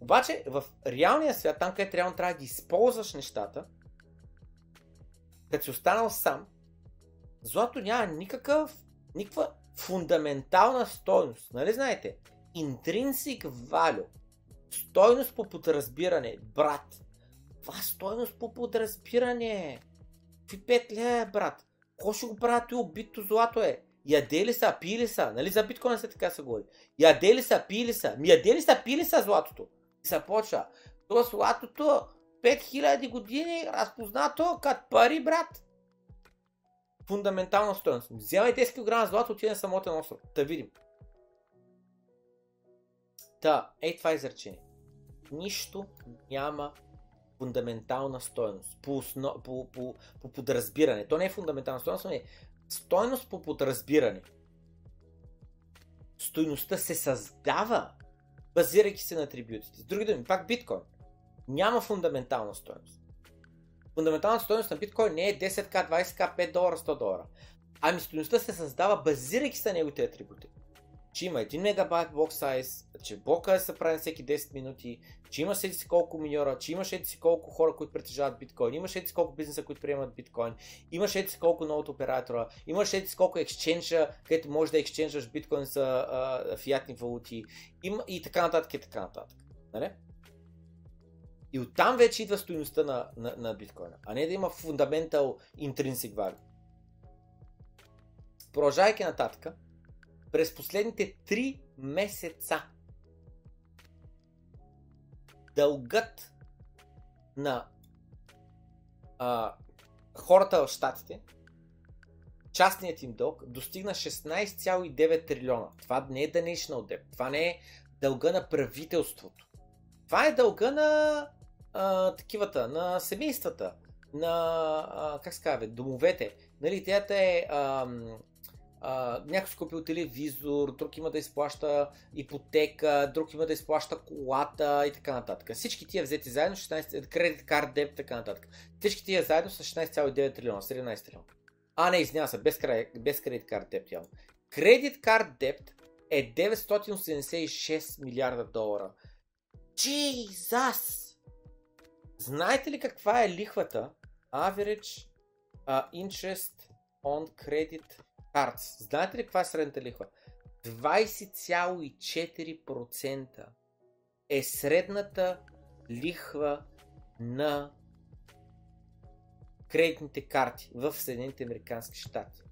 [SPEAKER 1] Обаче в реалния свят, там където реално трябва да ги използваш нещата, като си останал сам, злато няма никакъв, никаква фундаментална стойност. Нали знаете? Intrinsic value. Стойност по подразбиране. Брат. Това стойност по подразбиране. Какви пет лея, брат? Ко ще го правят и убито злато е? Яде ли са, пили са? Нали за биткоина се така се говори? Яде ли са, пили са? Ми яде ли са, пили са златото? И се почва. То златото 5000 години разпознато като пари, брат. Фундаментална стоеност. Вземай 10 кг злато, отиде на самотен остров. Да видим. Та, ей това е изречение. Нищо няма фундаментална стоеност по, по, по, по подразбиране. То не е фундаментална стоеност, но е стойност по подразбиране. Стойността се създава, базирайки се на атрибутите. С други думи, пак биткоин. Няма фундаментална стоеност. Фундаменталната стоеност на биткоин не е 10к, 20к, 5 долара, 100 долара. Ами стоеността се създава, базирайки се на неговите атрибути. Че има 1 мегабайт блок сайз, че блока е съправен всеки 10 минути, че има еди си колко миньора, че имаш еди си колко хора, които притежават биткоин, имаш еди си колко бизнеса, които приемат биткоин, имаш еди си колко новото оператора, имаш еди си колко екшенджа, където можеш да екшенджаш биткоин за а, фиатни валути има, и така нататък и така нататък. Нали? И оттам вече идва стоеността на, на, на биткоина, а не да има фундаментал интринсик value. Продължайки нататък, през последните 3 месеца дългът на а, хората в Штатите, частният им дълг, достигна 16,9 трилиона. Това не е National Debt, това не е дълга на правителството. Това е дълга на а, такивата, на семействата, на, а, как се казва, домовете. Нали, идеята е а, някой си купил телевизор, друг има да изплаща ипотека, друг има да изплаща колата и така нататък. Всички тия взети заедно, 16, кредит карт, деп и така нататък. Всички тия заедно са 16,9 трилиона, 17 трилиона. А, не, извинява се, без, без кредит карт депт явно. Кредит карт депт е 986 милиарда долара. Jesus! Знаете ли каква е лихвата? Average uh, interest on credit cards. Знаете ли каква е средната лихва? 20,4% е средната лихва на кредитните карти в Съединените Американски щати.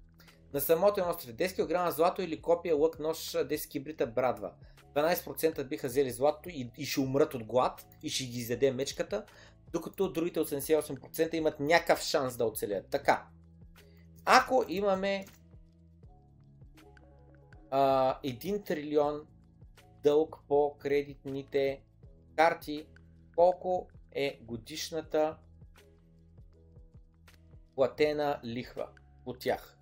[SPEAKER 1] На самотен остров 10 кг злато или копия лък нож 10 кибрита брадва. 12% биха взели злато и, и ще умрат от глад и ще ги изяде мечката, докато другите 88% имат някакъв шанс да оцелят. Така, ако имаме а, 1 трилион дълг по кредитните карти, колко е годишната платена лихва по тях.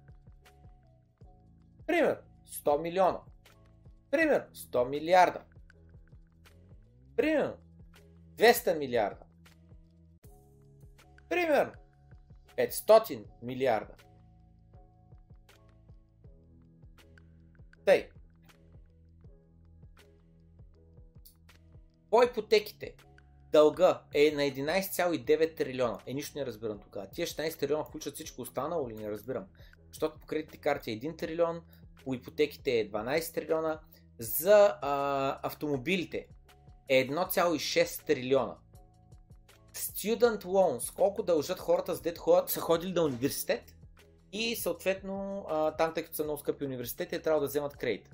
[SPEAKER 1] Пример 100 милиона. Пример 100 милиарда. Пример 200 милиарда. Пример 500 милиарда. Тъй. По ипотеките дълга е на 11,9 трилиона. Е, нищо не разбирам тогава. Тия 16 трилиона включват всичко останало или не разбирам. Защото по кредитните карти е 1 трилион, по ипотеките е 12 трилиона, за а, автомобилите е 1,6 трилиона. Student loans, колко дължат хората, дето ходят, са ходили на университет и съответно там, тъй като са много скъпи университети, трябва да вземат кредит.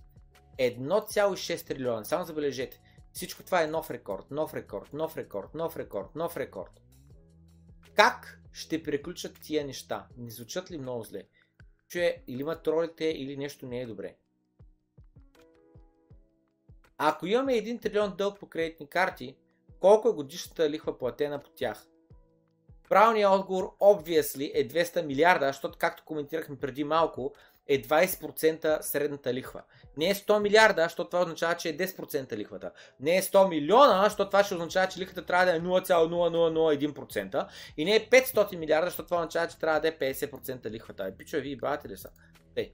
[SPEAKER 1] 1,6 трилиона. Само забележете. Всичко това е нов рекорд, нов рекорд, нов рекорд, нов рекорд, нов рекорд. Как ще приключат тия неща? Не звучат ли много зле? Че или имат тролите, или нещо не е добре. Ако имаме 1 трилион дълг по кредитни карти, колко е годишната лихва платена по тях? Правилният отговор, obviously, е 200 милиарда, защото, както коментирахме преди малко, е 20% средната лихва. Не е 100 милиарда, защото това означава, че е 10% лихвата. Не е 100 милиона, защото това ще означава, че лихвата трябва да е 0,0001%. И не е 500 милиарда, защото това означава, че трябва да е 50% лихвата. Е, пичове, вие бавате ли са? Ей.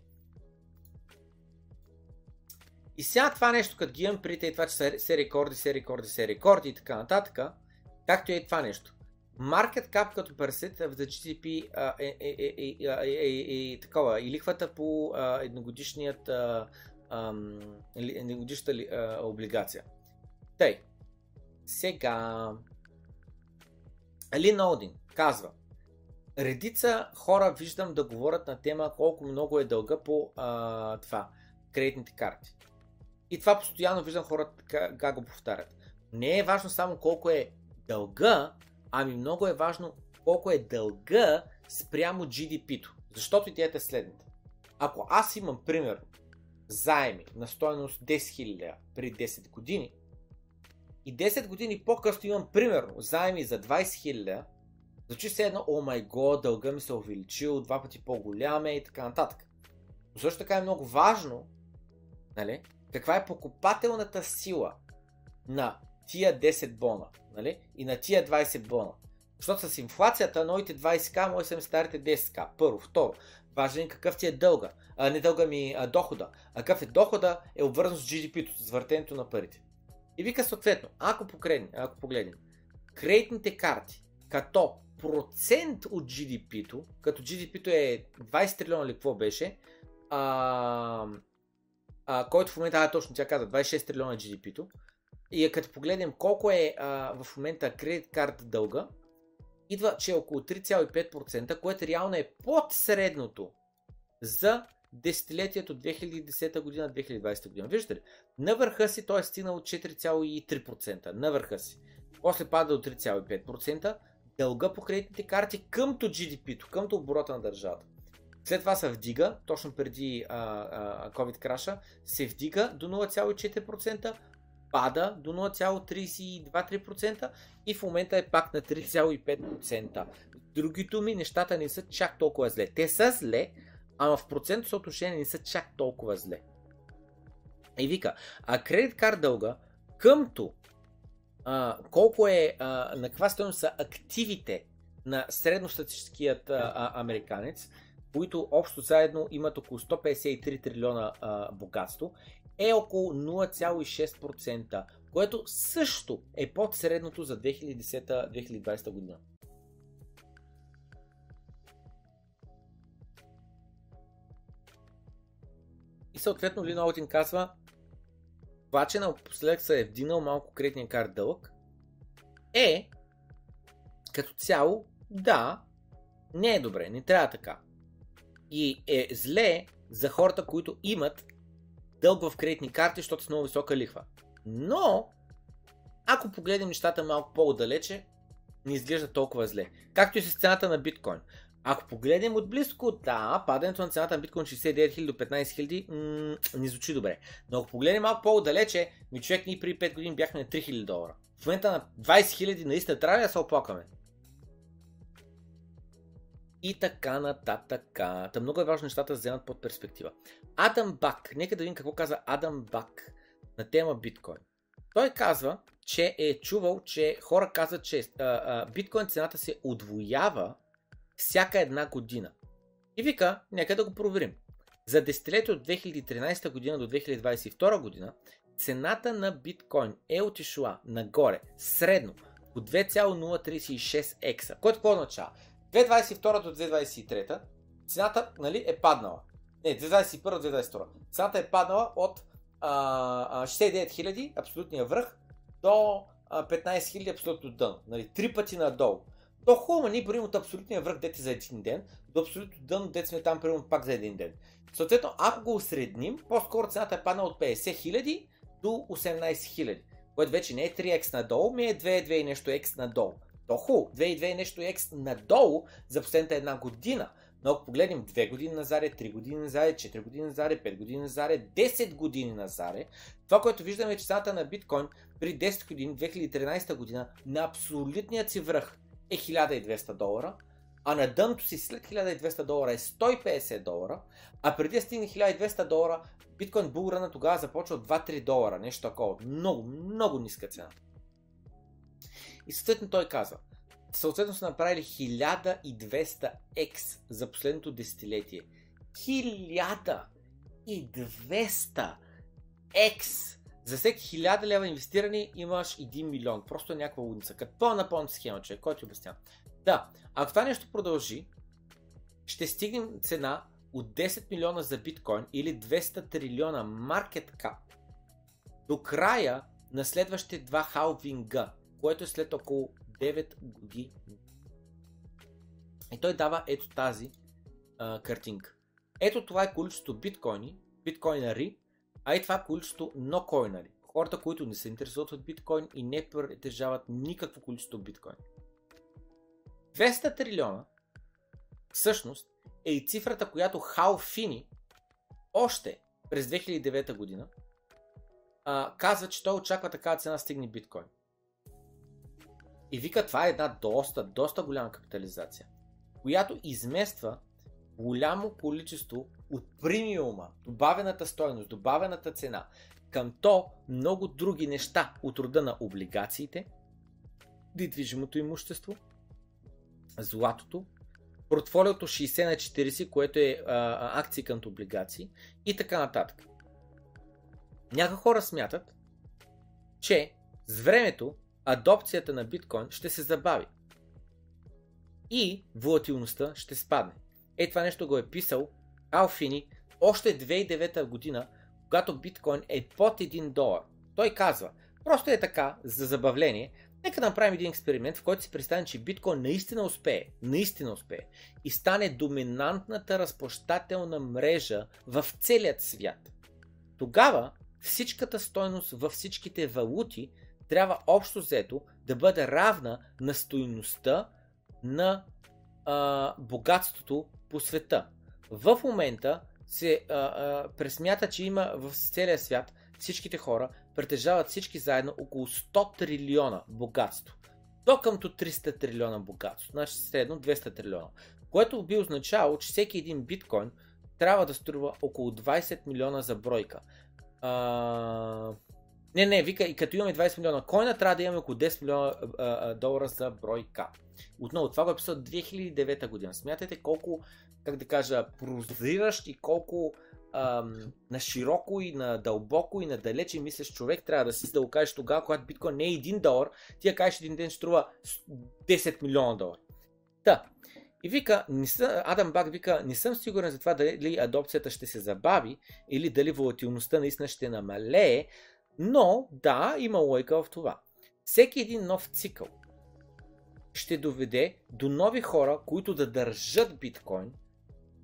[SPEAKER 1] И сега това нещо, като ги имам при това, че са рекорди, се рекорди, се рекорди и така нататък, както и е това нещо. Market cap като персет в GDP е, е, е, е, е, е, такова. И лихвата по едногодишният едногодишната облигация. Тъй. Сега. Лин Олдин казва. Редица хора виждам да говорят на тема колко много е дълга по а, това, кредитните карти. И това постоянно виждам хората как го повтарят. Не е важно само колко е дълга, Ами много е важно колко е дълга спрямо GDP-то. Защото идеята е следната. Ако аз имам, пример, заеми на стоеност 10 000 при 10 години и 10 години по-късно имам, примерно, заеми за 20 000, звучи се едно, о май год, дълга ми се е увеличил, два пъти по-голям е и така нататък. Но също така е много важно, нали, каква е покупателната сила на тия 10 бона нали? и на тия 20 бона. Защото с инфлацията новите 20к може да са старите 10к. Първо. Второ. важен какъв ти е дълга. А, не дълга ми, а дохода. А какъв е дохода е обвързан с GDP-то, с въртенето на парите. И вика съответно, ако погледнем, ако погледнем кредитните карти като процент от GDP-то, като GDP-то е 20 трилиона или какво беше, а, а, който в момента, а, точно тя каза, 26 трилиона GDP-то, и като погледнем колко е а, в момента кредит карта дълга, идва, че е около 3,5%, което реално е под средното за десетилетието 2010 година 2020 година. Виждате ли? На върха си той е стигнал 4,3%. На върха си. После пада до 3,5%. Дълга по кредитните карти къмто GDP-то, къмто оборота на държавата. След това се вдига, точно преди а, а, COVID краша, се вдига до 0,4%, пада до 0,32-3% и в момента е пак на 3,5%. Други думи, нещата не са чак толкова зле. Те са зле, ама в процент съотношение не са чак толкова зле. И вика, а кредит карт дълга, къмто а, колко е, а, на каква стоеност са активите на средностатистическият а, американец, които общо заедно имат около 153 трилиона а, богатство, е около 0,6%, което също е под средното за 2010-2020 година. И съответно Лин Олдин казва, това, че напоследък се е вдинал малко кредитния карт дълъг, е като цяло, да, не е добре, не трябва така. И е зле за хората, които имат дълг в кредитни карти, защото с много висока лихва. Но, ако погледнем нещата малко по-отдалече, не изглежда толкова зле. Както и с цената на биткоин. Ако погледнем от близко, да, падането на цената на биткоин 69 000 до 15 000 м- не звучи добре. Но ако погледнем малко по-отдалече, ми човек ние при 5 години бяхме на 3000 долара. В момента на 20 000 наистина трябва да се оплакаме. И така нататък. Та много е важно нещата да вземат под перспектива. Адам Бак, нека да видим какво каза Адам Бак на тема биткоин. Той казва, че е чувал, че хора казват, че а, а, биткоин цената се удвоява всяка една година. И вика, нека да го проверим. За десетилетие от 2013 година до 2022 година цената на биткоин е отишла нагоре средно по 2,036 екса. Което какво означава? 2022 до 2023 цената нали, е паднала. Не, 2021 до 2022. Цената е паднала от а, 69 000, абсолютния връх, до 15 000 абсолютно дъно. Нали, три пъти надолу. То хубаво, ние броим от абсолютния връх дете за един ден, до абсолютно дъно дете сме там примерно пак за един ден. Съответно, ако го осредним, по-скоро цената е паднала от 50 000 до 18 000, което вече не е 3x надолу, ми е 2, 2 и нещо x надолу. То хубаво, 2 и 2 и нещо x надолу за последната една година. Но ако погледнем 2 години назаре, 3 години назаре, 4 години назаре, 5 години назаре, 10 години назаре, това, което виждаме е, че цената на биткоин при 10 години, 2013 година, на абсолютният си връх е 1200 долара, а на дъното си след 1200 долара е 150 долара, а преди да стигне 1200 долара, биткоин булрана тогава започва от 2-3 долара, нещо такова. Много, много ниска цена. И съответно той казва, съответно са направили 1200x за последното десетилетие. 1200x! За всеки 1000 лева инвестирани имаш 1 милион. Просто е някаква лудница. Като пълна схема, човек, който ти обяснява. Да, ако това нещо продължи, ще стигнем цена от 10 милиона за биткоин или 200 трилиона маркет кап до края на следващите два халвинга, което е след около 9 години. И той дава ето тази а, картинка. Ето това е количество биткоини, биткоинари, а и това е количество нокоинари. Хората, които не се интересуват от биткоин и не притежават никакво количество биткоин. 200 трилиона всъщност е и цифрата, която Хал Фини още през 2009 година а, казва, че той очаква такава цена стигне биткоин. И вика, това е една доста, доста голяма капитализация, която измества голямо количество от премиума, добавената стоеност, добавената цена, към то много други неща от рода на облигациите, недвижимото имущество, златото, портфолиото 60 на 40, което е а, акции към облигации и така нататък. Някои хора смятат, че с времето адопцията на биткоин ще се забави и волатилността ще спадне. Е, това нещо го е писал Алфини още 2009 година, когато биткоин е под 1 долар. Той казва, просто е така, за забавление, нека направим един експеримент, в който си представим, че биткоин наистина успее, наистина успее и стане доминантната разплащателна мрежа в целият свят. Тогава всичката стойност във всичките валути трябва общо взето да бъде равна на стойността на а, богатството по света. В момента се а, а, пресмята, че има в целия свят всичките хора притежават всички заедно около 100 трилиона богатство. До къмто 300 трилиона богатство, значи средно 200 трилиона. Което би означало, че всеки един биткоин трябва да струва около 20 милиона за бройка. А... Не, не, вика, и като имаме 20 милиона коина, трябва да имаме около 10 милиона долара за бройка. Отново, това го е писал 2009 година. Смятайте колко, как да кажа, прозиращ и колко ам, на широко и на дълбоко и на далече мислещ човек трябва да си да го кажеш тогава, когато биткоин не е 1 долар, ти я кажеш един ден ще струва 10 милиона долара. Да. И вика, не съм, Адам Бак вика, не съм сигурен за това дали адопцията ще се забави или дали волатилността наистина ще намалее, но да, има лойка в това. Всеки един нов цикъл ще доведе до нови хора, които да държат биткоин,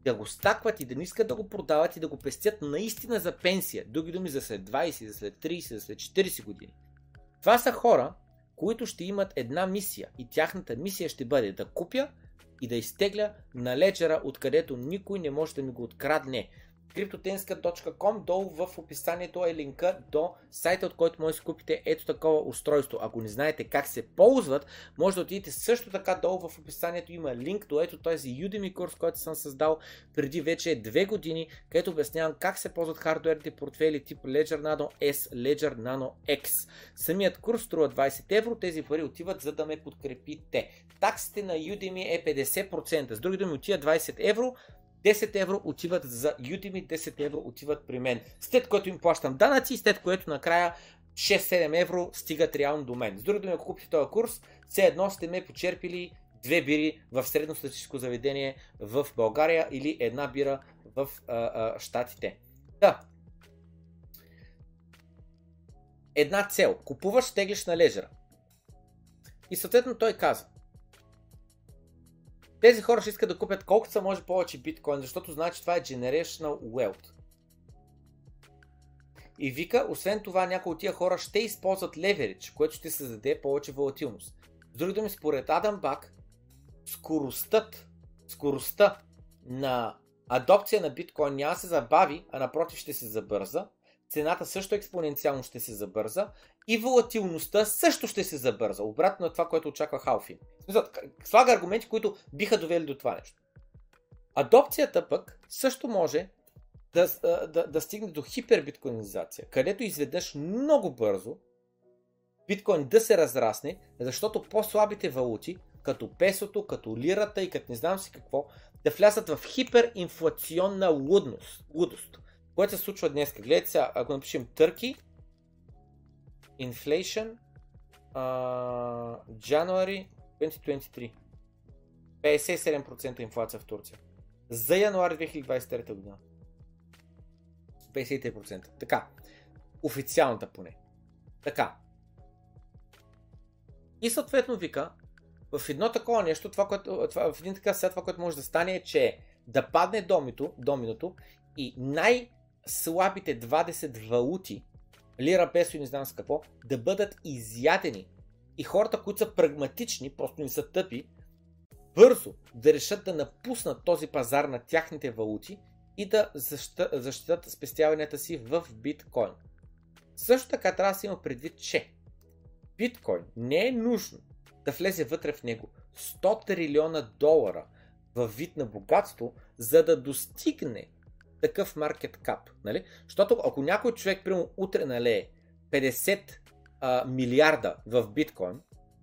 [SPEAKER 1] да го стакват и да не искат да го продават и да го пестят наистина за пенсия. Други думи за след 20, за след 30, за след 40 години. Това са хора, които ще имат една мисия и тяхната мисия ще бъде да купя и да изтегля на леджера, откъдето никой не може да ми го открадне cryptotenska.com. Долу в описанието е линка до сайта, от който може да си купите ето такова устройство. Ако не знаете как се ползват, може да отидете също така долу в описанието има линк до ето този Udemy курс, който съм създал преди вече две години, където обяснявам как се ползват хардуерните портфели тип Ledger Nano S, Ledger Nano X. Самият курс струва 20 евро, тези пари отиват за да ме подкрепите. Таксите на Udemy е 50%, с други думи отиват 20 евро, 10 евро отиват за Udemy, 10 евро отиват при мен. След което им плащам данъци, след което накрая 6-7 евро стигат реално до мен. С други думи, ако купите този курс, все едно сте ме почерпили две бири в средностатистическо заведение в България или една бира в а, а, Штатите. Да. Една цел. Купуваш, теглиш на лежера. И съответно той казва, тези хора ще искат да купят колкото са може повече биткоин, защото знаят, че това е generational wealth. И вика, освен това, някои от тия хора ще използват леверидж, което ще създаде повече волатилност. С други думи, според Адам Бак, скоростта, скоростта на адопция на биткоин няма се забави, а напротив ще се забърза. Цената също експоненциално ще се забърза и волатилността също ще се забърза. Обратно на това, което очаква Халфин. Слага аргументи, които биха довели до това нещо. Адопцията пък също може да, да, да стигне до хипербиткоинизация, където изведнъж много бързо биткоин да се разрасне, защото по-слабите валути, като песото, като лирата и като не знам си какво, да влязат в хиперинфлационна лудност, лудост, което се случва днес. Гледайте сега, ако напишем Търки, Inflation uh, January 2023. 57% инфлация в Турция. За януари 2023 година. 53%. Така. Официалната поне. Така. И съответно вика, в едно такова нещо, това, което, това, в един така свят, това, което може да стане е, че да падне домито, доминото и най-слабите 20 валути лира, песо и не знам с какво, да бъдат изядени. И хората, които са прагматични, просто не са тъпи, бързо да решат да напуснат този пазар на тяхните валути и да защитат спестяванията си в биткоин. Също така трябва да се има предвид, че биткоин не е нужно да влезе вътре в него 100 трилиона долара във вид на богатство, за да достигне такъв маркет кап. Нали? Защото ако някой човек, примерно, утре налее 50 а, милиарда в биткоин,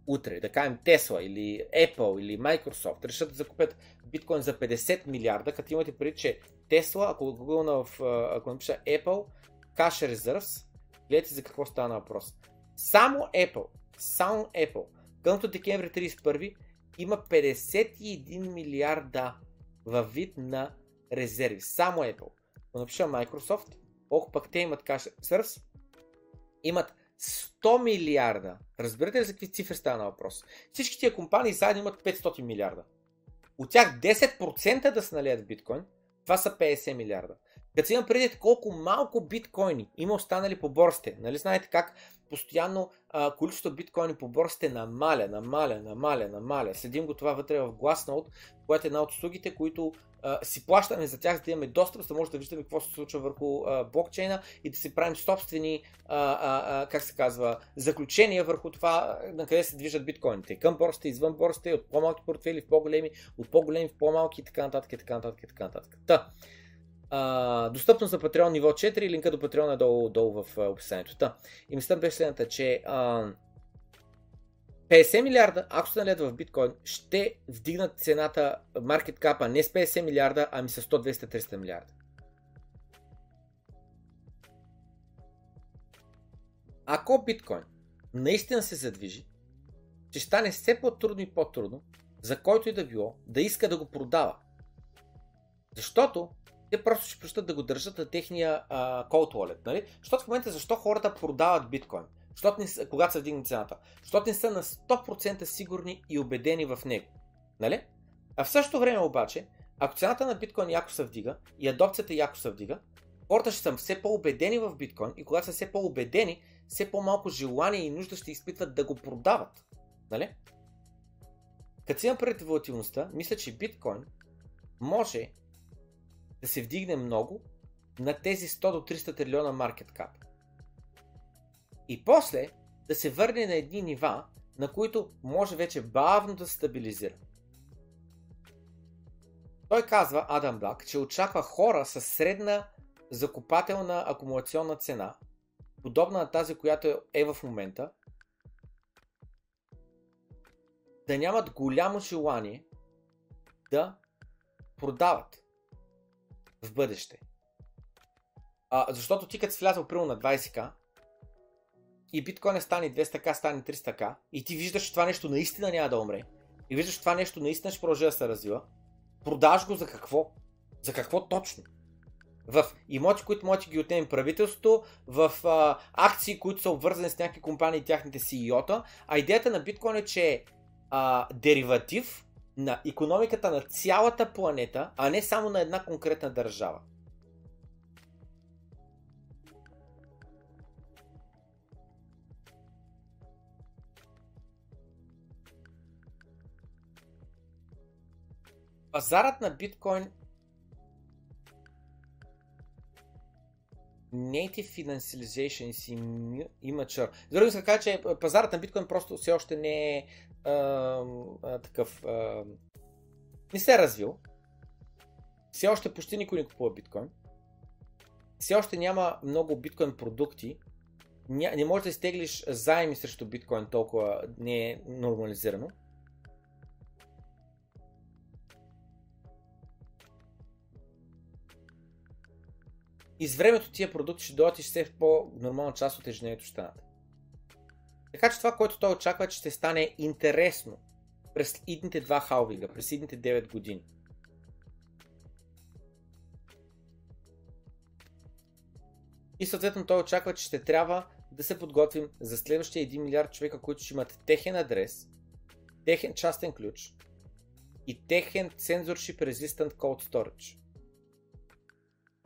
[SPEAKER 1] утре, да кажем Tesla или Apple или Microsoft, решат да закупят биткоин за 50 милиарда, като имате преди, че Tesla, ако го в, ако напиша Apple, Cash Reserves, гледайте за какво стана въпрос. Само Apple, само Apple, където декември 31 има 51 милиарда във вид на резерви. Само Apple. Ако напиша Microsoft, колко пък те имат Cash Reserves, имат 100 милиарда. Разбирате ли за какви цифри става въпрос? Всички тия компании заедно имат 500 милиарда. От тях 10% да се налият в биткоин, това са 50 милиарда. Като имам предвид колко малко биткоини има останали по борсите, нали знаете как постоянно а, количеството биткоини по борсите намаля, намаля, намаля, намаля. Следим го това вътре в Glassnode, което е една от услугите, които а, си плащаме за тях, за да имаме достъп, за да може да виждаме какво се случва върху а, блокчейна и да си правим собствени, а, а, а, как се казва, заключения върху това на къде се движат биткоините. Към борсите, извън борсите, от по-малки портфели в по-големи, от по-големи в по-малки и така нататък, и така нататък, и така нататък. Та, Uh, достъпно за Patreon ниво 4, линка до Patreon е долу, долу в описанието. Та. И мисля беше следната, че uh, 50 милиарда, ако се налеят в биткоин, ще вдигнат цената, маркет капа не с 50 милиарда, ами с 100, 200, 300 милиарда. Ако биткоин наистина се задвижи, ще стане все по-трудно и по-трудно за който и да било да иска да го продава. Защото те просто ще прощат да го държат на техния uh, cold wallet. Нали? Защото в момента защо хората продават биткоин? Защото не, когато се вдигне цената? Защото не са на 100% сигурни и убедени в него. Нали? А в същото време обаче, ако цената на биткоин яко се вдига и адопцията яко се вдига, хората ще са все по-убедени в биткоин и когато са все по-убедени, все по-малко желание и нужда ще изпитват да го продават. Нали? Като си имам пред волатилността, мисля, че биткоин може да се вдигне много на тези 100 до 300 трилиона маркет кап. И после да се върне на едни нива, на които може вече бавно да се стабилизира. Той казва, Адам Блак, че очаква хора с средна закупателна акумулационна цена, подобна на тази, която е в момента, да нямат голямо желание да продават в бъдеще. А, защото ти като си влязъл примерно на 20к и биткоин стане 200к, стане 300к и ти виждаш, че това нещо наистина няма да умре и виждаш, че това нещо наистина ще продължи да се развива, продаш го за какво? За какво точно? в имоти, които може ги отнеме правителството, в а, акции, които са обвързани с някакви компании и тяхните CEO-та. А идеята на биткоин е, че е а, дериватив на економиката на цялата планета, а не само на една конкретна държава. Пазарът на биткоин Native Financialization is immature. За други се кажа, че пазарът на биткоин просто все още не е а, такъв. А, не се е развил. Все още почти никой не купува биткоин. Все още няма много биткоин продукти. Не можеш да изтеглиш заеми срещу биткоин толкова не е нормализирано. И с времето тия продукти ще дойдат и ще се в по-нормална част от ежедневието ще станат. Така че това, което той очаква, е, че ще стане интересно през идните два халвинга, през идните 9 години. И съответно той очаква, че ще трябва да се подготвим за следващия 1 милиард човека, които ще имат техен адрес, техен частен ключ и техен Censorship Resistant Cold Storage.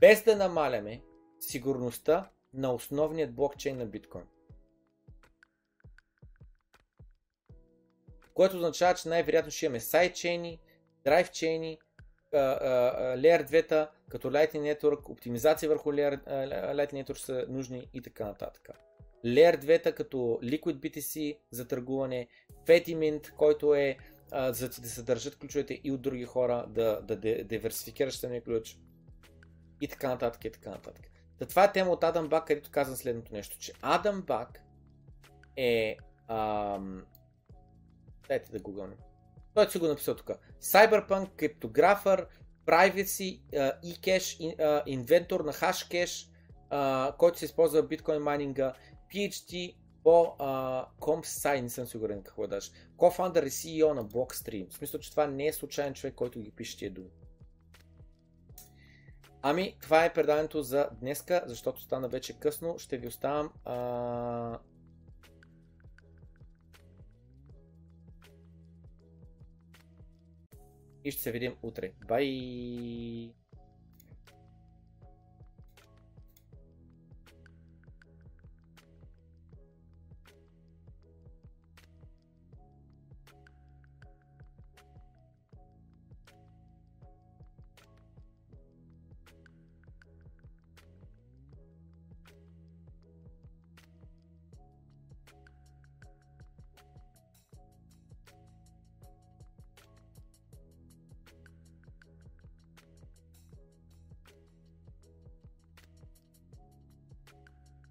[SPEAKER 1] Без да намаляме сигурността на основният блокчейн на биткоин. Което означава, че най-вероятно ще имаме сайдчейни, драйвчейни, Layer 2 като Lightning Network, оптимизация върху Layer, Lightning Network са нужни и така нататък. Layer 2 като Liquid BTC за търгуване, Fedimint, който е за да се държат ключовете и от други хора, да, да диверсификираш самия ключ и така нататък и така нататък. Та това е тема от Адам Бак, където казвам следното нещо, че Адам Бак е ам, Дайте да гугълнем. Той си го написал тук. Cyberpunk, криптографър, privacy, uh, e-cash, uh, инвентор на hashcash, uh, който се използва в биткоин майнинга, PhD по uh, CompSci, не съм сигурен какво даш. Co-founder и CEO на Blockstream. В смисъл, че това не е случайен човек, който ги пише тия думи. Ами, това е предаването за днеска, защото стана вече късно. Ще ви оставам. А... И ще се видим утре. Бай!